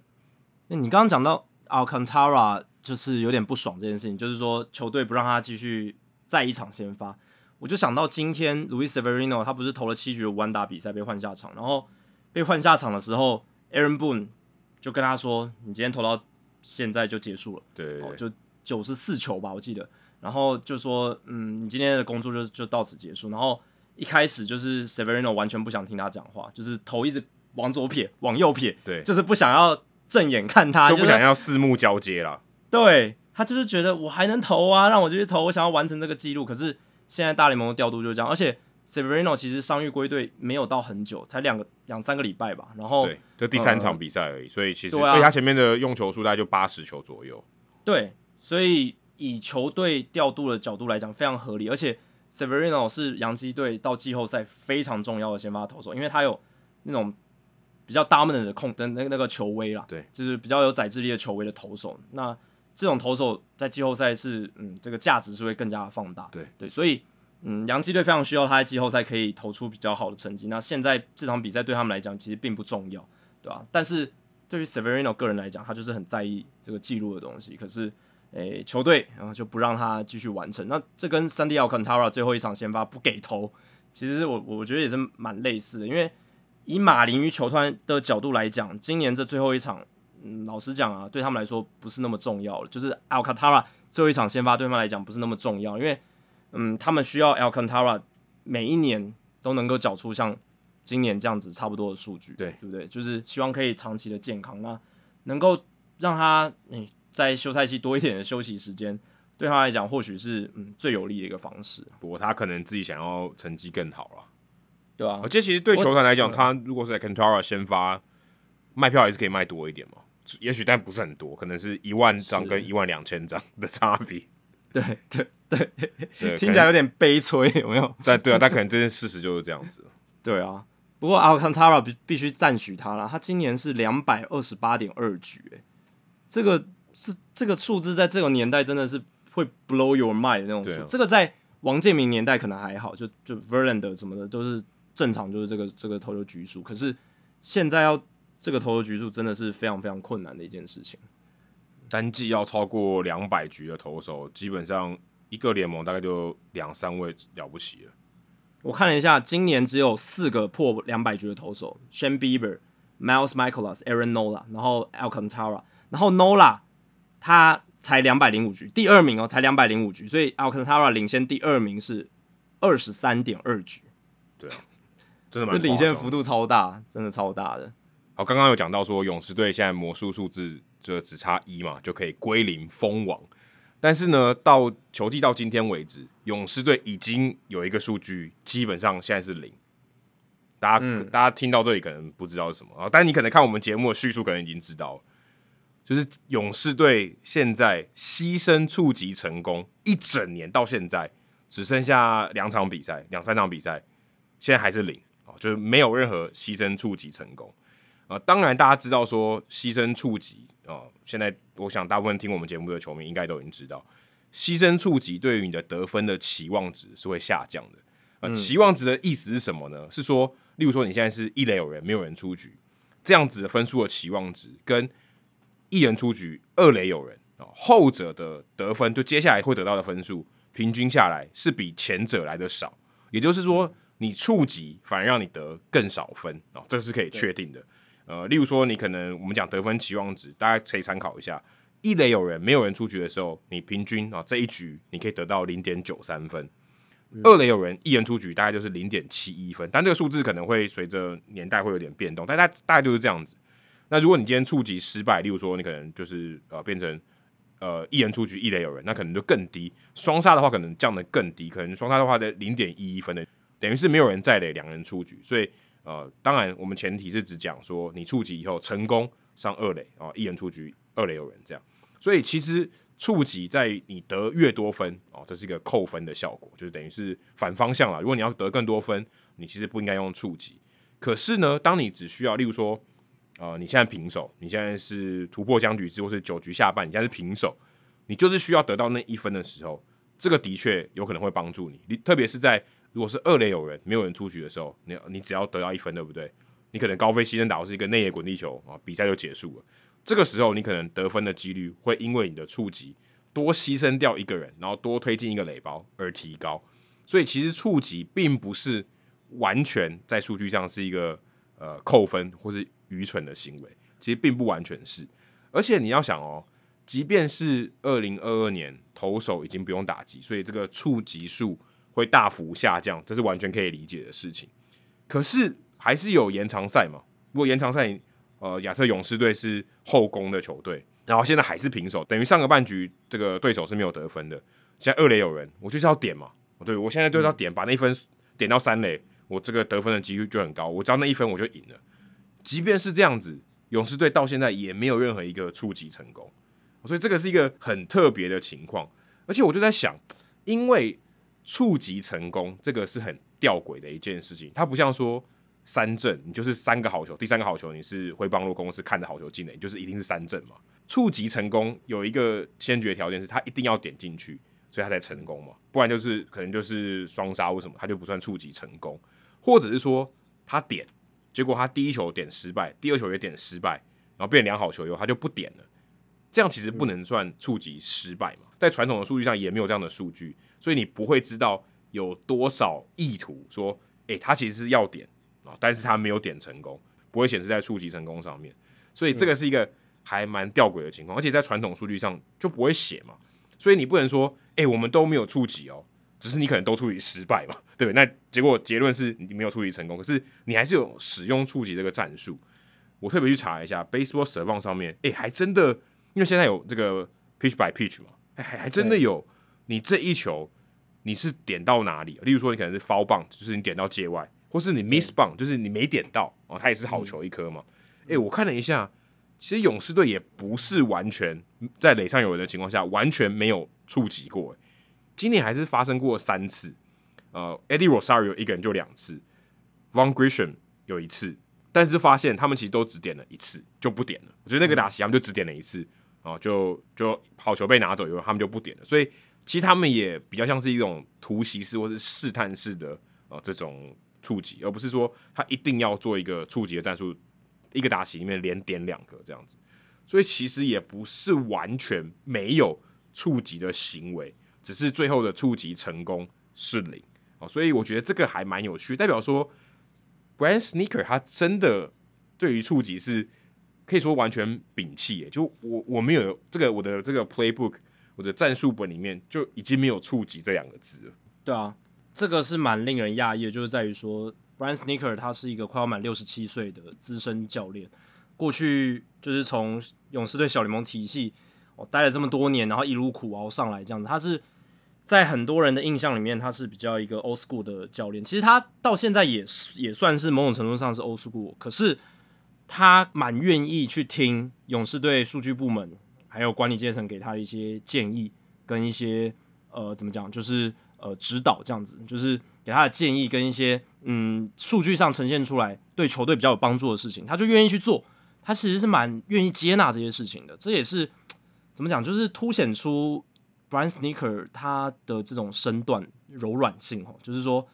那你刚刚讲到 Alcantara 就是有点不爽这件事情，就是说球队不让他继续再一场先发，我就想到今天 Luis Severino 他不是投了七局的无安打比赛被换下场，然后被换下场的时候，Aaron Boone 就跟他说：“你今天投到现在就结束了。”对，就九十四球吧，我记得。然后就说，嗯，你今天的工作就就到此结束。然后一开始就是 Severino 完全不想听他讲话，就是头一直往左撇，往右撇，对，就是不想要正眼看他，就不想要四目交接了。对，他就是觉得我还能投啊，让我继续投，我想要完成这个记录。可是现在大联盟的调度就是这样，而且 Severino 其实伤愈归队没有到很久，才两个两三个礼拜吧。然后对，就第三场比赛而已，呃、所以其实对、啊、他前面的用球数大概就八十球左右。对，所以。以球队调度的角度来讲，非常合理。而且 Severino 是洋基队到季后赛非常重要的先发投手，因为他有那种比较 dominant 的控的那那个球威啦，对，就是比较有宰制力的球威的投手。那这种投手在季后赛是，嗯，这个价值是会更加放大。对对，所以，嗯，洋基队非常需要他在季后赛可以投出比较好的成绩。那现在这场比赛对他们来讲其实并不重要，对吧？但是对于 Severino 个人来讲，他就是很在意这个记录的东西。可是。诶、球队然后就不让他继续完成，那这跟 Sandy Alcantara 最后一场先发不给投，其实我我觉得也是蛮类似的。因为以马林鱼球团的角度来讲，今年这最后一场，嗯，老实讲啊，对他们来说不是那么重要了。就是 Alcantara 最后一场先发对他们来讲不是那么重要，因为嗯，他们需要 Alcantara 每一年都能够缴出像今年这样子差不多的数据，对对不对？就是希望可以长期的健康，那能够让他诶。欸在休赛期多一点的休息时间，对他来讲或许是嗯最有利的一个方式。不过他可能自己想要成绩更好了，对啊。而且其实对球团来讲，他如果是在 Alcantara 先发，卖票还是可以卖多一点嘛。也许但不是很多，可能是一万张跟一万两千张的差别。对对对，对 听起来有点悲催，有没有？但对啊，但可能这件事实就是这样子。对啊，不过 Alcantara 必必须赞许他了，他今年是两百二十八点二局，哎，这个。是这个数字在这个年代真的是会 blow your mind 的那种数，啊、这个在王建民年代可能还好，就就 Verlander 什么的都是正常，就是这个这个投球局数。可是现在要这个投球局数真的是非常非常困难的一件事情。单季要超过两百局的投手，基本上一个联盟大概就两三位了不起了。我看了一下，今年只有四个破两百局的投手：Shane Bieber、Miles Mikolas、Aaron Nola，然后 Alcantara，然后 Nola。他才两百零五局，第二名哦，才两百零五局，所以 Alcantara 领先第二名是二十三点二局。对啊，真的蛮领先幅度超大，真的超大的。好，刚刚有讲到说勇士队现在魔术数字就只差一嘛，就可以归零封王。但是呢，到球季到今天为止，勇士队已经有一个数据，基本上现在是零。大家、嗯、大家听到这里可能不知道是什么啊，但你可能看我们节目的叙述，可能已经知道了。就是勇士队现在牺牲触及成功一整年到现在只剩下两场比赛，两三场比赛，现在还是零啊，就是没有任何牺牲触及成功啊。当然，大家知道说牺牲触击啊，现在我想大部分听我们节目的球迷应该都已经知道，牺牲触及对于你的得分的期望值是会下降的。呃，期望值的意思是什么呢？是说，例如说你现在是一垒有人，没有人出局，这样子的分数的期望值跟一人出局，二垒有人啊，后者的得分就接下来会得到的分数，平均下来是比前者来的少。也就是说，你触及反而让你得更少分哦，这是可以确定的。呃，例如说，你可能我们讲得分期望值，大家可以参考一下。一垒有人，没有人出局的时候，你平均啊这一局你可以得到零点九三分。二垒有人，一人出局，大概就是零点七一分。但这个数字可能会随着年代会有点变动，但大大概就是这样子。那如果你今天触及失败，例如说你可能就是呃变成呃一人出局一垒有人，那可能就更低。双杀的话可能降得更低，可能双杀的话在零点一一分的，等于是没有人在垒，两人出局。所以呃当然我们前提是只讲说你触击以后成功上二垒啊，一人出局二垒有人这样。所以其实触击在你得越多分哦，这是一个扣分的效果，就是等于是反方向了。如果你要得更多分，你其实不应该用触击。可是呢，当你只需要例如说。呃，你现在平手，你现在是突破僵局制，或是九局下半，你现在是平手，你就是需要得到那一分的时候，这个的确有可能会帮助你。你特别是在如果是二垒有人没有人出局的时候，你你只要得到一分，对不对？你可能高飞牺牲打是一个内野滚地球啊，比赛就结束了。这个时候你可能得分的几率会因为你的触击多牺牲掉一个人，然后多推进一个垒包而提高。所以其实触击并不是完全在数据上是一个呃扣分或是愚蠢的行为，其实并不完全是。而且你要想哦，即便是二零二二年投手已经不用打击，所以这个触击数会大幅下降，这是完全可以理解的事情。可是还是有延长赛嘛？如果延长赛，呃，亚瑟勇士队是后攻的球队，然后现在还是平手，等于上个半局这个对手是没有得分的。现在二垒有人，我就是要点嘛。对，我现在就是要点，把那一分点到三垒，我这个得分的几率就很高。我只要那一分我就赢了。即便是这样子，勇士队到现在也没有任何一个触及成功，所以这个是一个很特别的情况。而且我就在想，因为触及成功这个是很吊诡的一件事情，它不像说三振，你就是三个好球，第三个好球你是挥棒落空，是看着好球进的，你，就是一定是三振嘛。触及成功有一个先决条件是，它一定要点进去。所以他才成功嘛，不然就是可能就是双杀或什么，他就不算触及成功，或者是说他点，结果他第一球点失败，第二球也点失败，然后变良好球以后他就不点了，这样其实不能算触及失败嘛，在传统的数据上也没有这样的数据，所以你不会知道有多少意图说，诶，他其实是要点啊，但是他没有点成功，不会显示在触及成功上面，所以这个是一个还蛮吊诡的情况，而且在传统数据上就不会写嘛。所以你不能说，哎、欸，我们都没有触及哦，只是你可能都触击失败嘛，对不对？那结果结论是你没有触及成功，可是你还是有使用触及这个战术。我特别去查一下，Baseball Savant 上面，哎、欸，还真的，因为现在有这个 pitch by pitch 嘛，还、欸、还真的有，你这一球你是点到哪里？例如说你可能是 foul 棒，就是你点到界外，或是你 miss 棒，就是你没点到哦，它也是好球一颗嘛。哎、我看了一下。其实勇士队也不是完全在垒上有人的情况下完全没有触及过，今年还是发生过三次。呃，Eddie Rosario 一个人就两次，Vaughn Grisham 有一次，但是发现他们其实都只点了一次就不点了。我觉得那个打席他们就只点了一次，哦、就就好球被拿走以后他们就不点了。所以其实他们也比较像是一种突袭式或是试探式的呃这种触及，而不是说他一定要做一个触及的战术。一个打席里面连点两个这样子，所以其实也不是完全没有触及的行为，只是最后的触及成功是零哦。所以我觉得这个还蛮有趣，代表说 Brand Sneaker 他真的对于触及是可以说完全摒弃。就我我没有这个我的这个 playbook，我的战术本里面就已经没有触及这两个字了。对啊，这个是蛮令人讶异的，就是在于说。Brian Snitker 他是一个快要满六十七岁的资深教练，过去就是从勇士队小联盟体系哦待了这么多年，然后一路苦熬上来这样子。他是在很多人的印象里面，他是比较一个 old school 的教练。其实他到现在也是也算是某种程度上是 old school，可是他蛮愿意去听勇士队数据部门还有管理阶层给他一些建议跟一些呃怎么讲，就是呃指导这样子，就是给他的建议跟一些。嗯，数据上呈现出来对球队比较有帮助的事情，他就愿意去做。他其实是蛮愿意接纳这些事情的。这也是怎么讲，就是凸显出 Brian Snitker 他的这种身段柔软性哦，就是说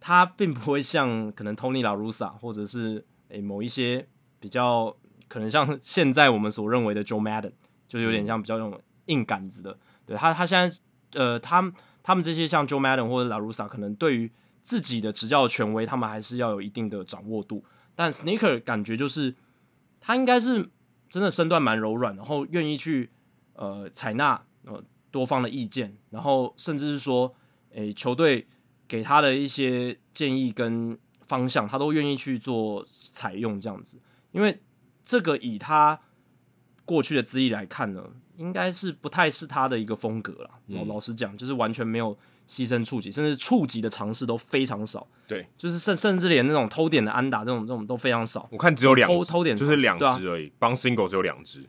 他并不会像可能 Tony La Russa 或者是诶某一些比较可能像现在我们所认为的 Joe Madden，就有点像比较那种硬杆子的。对他，他现在呃，他他们这些像 Joe Madden 或者 La Russa，可能对于自己的执教权威，他们还是要有一定的掌握度。但 Sneaker 感觉就是他应该是真的身段蛮柔软，然后愿意去呃采纳呃多方的意见，然后甚至是说，诶、欸、球队给他的一些建议跟方向，他都愿意去做采用这样子。因为这个以他过去的资历来看呢，应该是不太是他的一个风格了。老、嗯、老实讲，就是完全没有。牺牲触及，甚至触及的尝试都非常少。对，就是甚甚至连那种偷点的安打这种这种都非常少。我看只有两偷偷点，就是两只而已。帮 single 只有两只。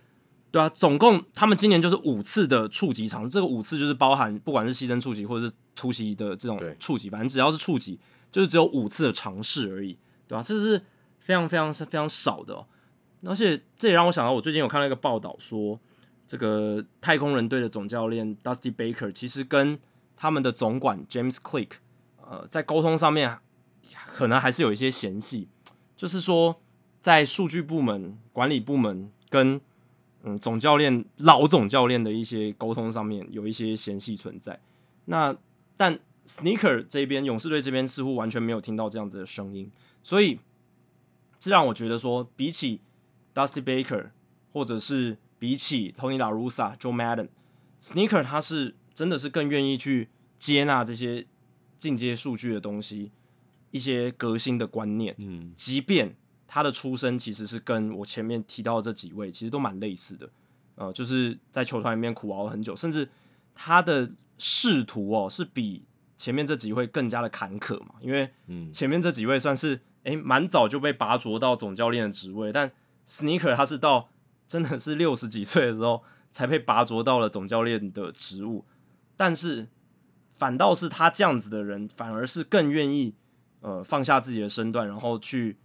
对啊，总共他们今年就是五次的触及尝试，这个五次就是包含不管是牺牲触及或者是突袭的这种触及，反正只要是触击，就是只有五次的尝试而已，对吧、这是非常非常非常少的、哦。而且这也让我想到，我最近有看到一个报道说，这个太空人队的总教练 Dusty Baker 其实跟他们的总管 James Click，呃，在沟通上面可能还是有一些嫌隙，就是说在数据部门、管理部门跟嗯总教练老总教练的一些沟通上面有一些嫌隙存在。那但 Sneaker 这边勇士队这边似乎完全没有听到这样子的声音，所以这让我觉得说，比起 Dusty Baker 或者是比起 Tony La Russa、Joe Madden，Sneaker 他是真的是更愿意去接纳这些进阶数据的东西，一些革新的观念。嗯，即便他的出身其实是跟我前面提到的这几位其实都蛮类似的，呃，就是在球团里面苦熬了很久，甚至他的仕途哦是比前面这几位更加的坎坷嘛，因为前面这几位算是诶蛮早就被拔擢到总教练的职位，但 Sneaker 他是到真的是六十几岁的时候才被拔擢到了总教练的职务，但是反倒是他这样子的人，反而是更愿意呃放下自己的身段，然后去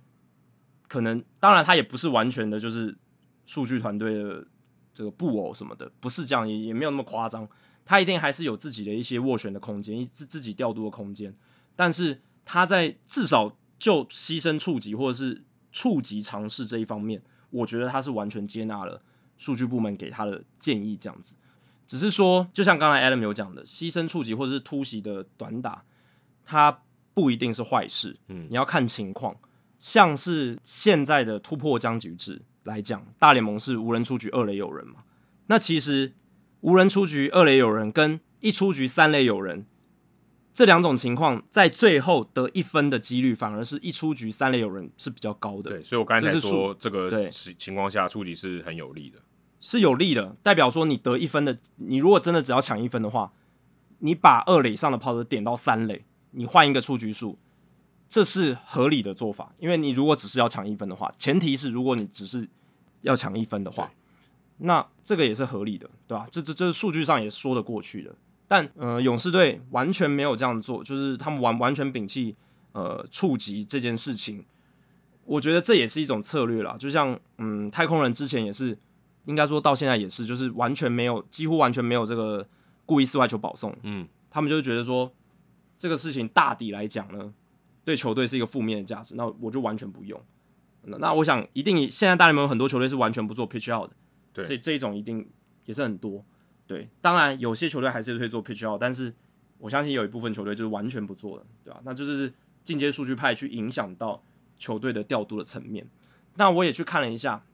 可能当然他也不是完全的就是数据团队的这个布偶什么的，不是这样，也也没有那么夸张，他一定还是有自己的一些斡旋的空间，自自己调度的空间，但是他在至少就牺牲触及或者是触及尝试这一方面。我觉得他是完全接纳了数据部门给他的建议，这样子，只是说，就像刚才 Adam 有讲的，牺牲触及或者是突袭的短打，它不一定是坏事。嗯，你要看情况。像是现在的突破僵局制来讲，大联盟是无人出局二垒有人嘛？那其实无人出局二垒有人跟一出局三垒有人。这两种情况，在最后得一分的几率，反而是一出局三垒有人是比较高的。对，所以我刚才说这个对情况下出局是很有利的，是有利的，代表说你得一分的，你如果真的只要抢一分的话，你把二垒上的跑者点到三垒，你换一个出局数，这是合理的做法。因为你如果只是要抢一分的话，前提是如果你只是要抢一分的话，那这个也是合理的，对吧？这这这数据上也说得过去的。但呃，勇士队完全没有这样做，就是他们完完全摒弃呃触及这件事情。我觉得这也是一种策略啦，就像嗯，太空人之前也是，应该说到现在也是，就是完全没有，几乎完全没有这个故意四外球保送。嗯，他们就是觉得说这个事情大抵来讲呢，对球队是一个负面的价值，那我就完全不用。那那我想一定现在大联盟很多球队是完全不做 pitch out 的，对，所以这一种一定也是很多。对，当然有些球队还是会做 pitch out，但是我相信有一部分球队就是完全不做的，对吧？那就是进阶数据派去影响到球队的调度的层面。那我也去看了一下，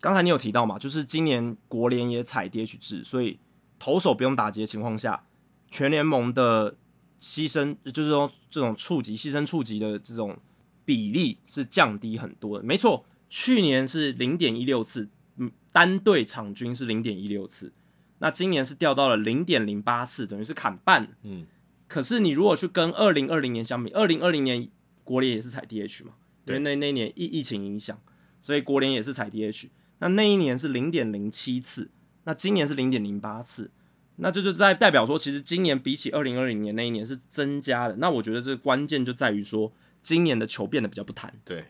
刚才你有提到嘛，就是今年国联也采 DH 制，所以投手不用打击的情况下，全联盟的牺牲就是说这种触及牺牲触及的这种比例是降低很多的。没错，去年是零点一六次，单队场均是零点一六次。那今年是掉到了零点零八次，等于是砍半。嗯，可是你如果去跟二零二零年相比，二零二零年国联也是踩 DH 嘛？对，因为那那年疫疫情影响，所以国联也是踩 DH。那那一年是零点零七次，那今年是零点零八次，那这就在代表说，其实今年比起二零二零年那一年是增加的。那我觉得这个关键就在于说，今年的球变得比较不弹。对，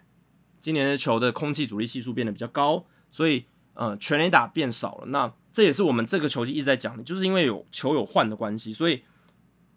今年的球的空气阻力系数变得比较高，所以呃，全垒打变少了。那这也是我们这个球季一直在讲的，就是因为有球有换的关系，所以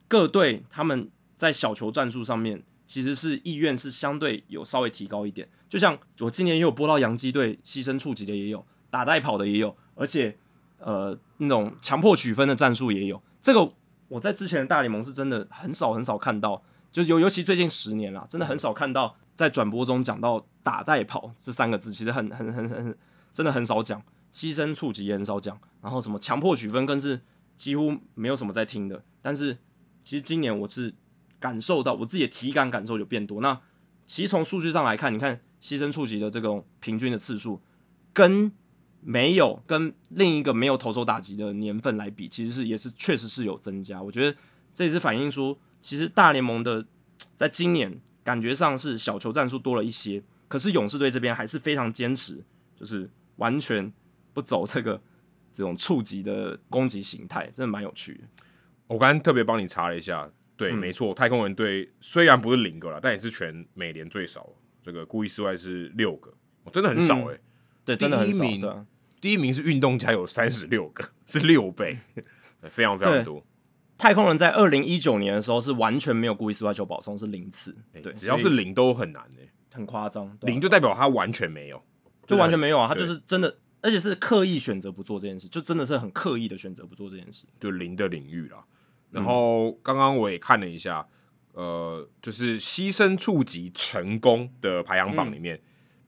各队他们在小球战术上面其实是意愿是相对有稍微提高一点。就像我今年也有播到洋基队牺牲触及的也有，打带跑的也有，而且呃那种强迫取分的战术也有。这个我在之前的大联盟是真的很少很少看到，就尤尤其最近十年啦，真的很少看到在转播中讲到打带跑这三个字，其实很很很很真的很少讲。牺牲触及也很少讲，然后什么强迫取分更是几乎没有什么在听的。但是其实今年我是感受到我自己的体感感受就变多。那其实从数据上来看，你看牺牲触及的这种平均的次数，跟没有跟另一个没有投手打击的年份来比，其实是也是确实是有增加。我觉得这也是反映出，其实大联盟的在今年感觉上是小球战术多了一些，可是勇士队这边还是非常坚持，就是完全。不走这个这种触及的攻击形态，真的蛮有趣的。我刚刚特别帮你查了一下，对，嗯、没错，太空人队虽然不是零个了，但也是全美联最少。这个故意失外是六个，哦，真的很少哎、欸嗯。对，真的很少。第一名，啊、第一名是运动家有三十六个，是六倍，非常非常多。太空人在二零一九年的时候是完全没有故意失外球保送，是零次。对，只要是零都很难诶，很夸张。零就代表他完全没有，就完全没有啊，他就是真的，而且是刻意选择不做这件事，就真的是很刻意的选择不做这件事，就零的领域啦。然后刚刚我也看了一下，呃，就是牺牲触及成功的排行榜里面，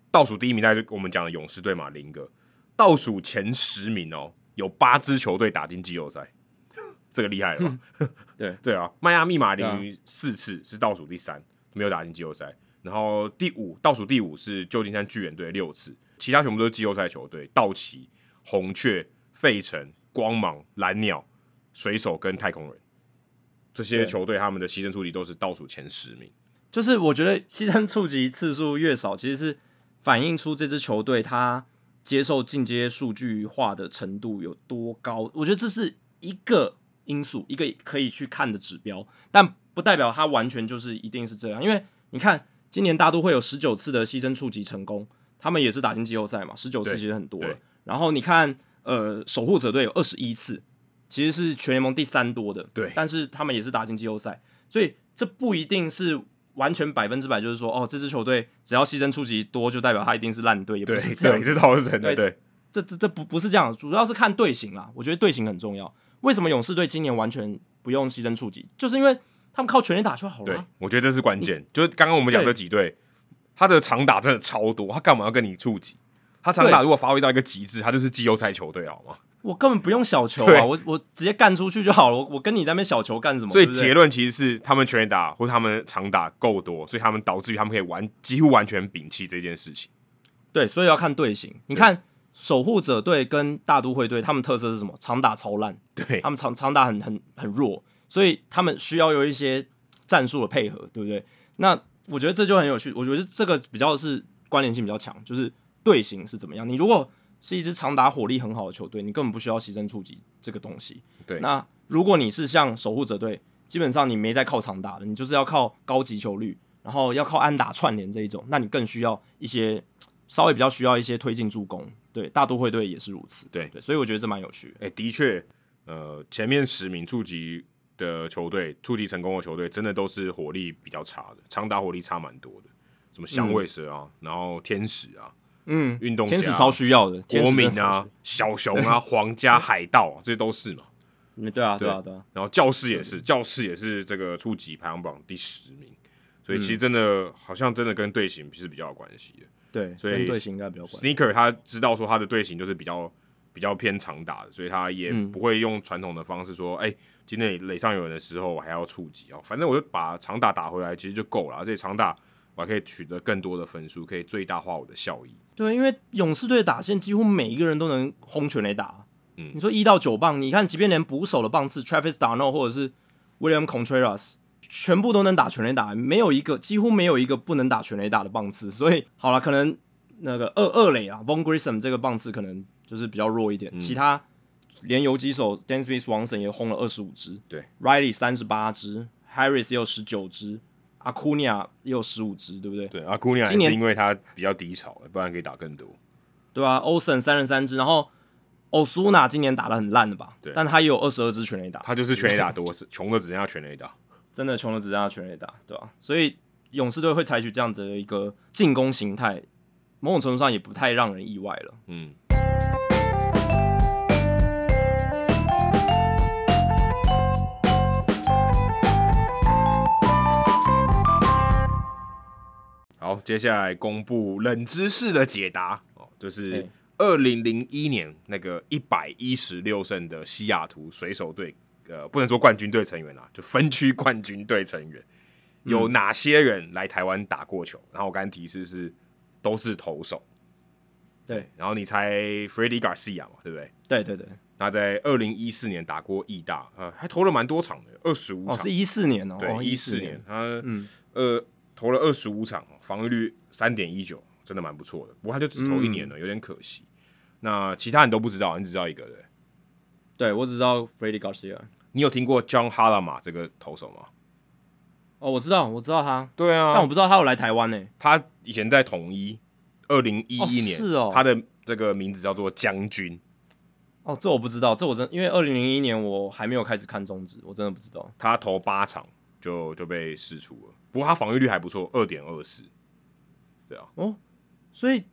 倒数第一名在我们讲的勇士队嘛，零个。倒数前十名哦，有八支球队打进季后赛，这个厉害了吧？对。对啊，迈阿密马林四次是倒数第三，没有打进季后赛。然后第五倒数第五是旧金山巨人队六次，其他全部都是季后赛球队：道奇、红雀、费城、光芒、蓝鸟、水手跟太空人。这些球队他们的牺牲触及都是倒数前十名。就是我觉得牺牲触及次数越少，其实是反映出这支球队他。接受进阶数据化的程度有多高？我觉得这是一个因素，一个可以去看的指标，但不代表它完全就是一定是这样。因为你看，今年大都会有十九次的牺牲触及成功，他们也是打进季后赛嘛，十九次其实很多了。然后你看，呃，守护者队有二十一次，其实是全联盟第三多的，对。但是他们也是打进季后赛，所以这不一定是。完全百分之百就是说，哦，这支球队只要牺牲触及多，就代表他一定是烂队，也不是这样。这倒是真的。对，这这这不不是这样，主要是看队形啦。我觉得队形很重要。为什么勇士队今年完全不用牺牲触及？就是因为他们靠全力打就好了。对，我觉得这是关键。就是刚刚我们讲这几队，他的长打真的超多，他干嘛要跟你触及？他长打如果发挥到一个极致，他就是季后赛球队，好吗？我根本不用小球啊，我我直接干出去就好了。我我跟你在那边小球干什么？所以结论其实是他们全垒打或者他们长打够多，所以他们导致于他们可以完几乎完全摒弃这件事情。对，所以要看队形。你看守护者队跟大都会队，他们特色是什么？长打超烂，对，他们长长打很很很弱，所以他们需要有一些战术的配合，对不对？那我觉得这就很有趣。我觉得这个比较是关联性比较强，就是队形是怎么样。你如果是一支长打火力很好的球队，你根本不需要牺牲触及这个东西。对，那如果你是像守护者队，基本上你没在靠长打的，你就是要靠高击球率，然后要靠安打串联这一种，那你更需要一些稍微比较需要一些推进助攻。对，大都会队也是如此。对对，所以我觉得这蛮有趣的。哎、欸，的确，呃，前面十名触击的球队，触及成功的球队，真的都是火力比较差的，长打火力差蛮多的，什么响尾蛇啊，嗯、然后天使啊。嗯，运动天使超需要的，国民啊，小熊啊，皇家海盗啊，这些都是嘛。嗯，对啊，对啊，对啊。然后教室也是，教室也是这个触击排行榜第十名，所以其实真的好像真的跟队形是比较有关系的。对，所以队形应该比较。Sneaker 他知道说他的队形就是比较比较偏长打的，所以他也不会用传统的方式说，哎，今天垒上有人的时候我还要触及哦，反正我就把长打打回来，其实就够了。而且长打。我还可以取得更多的分数，可以最大化我的效益。对，因为勇士队打线几乎每一个人都能轰全垒打。嗯，你说一到九棒，你看，即便连捕手的棒次，Travis d'Arnaud 或者是 William Contreras，全部都能打全垒打，没有一个，几乎没有一个不能打全垒打的棒次。所以好了，可能那个二二垒啊，Vaughn Grissom 这个棒次可能就是比较弱一点。嗯、其他连游击手 Dansby Swanson 也轰了二十五支，对，Riley 三十八支，Harris 也有十九支。阿库尼亚也有十五支，对不对？对，阿库尼亚是因为他比较低潮，不然可以打更多。对啊，欧森三十三支，然后欧苏纳今年打得很烂的吧？对，但他也有二十二支全垒打，他就是全垒打多，是穷的只剩下全垒打，真的穷的只剩下全垒打，对吧、啊？所以勇士队会采取这样子的一个进攻形态，某种程度上也不太让人意外了。嗯。好，接下来公布冷知识的解答。哦，就是二零零一年那个一百一十六胜的西雅图水手队，呃，不能说冠军队成员啦，就分区冠军队成员。有哪些人来台湾打过球？然后我刚才提示是都是投手，对，然后你猜 Freddie Garcia 嘛，对不对？对对对，他在二零一四年打过义大，呃，还投了蛮多场的，二十五场，哦，是一四年哦，对，一四年，他嗯。呃。投了二十五场，防御率三点一九，真的蛮不错的。不过他就只投一年了，嗯、有点可惜。那其他人都不知道，你只知道一个人？对，我只知道 Freddie Garcia。你有听过 John Harlama 这个投手吗？哦，我知道，我知道他。对啊，但我不知道他有来台湾呢。他以前在统一，二零一一年，哦是哦，他的这个名字叫做将军。哦，这我不知道，这我真因为二零零一年我还没有开始看中职，我真的不知道。他投八场就就被释出了，不过他防御率还不错，二点二四。对啊，哦，所以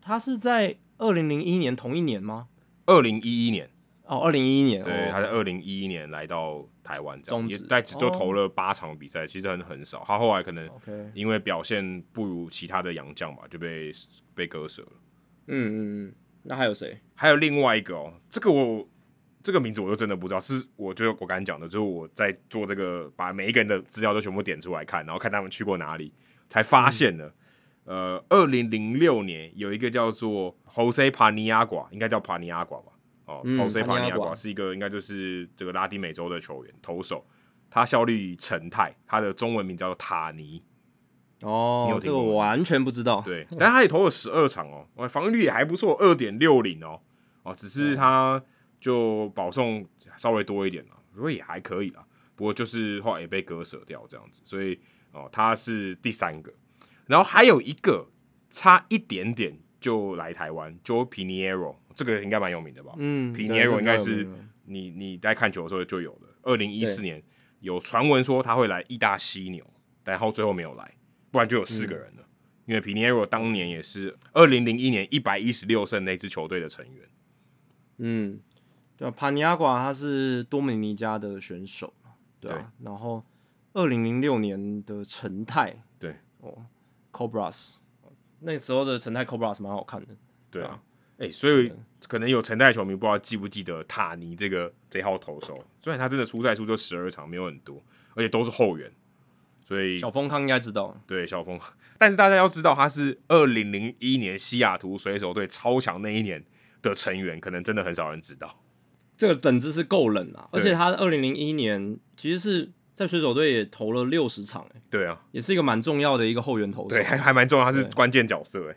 他是在二零零一年同一年吗？二零一一年。哦，二零一一年，对，哦、他在二零一一年来到台湾，这样职也在就投了八场比赛，哦、其实很很少。他后来可能因为表现不如其他的洋将吧，就被被割舍了。嗯嗯嗯，那还有谁？还有另外一个哦，这个我这个名字我就真的不知道，是我就我刚才讲的，就是我在做这个，把每一个人的资料都全部点出来看，然后看他们去过哪里，才发现了。嗯、呃，二零零六年有一个叫做 Jose Paniagua，应该叫 Paniagua 吧。哦，Jose Paniagua 是一个应该就是这个拉丁美洲的球员投手，他效力成泰，他的中文名叫做塔尼。哦，有这个我完全不知道。对，但他也投了十二场哦，防御率也还不错，二点六零哦。哦，只是他就保送稍微多一点了，不过也还可以啦。不过就是后来也被割舍掉这样子，所以哦，他是第三个，然后还有一个差一点点就来台湾，Joe Piñeiro。这个应该蛮有名的吧？嗯，Piñeiro 应该是你你在看球的时候就有的。二零一四年有传闻说他会来意大犀牛，然后最后没有来，不然就有四个人了。嗯、因为 Piñeiro 当年也是二零零一年一百一十六胜那支球队的成员。嗯，对啊，Paniagua 他是多米尼加的选手，对啊。对然后二零零六年的陈泰，对哦，Cobras，那时候的陈泰 Cobras 蛮好看的，对啊。哎、欸，所以可能有陈泰球迷不知道记不记得塔尼这个这号投手，虽然他真的出赛数就十二场，没有很多，而且都是后援，所以小峰康应该知道。对，小峰，但是大家要知道他是二零零一年西雅图水手队超强那一年的成员，可能真的很少人知道。这个等级是够冷啊，而且他二零零一年其实是在水手队也投了六十场，哎，对啊，也是一个蛮重要的一个后援投手，对，还还蛮重要，他是关键角色，哎，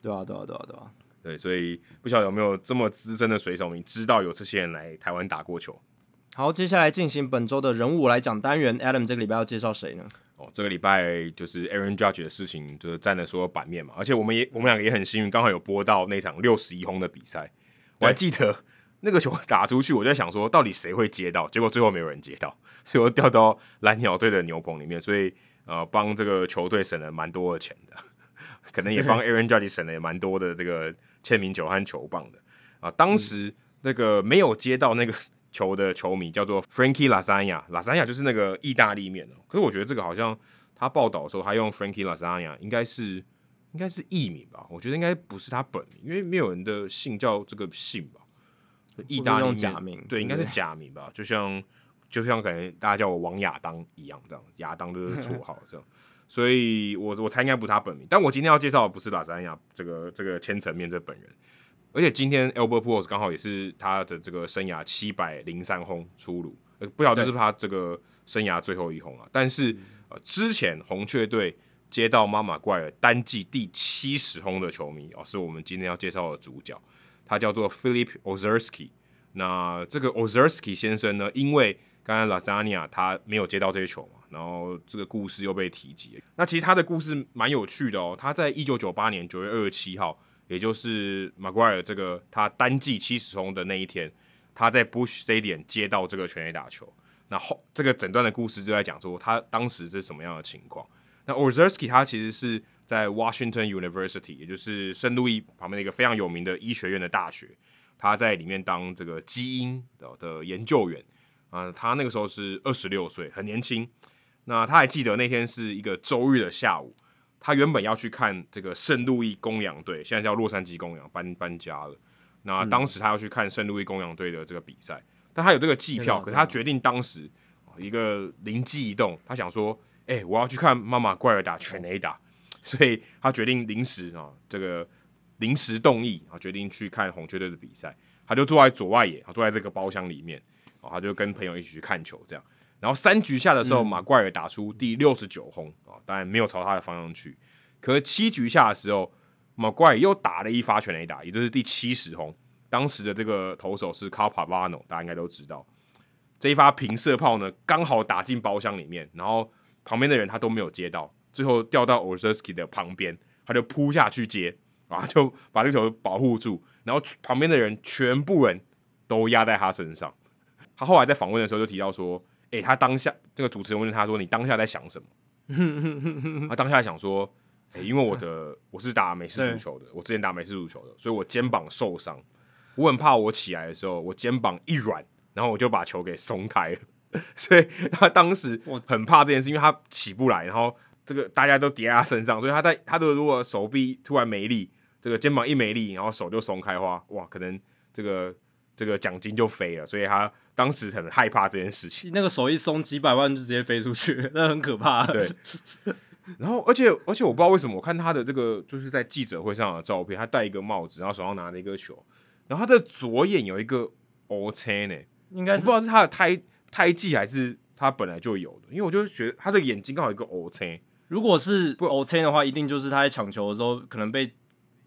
对啊，对啊，对啊，对啊。对，所以不晓得有没有这么资深的水手迷知道有这些人来台湾打过球。好，接下来进行本周的人物来讲单元。Adam 这个礼拜要介绍谁呢？哦，这个礼拜就是 Aaron Judge 的事情，就是占了所有版面嘛。而且我们也我们两个也很幸运，刚好有播到那场六十一轰的比赛。我还记得那个球 打出去，我在想说到底谁会接到，结果最后没有人接到，所以我掉到蓝鸟队的牛棚里面，所以呃帮这个球队省了蛮多的钱的。可能也帮 Aaron Judge 省了也蛮多的这个签名球和球棒的啊。当时那个没有接到那个 球的球迷叫做 Frankie Lasagna，Lasagna 就是那个意大利面哦。可是我觉得这个好像他报道的时候他用 Frankie Lasagna 应该是应该是艺名吧？我觉得应该不是他本名，因为没有人的姓叫这个姓吧？意大利面假名对，应该是假名吧？就像就像可能大家叫我王亚当一样，这样亚当就是 绰号这样。所以我我猜应该不是他本名，但我今天要介绍的不是拉赞亚这个这个千层面这本人，而且今天 Albert Pujols 刚好也是他的这个生涯七百零三轰出炉，呃，不晓得是不是他这个生涯最后一轰啊。但是呃，之前红雀队接到妈妈怪尔单季第七十轰的球迷哦，是我们今天要介绍的主角，他叫做 Philip Ozerski。那这个 Ozerski 先生呢，因为刚才 Lasagna 他没有接到这些球嘛。然后这个故事又被提及。那其实他的故事蛮有趣的哦。他在一九九八年九月二十七号，也就是 Maguire 这个他单季七十轰的那一天，他在 Bush Stadium 接到这个全垒打球。那后这个整段的故事就在讲说他当时是什么样的情况。那 Ozerski 他其实是在 Washington University，也就是圣路易旁边的一个非常有名的医学院的大学，他在里面当这个基因的的研究员。啊，他那个时候是二十六岁，很年轻。那他还记得那天是一个周日的下午，他原本要去看这个圣路易公羊队，现在叫洛杉矶公羊，搬搬家了。那当时他要去看圣路易公羊队的这个比赛，但他有这个季票，可是他决定当时一个灵机一动，他想说：“哎、欸，我要去看妈妈怪尔打全垒打。”所以他决定临时啊，这个临时动议啊，决定去看红雀队的比赛。他就坐在左外野，坐在这个包厢里面，啊，他就跟朋友一起去看球，这样。然后三局下的时候，马怪尔打出第六十九轰啊，当然没有朝他的方向去。可是七局下的时候，马怪尔又打了一发全垒打，也就是第七十轰。当时的这个投手是 Carl Pavano，大家应该都知道。这一发平射炮呢，刚好打进包厢里面，然后旁边的人他都没有接到，最后掉到 Ozerski 的旁边，他就扑下去接啊，就把这个球保护住。然后旁边的人全部人都压在他身上。他后来在访问的时候就提到说：“诶、欸，他当下那个主持人问他说，你当下在想什么？” 他当下想说：“诶、欸，因为我的我是打美式足球的，我之前打美式足球的，所以我肩膀受伤，我很怕我起来的时候我肩膀一软，然后我就把球给松开了。所以他当时很怕这件事，因为他起不来，然后这个大家都叠在他身上，所以他在他的如果手臂突然没力，这个肩膀一没力，然后手就松开的话，哇，可能这个这个奖金就飞了。所以他当时很害怕这件事情。那个手一松，几百万就直接飞出去，那很可怕。对。然后，而且，而且我不知道为什么，我看他的这个就是在记者会上的照片，他戴一个帽子，然后手上拿着一个球，然后他的左眼有一个 O 青呢，应该是不知道是他的胎胎记还是他本来就有的，因为我就觉得他的眼睛刚好有一个 O 青。如果是不 O 青的话，一定就是他在抢球的时候可能被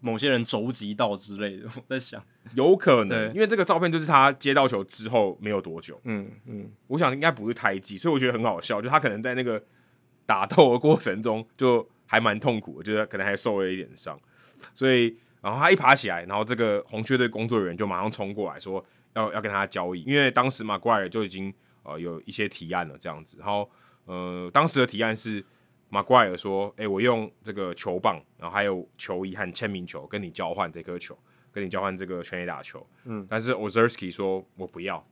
某些人肘击到之类的。我在想，有可能，因为这个照片就是他接到球之后没有多久。嗯嗯，我想应该不是胎记，所以我觉得很好笑，就他可能在那个。打斗的过程中就还蛮痛苦，我觉得可能还受了一点伤，所以然后他一爬起来，然后这个红雀队工作人员就马上冲过来说要要跟他交易，因为当时马怪尔就已经呃有一些提案了这样子，然后呃当时的提案是马怪尔说，哎、欸，我用这个球棒，然后还有球衣和签名球跟你交换这颗球，跟你交换这个全垒打球，嗯，但是 Ozersky 说我不要，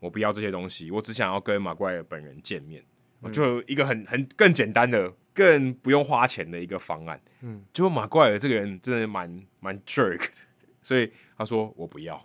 我不要这些东西，我只想要跟马怪尔本人见面。就一个很很更简单的、更不用花钱的一个方案。嗯，结果马怪尔这个人真的蛮蛮 jerk 的，所以他说我不要，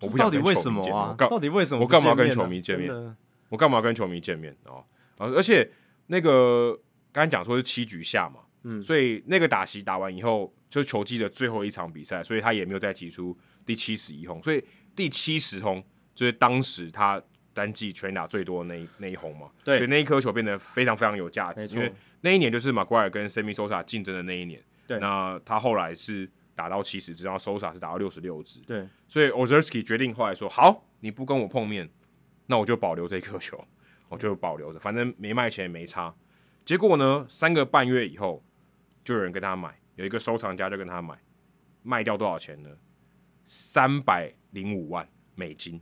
我不想跟球迷见面。啊、到底为什么？我干嘛跟球迷见面？我干嘛跟球迷见面哦？而且那个刚才讲说是七局下嘛，嗯，所以那个打席打完以后，就是球季的最后一场比赛，所以他也没有再提出第七十一轰，所以第七十轰就是当时他。单季全打最多的那一那一轰嘛，对，所以那一颗球变得非常非常有价值，因为那一年就是马奎尔跟 Sammy Sosa 竞争的那一年。对，那他后来是打到七十支，然后 Sosa 是打到六十六支。对，所以 Ozerski 决定后来说：“好，你不跟我碰面，那我就保留这颗球，我就保留着，反正没卖钱也没差。”结果呢，三个半月以后，就有人跟他买，有一个收藏家就跟他买，卖掉多少钱呢？三百零五万美金，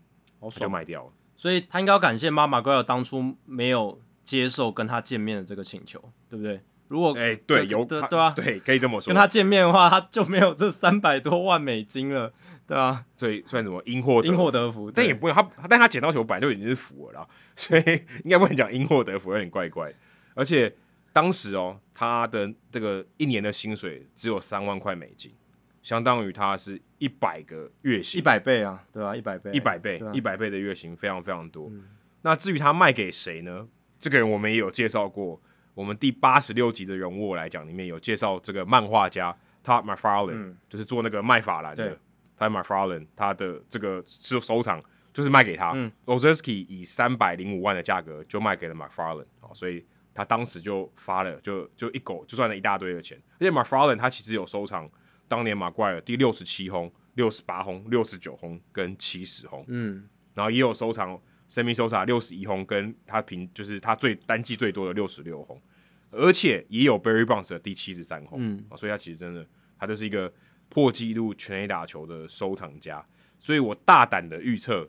就卖掉了。所以他应该要感谢妈妈，怪尔当初没有接受跟他见面的这个请求，对不对？如果哎、欸，对，有对对啊，对，可以这么说。跟他见面的话，他就没有这三百多万美金了，对啊，所以算什么因祸因祸得福？但也不用他，但他捡到球本来就已经是福了啦，所以应该不能讲因祸得福，有点怪怪。而且当时哦，他的这个一年的薪水只有三万块美金。相当于他是一百个月薪，一百倍啊，对吧、啊？一百倍，一百倍，一百、啊、倍的月薪，非常非常多。嗯、那至于他卖给谁呢？这个人我们也有介绍过，我们第八十六集的人物来讲，里面有介绍这个漫画家 Todd McFarlane，、嗯、就是做那个卖法兰的 Todd McFarlane，他的这个收收藏就是卖给他。嗯、Ozerski 以三百零五万的价格就卖给了 McFarlane，所以他当时就发了，就就一狗就赚了一大堆的钱。而且 McFarlane 他其实有收藏。当年马怪尔第六十七轰、六十八轰、六十九轰跟七十轰，嗯，然后也有收藏 Sammy Sosa 六十一轰，跟他平就是他最单季最多的六十六轰，而且也有 Barry Bonds 的第七十三轰，嗯，所以他其实真的他就是一个破纪录全垒打球的收藏家，所以我大胆的预测，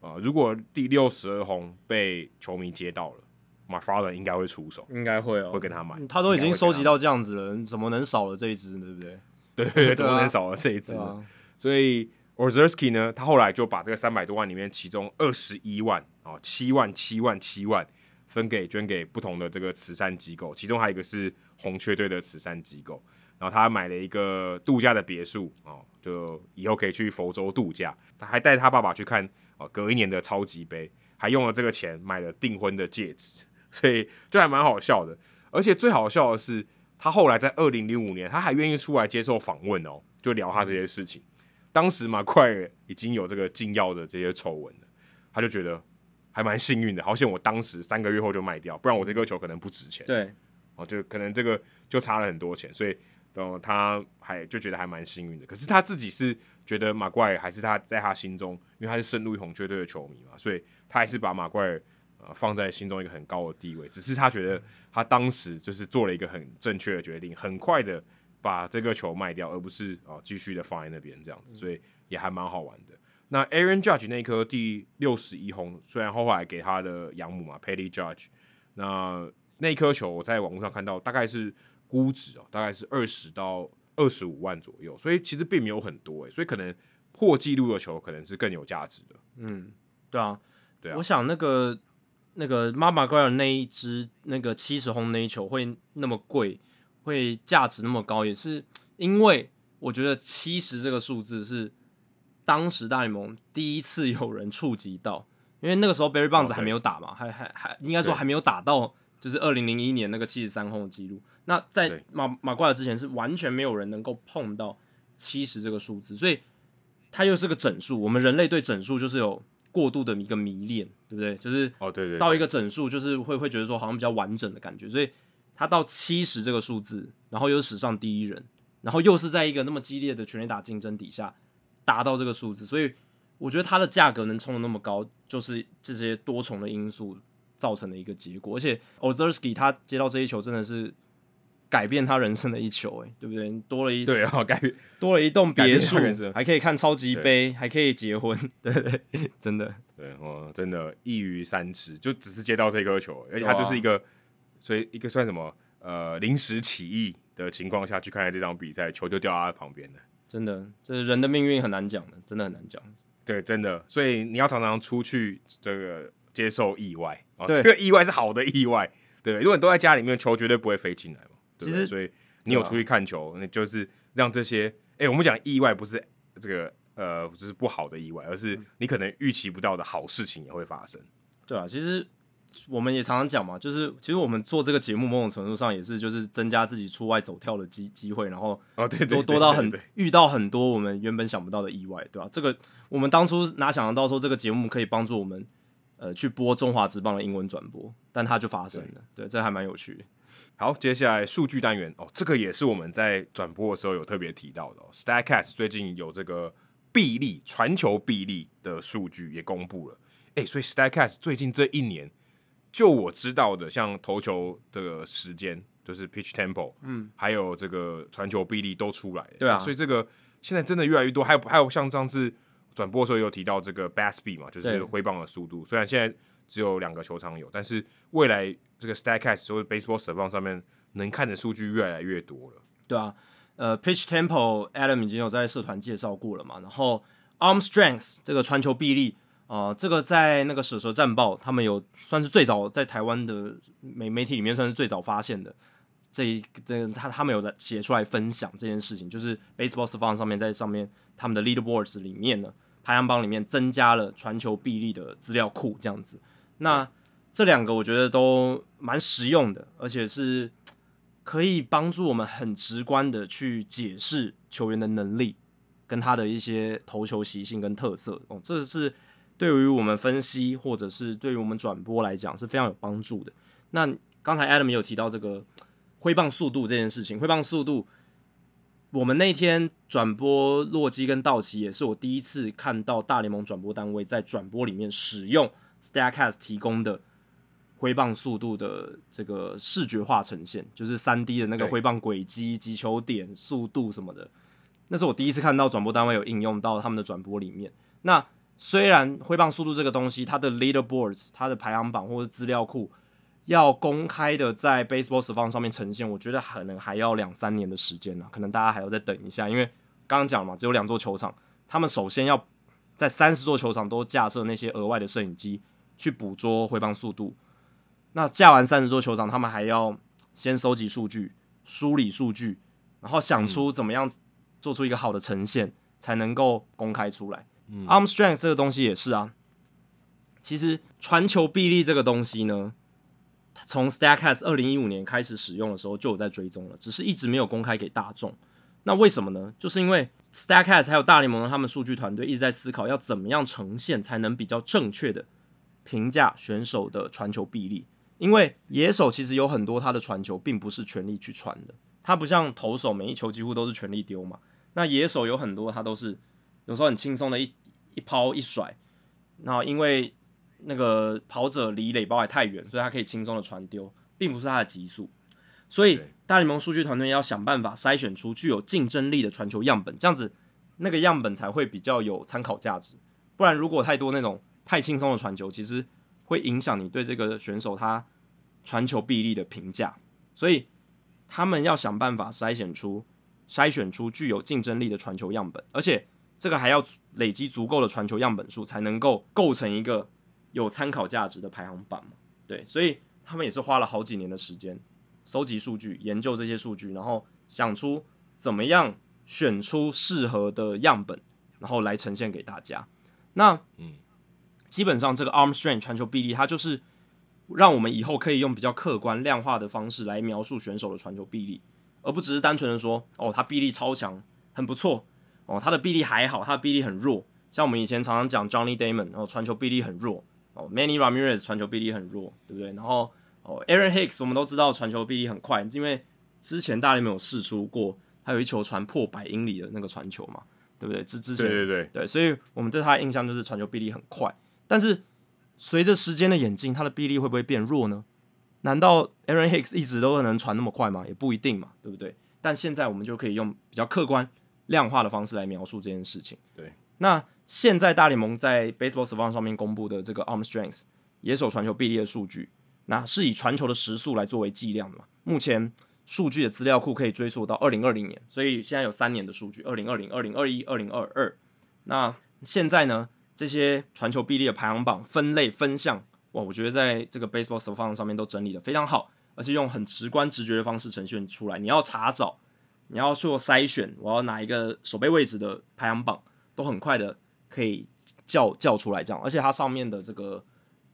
啊、呃，如果第六十二轰被球迷接到了，McFarland 应该会出手，应该会哦，会跟他买，他都已经收集到这样子了，怎么能少了这一支，对不对？对对对，怎么能少了这一支呢？啊、所以 Orzerski 呢，他后来就把这个三百多万里面，其中二十一万哦，七万七万七万分给捐给不同的这个慈善机构，其中还有一个是红雀队的慈善机构。然后他买了一个度假的别墅哦，就以后可以去佛州度假。他还带他爸爸去看哦，隔一年的超级杯，还用了这个钱买了订婚的戒指，所以就还蛮好笑的。而且最好笑的是。他后来在二零零五年，他还愿意出来接受访问哦，就聊他这些事情。当时马奎尔已经有这个禁药的这些丑闻了，他就觉得还蛮幸运的，好险我当时三个月后就卖掉，不然我这颗球可能不值钱。对，哦，就可能这个就差了很多钱，所以，呃，他还就觉得还蛮幸运的。可是他自己是觉得马奎尔还是他在他心中，因为他是圣路易红雀队的球迷嘛，所以他还是把马奎尔。放在心中一个很高的地位，只是他觉得他当时就是做了一个很正确的决定，很快的把这个球卖掉，而不是哦继续的放在那边这样子，所以也还蛮好玩的。那 Aaron Judge 那颗第六十一轰，虽然后来给他的养母嘛 Patty Judge，那那颗球我在网络上看到，大概是估值哦，大概是二十到二十五万左右，所以其实并没有很多诶，所以可能破纪录的球可能是更有价值的。嗯，对啊，对啊，我想那个那个 Mark McGwire 那一支那个七十轰那一球会那么贵，会价值那么高，也是因为我觉得七十这个数字是。当时大联盟第一次有人触及到，因为那个时候 Barry Bonds 还没有打嘛，还还还应该说还没有打到，就是二零零一年那个七十三轰的记录。那在马马怪尔之前是完全没有人能够碰到七十这个数字，所以它又是个整数。我们人类对整数就是有过度的一个迷恋，对不对？就是哦，对对，到一个整数就是会会觉得说好像比较完整的感觉，所以他到七十这个数字，然后又是史上第一人，然后又是在一个那么激烈的全垒打竞争底下。达到这个数字，所以我觉得它的价格能冲的那么高，就是这些多重的因素造成的一个结果。而且 Ozersky 他接到这一球真的是改变他人生的一球，哎，对不对？多了一对啊，改变多了一栋别墅，还可以看超级杯，还可以结婚，对对，真的对哦，真的一鱼三吃，就只是接到这颗球，而且他就是一个，所以一个算什么呃临时起意的情况下去看这场比赛，球就掉在他旁边了。真的，这人的命运很难讲的，真的很难讲。对，真的，所以你要常常出去这个接受意外哦。这个意外是好的意外，对。如果你都在家里面，球绝对不会飞进来嘛。对对其实，所以你有出去看球，那就是让这些……哎，我们讲意外不是这个呃，就是不好的意外，而是你可能预期不到的好事情也会发生。对啊，其实。我们也常常讲嘛，就是其实我们做这个节目，某种程度上也是就是增加自己出外走跳的机机会，然后哦对，多多到很遇到很多我们原本想不到的意外，对吧？这个我们当初哪想得到说这个节目可以帮助我们呃去播中华职棒的英文转播，但它就发生了，对，对，这还蛮有趣的。好，接下来数据单元哦，这个也是我们在转播的时候有特别提到的哦，Statcast 最近有这个臂力传球臂力的数据也公布了，哎，所以 Statcast 最近这一年。就我知道的，像投球这个时间，就是 pitch tempo，嗯，还有这个传球臂力都出来了，对啊，所以这个现在真的越来越多，还有还有像上次转播的时候有提到这个 bat speed 嘛，就是挥棒的速度，虽然现在只有两个球场有，但是未来这个 Statcast 或者 Baseball Savant 上面能看的数据越来越多了，对啊，呃，pitch tempo Adam 已经有在社团介绍过了嘛，然后 arm strength 这个传球臂力。啊、呃，这个在那个蛇蛇战报，他们有算是最早在台湾的媒媒体里面算是最早发现的这一这他他们有在写出来分享这件事情，就是 Baseball Savant 上面在上面他们的 Leaderboards 里面呢，排行榜里面增加了传球臂力的资料库这样子。那这两个我觉得都蛮实用的，而且是可以帮助我们很直观的去解释球员的能力跟他的一些投球习性跟特色哦，这是。对于我们分析，或者是对于我们转播来讲是非常有帮助的。那刚才 Adam 有提到这个挥棒速度这件事情，挥棒速度，我们那天转播洛基跟道奇，也是我第一次看到大联盟转播单位在转播里面使用 Statcast 提供的挥棒速度的这个视觉化呈现，就是三 D 的那个挥棒轨迹、击球点、速度什么的。那是我第一次看到转播单位有应用到他们的转播里面。那虽然挥棒速度这个东西，它的 leaderboards、它的排行榜或者资料库要公开的在 Baseball Savant 上面呈现，我觉得可能还要两三年的时间呢，可能大家还要再等一下。因为刚刚讲了嘛，只有两座球场，他们首先要在三十座球场都架设那些额外的摄影机去捕捉回棒速度。那架完三十座球场，他们还要先收集数据、梳理数据，然后想出怎么样做出一个好的呈现，才能够公开出来。嗯、Arm strength 这个东西也是啊，其实传球臂力这个东西呢，从 Statcast 二零一五年开始使用的时候就有在追踪了，只是一直没有公开给大众。那为什么呢？就是因为 Statcast 还有大联盟的他们数据团队一直在思考要怎么样呈现才能比较正确的评价选手的传球臂力。因为野手其实有很多他的传球并不是全力去传的，他不像投手每一球几乎都是全力丢嘛。那野手有很多他都是。有时候很轻松的一一抛一甩，然后因为那个跑者离垒包还太远，所以他可以轻松的传丢，并不是他的极速。所以大联盟数据团队要想办法筛选出具有竞争力的传球样本，这样子那个样本才会比较有参考价值。不然如果太多那种太轻松的传球，其实会影响你对这个选手他传球臂力的评价。所以他们要想办法筛选出筛选出具有竞争力的传球样本，而且这个还要累积足够的传球样本数，才能够构成一个有参考价值的排行榜嘛。对，所以他们也是花了好几年的时间收集数据、研究这些数据，然后想出怎么样选出适合的样本，然后来呈现给大家。那嗯，基本上这个 arm strength 传球臂力，它就是让我们以后可以用比较客观量化的方式来描述选手的传球臂力，而不只是单纯的说哦，他臂力超强，很不错哦，他的臂力还好，他的臂力很弱。像我们以前常常讲 Johnny Damon，然后传球臂力很弱。哦，Manny Ramirez 传球臂力很弱，对不对？然后哦，Aaron Hicks 我们都知道传球臂力很快，因为之前大联盟有试出过，他有一球传破百英里的那个传球嘛，对不对？之之前对对对对，所以我们对他的印象就是传球臂力很快。但是随着时间的演进，他的臂力会不会变弱呢？难道 Aaron Hicks 一直都能传那么快吗？也不一定嘛，对不对？但现在我们就可以用比较客观量化的方式来描述这件事情。对，那。现在大联盟在 Baseball Savant 上面公布的这个 Arm Strength 野手传球臂力的数据，那是以传球的时速来作为计量的嘛？目前数据的资料库可以追溯到二零二零年，所以现在有三年的数据：二零二零、二零二一、二零二二。那现在呢？这些传球臂力的排行榜分类分项，哇，我觉得在这个 Baseball Savant 上面都整理得非常好，而且用很直观直觉的方式呈现出来。你要查找，你要做筛选，我要哪一个守备位置的排行榜，都很快的。可以叫叫出来这样，而且它上面的这个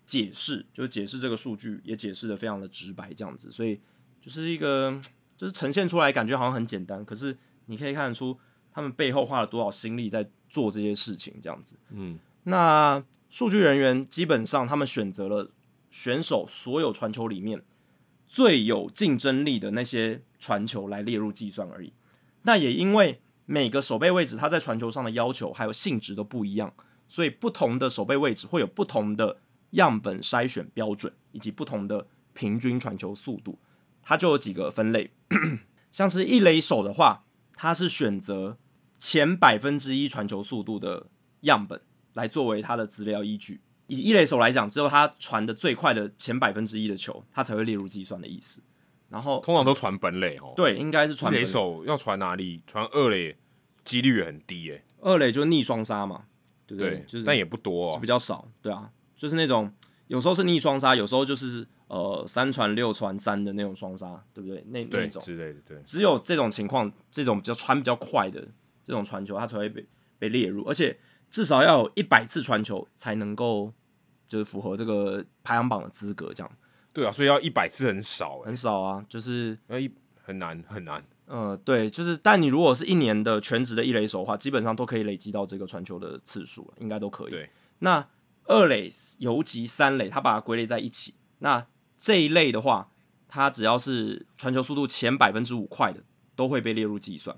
解释，就是解释这个数据也解释得非常的直白这样子，所以就是一个就是呈现出来感觉好像很简单，可是你可以看得出他们背后花了多少心力在做这些事情这样子。嗯，那数据人员基本上他们选择了选手所有传球里面最有竞争力的那些传球来列入计算而已。那也因为。每个守备位置，它在传球上的要求还有性质都不一样，所以不同的守备位置会有不同的样本筛选标准，以及不同的平均传球速度。它就有几个分类，像是一垒手的话，它是选择前百分之一传球速度的样本来作为他的资料依据。以一垒手来讲，只有他传的最快的前百分之一的球，他才会列入计算的意思。然后通常都传本垒哦，对，应该是传本垒。手要传哪里？传二垒几率也很低诶。二垒就是逆双杀嘛，对不对？对就是，但也不多哦，比较少。对啊，就是那种有时候是逆双杀，有时候就是呃三传六传三的那种双杀，对不对？那那种之类的，对。只有这种情况，这种比较传比较快的这种传球，它才会被被列入，而且至少要有一百次传球才能够就是符合这个排行榜的资格，这样。对啊，所以要一百次很少，很少啊，就是要一很难很难。嗯、呃，对，就是，但你如果是一年的全职的一垒手的话，基本上都可以累积到这个传球的次数，应该都可以。对，那二垒、游击、三垒，他把它归类在一起。那这一类的话，他只要是传球速度前百分之五快的，都会被列入计算。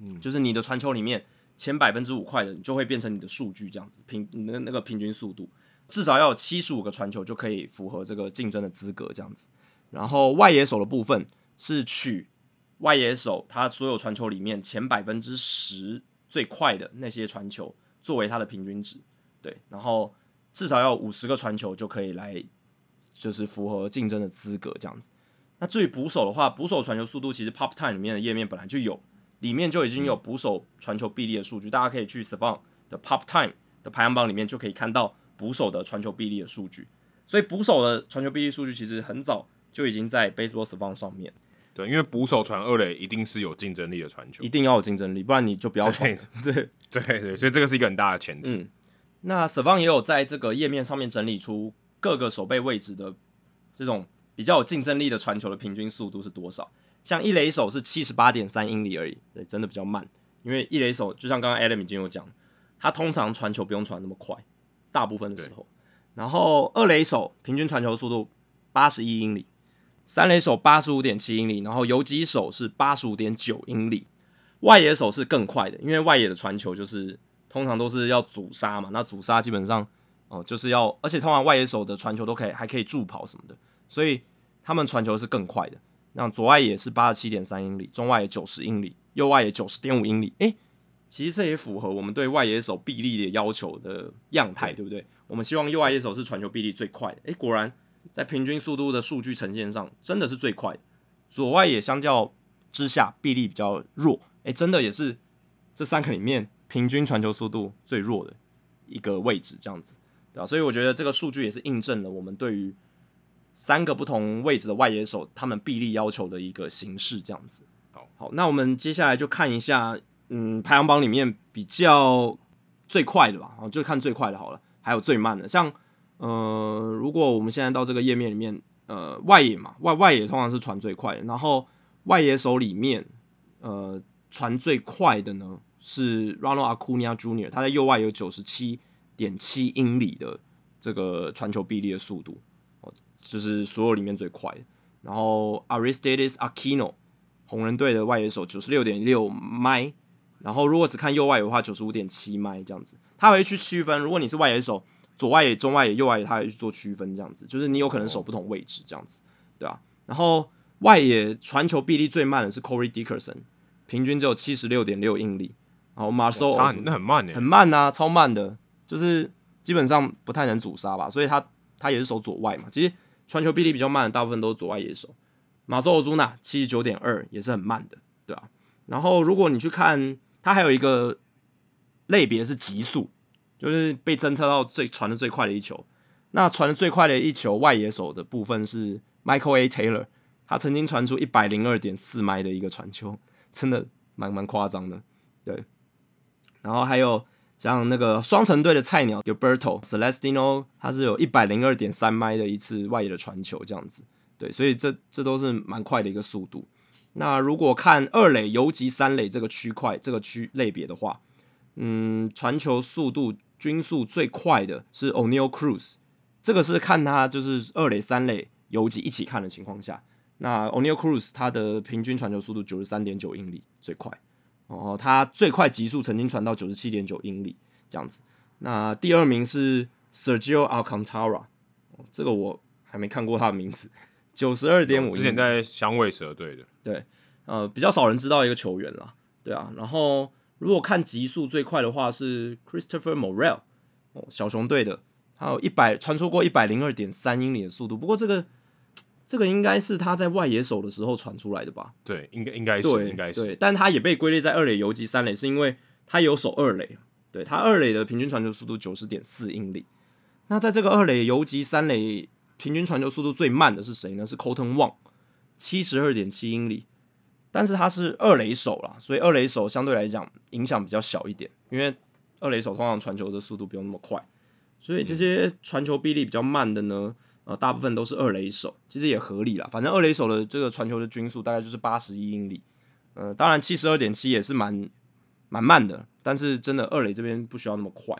嗯，就是你的传球里面前百分之五快的，你就会变成你的数据这样子，平你的那个平均速度。至少要有七十五个传球就可以符合这个竞争的资格，这样子。然后外野手的部分是取外野手他所有传球里面前百分之十最快的那些传球作为他的平均值，对。然后至少要五十个传球就可以来，就是符合竞争的资格，这样子。那至于捕手的话，捕手传球速度其实 Pop Time 里面的页面本来就有，里面就已经有捕手传球臂力的数据，大家可以去 Savant 的 Pop Time 的排行榜里面就可以看到。捕手的传球臂力的数据，所以捕手的传球臂力数据其实很早就已经在 Baseball Savant 上面。对，因为捕手传二垒一定是有竞争力的传球，一定要有竞争力，不然你就不要传。对 对对对，所以这个是一个很大的前提。嗯，那 Savant 也有在这个页面上面整理出各个守备位置的这种比较有竞争力的传球的平均速度是多少。像一垒手是七十八点三英里而已，对，真的比较慢。因为一垒手就像刚刚 Adam 已经有讲，他通常传球不用传那么快。大部分的时候，然后二垒手平均传球速度八十一英里，三垒手八十五点七英里，然后游击手是八十五点九英里，外野手是更快的，因为外野的传球就是通常都是要阻杀嘛，那阻杀基本上哦、就是要，而且通常外野手的传球都可以还可以助跑什么的，所以他们传球是更快的。那左外野是八十七点三英里，中外野九十英里，右外野九十点五英里，诶，其实这也符合我们对外野手臂力的要求的样态，对不对？我们希望右外野手是传球臂力最快的。诶，果然在平均速度的数据呈现上，真的是最快的。左外野相较之下臂力比较弱，诶，真的也是这三个里面平均传球速度最弱的一个位置，这样子，对吧？所以我觉得这个数据也是印证了我们对于三个不同位置的外野手他们臂力要求的一个形式，这样子。好，好，那我们接下来就看一下。嗯，排行榜里面比较最快的吧，就看最快的好了。还有最慢的，像呃，如果我们现在到这个页面里面，呃，外野嘛，外外野通常是传最快的。然后外野手里面，呃，传最快的呢是 Ronald Acuna Jr.，他在右外有九十七点七英里的这个传球臂力的速度，哦，就是所有里面最快的。然后 Aristides Aquino，红人队的外野手九十六点六迈。然后，如果只看右外野的话，九十五点七迈这样子，他会去区分。如果你是外野手，左外野、中外野、右外野，他会去做区分，这样子，就是你有可能守不同位置这样子，对吧、啊？然后外野传球臂力最慢的是 Corey Dickerson，平均只有七十六点六英里。然后差很那很慢耶，很慢呐、啊，超慢的，就是基本上不太能阻杀吧。所以他他也是守左外嘛。其实传球臂力比较慢的大部分都是左外野手。Marcell Ozuna 七十九点二也是很慢的，对吧、啊？然后如果你去看。它还有一个类别是极速，就是被侦测到最传的最快的一球。那传的最快的一球，外野手的部分是 Michael A. Taylor，他曾经传出一百零二点四迈的一个传球，真的蛮蛮夸张的。对，然后还有像那个双城队的菜鸟 Giberto Celestino，他是有一百零二点三迈的一次外野的传球，这样子。对，所以这这都是蛮快的一个速度。那如果看二垒、游击、三垒这个区块、这个区类别的话，嗯，传球速度均速最快的是 Oneil Cruz，这个是看他就是二垒、三垒、游击一起看的情况下，那 Oneil Cruz 他的平均传球速度九十三点九英里最快，哦，他最快极速曾经传到九十七点九英里这样子。那第二名是 Sergio Alcantara，这个我还没看过他的名字。九十二点五，之前在响尾蛇队的，对，呃，比较少人知道一个球员啦，对啊。然后如果看极速最快的话是 Christopher Morel，哦，小熊队的，他有一百传出过一百零二点三英里的速度。不过这个这个应该是他在外野手的时候传出来的吧？对，应该应该是应该是，对，但他也被归类在二垒游击三垒，是因为他有守二垒，对，他二垒的平均传球速度九十点四英里。那在这个二垒游击三垒。平均传球速度最慢的是谁呢？是 Kolten Wong，七十二点七英里。但是他是二垒手啦，所以二垒手相对来讲影响比较小一点，因为二垒手通常传球的速度不用那么快，所以这些传球臂力比较慢的呢，呃，大部分都是二垒手，其实也合理啦。反正二垒手的这个传球的均速大概就是八十一英里，呃，当然七十二点七也是蛮蛮慢的，但是真的二垒这边不需要那么快。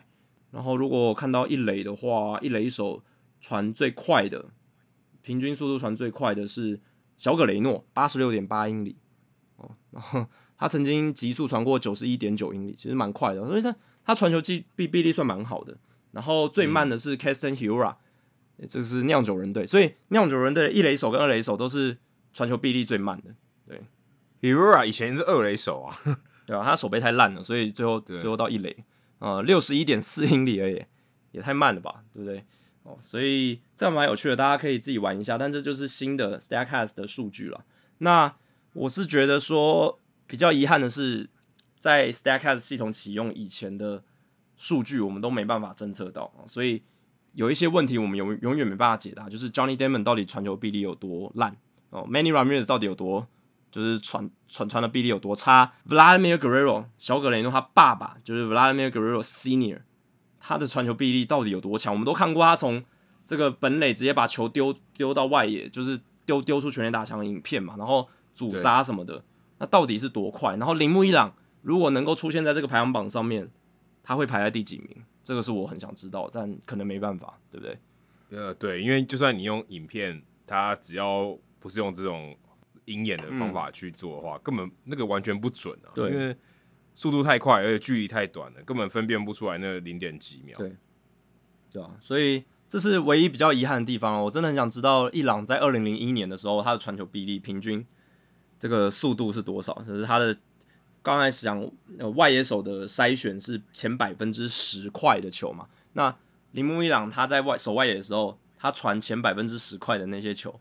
然后如果看到一垒的话，一垒手。传最快的，平均速度传最快的是小葛雷诺，八十六点八英里哦。然后 他曾经极速传过九十一点九英里，其实蛮快的，所以他他传球技臂臂力算蛮好的。然后最慢的是 Keston Hiura，这个是酿酒人队，所以酿酒人队的一垒手跟二垒手都是传球臂力最慢的。对，Hiura 以前是二垒手啊，对吧？他手背太烂了，所以最后最后到一垒，呃，六十一点四英里而已，也太慢了吧，对不对？哦，所以这样蛮有趣的，大家可以自己玩一下。但这就是新的 Statcast 的数据了。那我是觉得说比较遗憾的是，在 Statcast 系统启用以前的数据，我们都没办法侦测到，所以有一些问题我们永永远没办法解答。就是 Johnny Damon 到底传球臂力有多烂哦，Many Ramirez 到底有多就是传传传的臂力有多差？Vladimir Guerrero 小葛雷诺他爸爸就是 Vladimir Guerrero Senior。他的传球臂力到底有多强？我们都看过他从这个本垒直接把球丢丢到外野，就是丢丢出全垒打墙的影片嘛，然后阻杀什么的，那到底是多快？然后铃木一朗如果能够出现在这个排行榜上面，他会排在第几名？这个是我很想知道，但可能没办法，对不对？呃，对，因为就算你用影片，它只要不是用这种鹰眼的方法去做的话，嗯、根本那个完全不准啊。对。因为速度太快，而且距离太短了，根本分辨不出来那零点几秒。对，对啊，所以这是唯一比较遗憾的地方哦。我真的很想知道，伊朗在二零零一年的时候，他的传球比例平均这个速度是多少？就是他的刚才讲呃外野手的筛选是前百分之十块的球嘛，那铃木一朗他在外守外野的时候，他传前百分之十块的那些球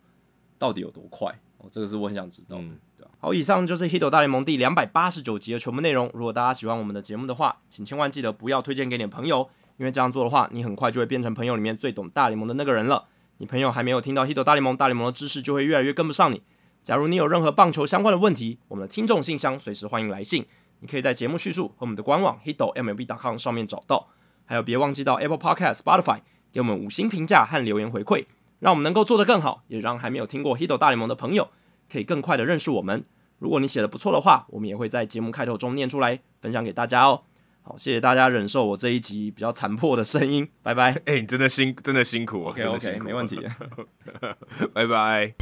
到底有多快？哦，这个是我很想知道的。嗯？好，以上就是《Hito 大联盟》第两百八十九集的全部内容。如果大家喜欢我们的节目的话，请千万记得不要推荐给你的朋友，因为这样做的话，你很快就会变成朋友里面最懂大联盟的那个人了。你朋友还没有听到《Hito 大联盟》，大联盟的知识就会越来越跟不上你。假如你有任何棒球相关的问题，我们的听众信箱随时欢迎来信，你可以在节目叙述和我们的官网 hitomlb.com 上面找到。还有，别忘记到 Apple Podcast、Spotify 给我们五星评价和留言回馈。让我们能够做得更好，也让还没有听过《Hito 大联盟》的朋友可以更快的认识我们。如果你写的不错的话，我们也会在节目开头中念出来，分享给大家哦。好，谢谢大家忍受我这一集比较残破的声音，拜拜。哎、欸，你真的辛真的辛苦，OK OK，没问题，拜拜。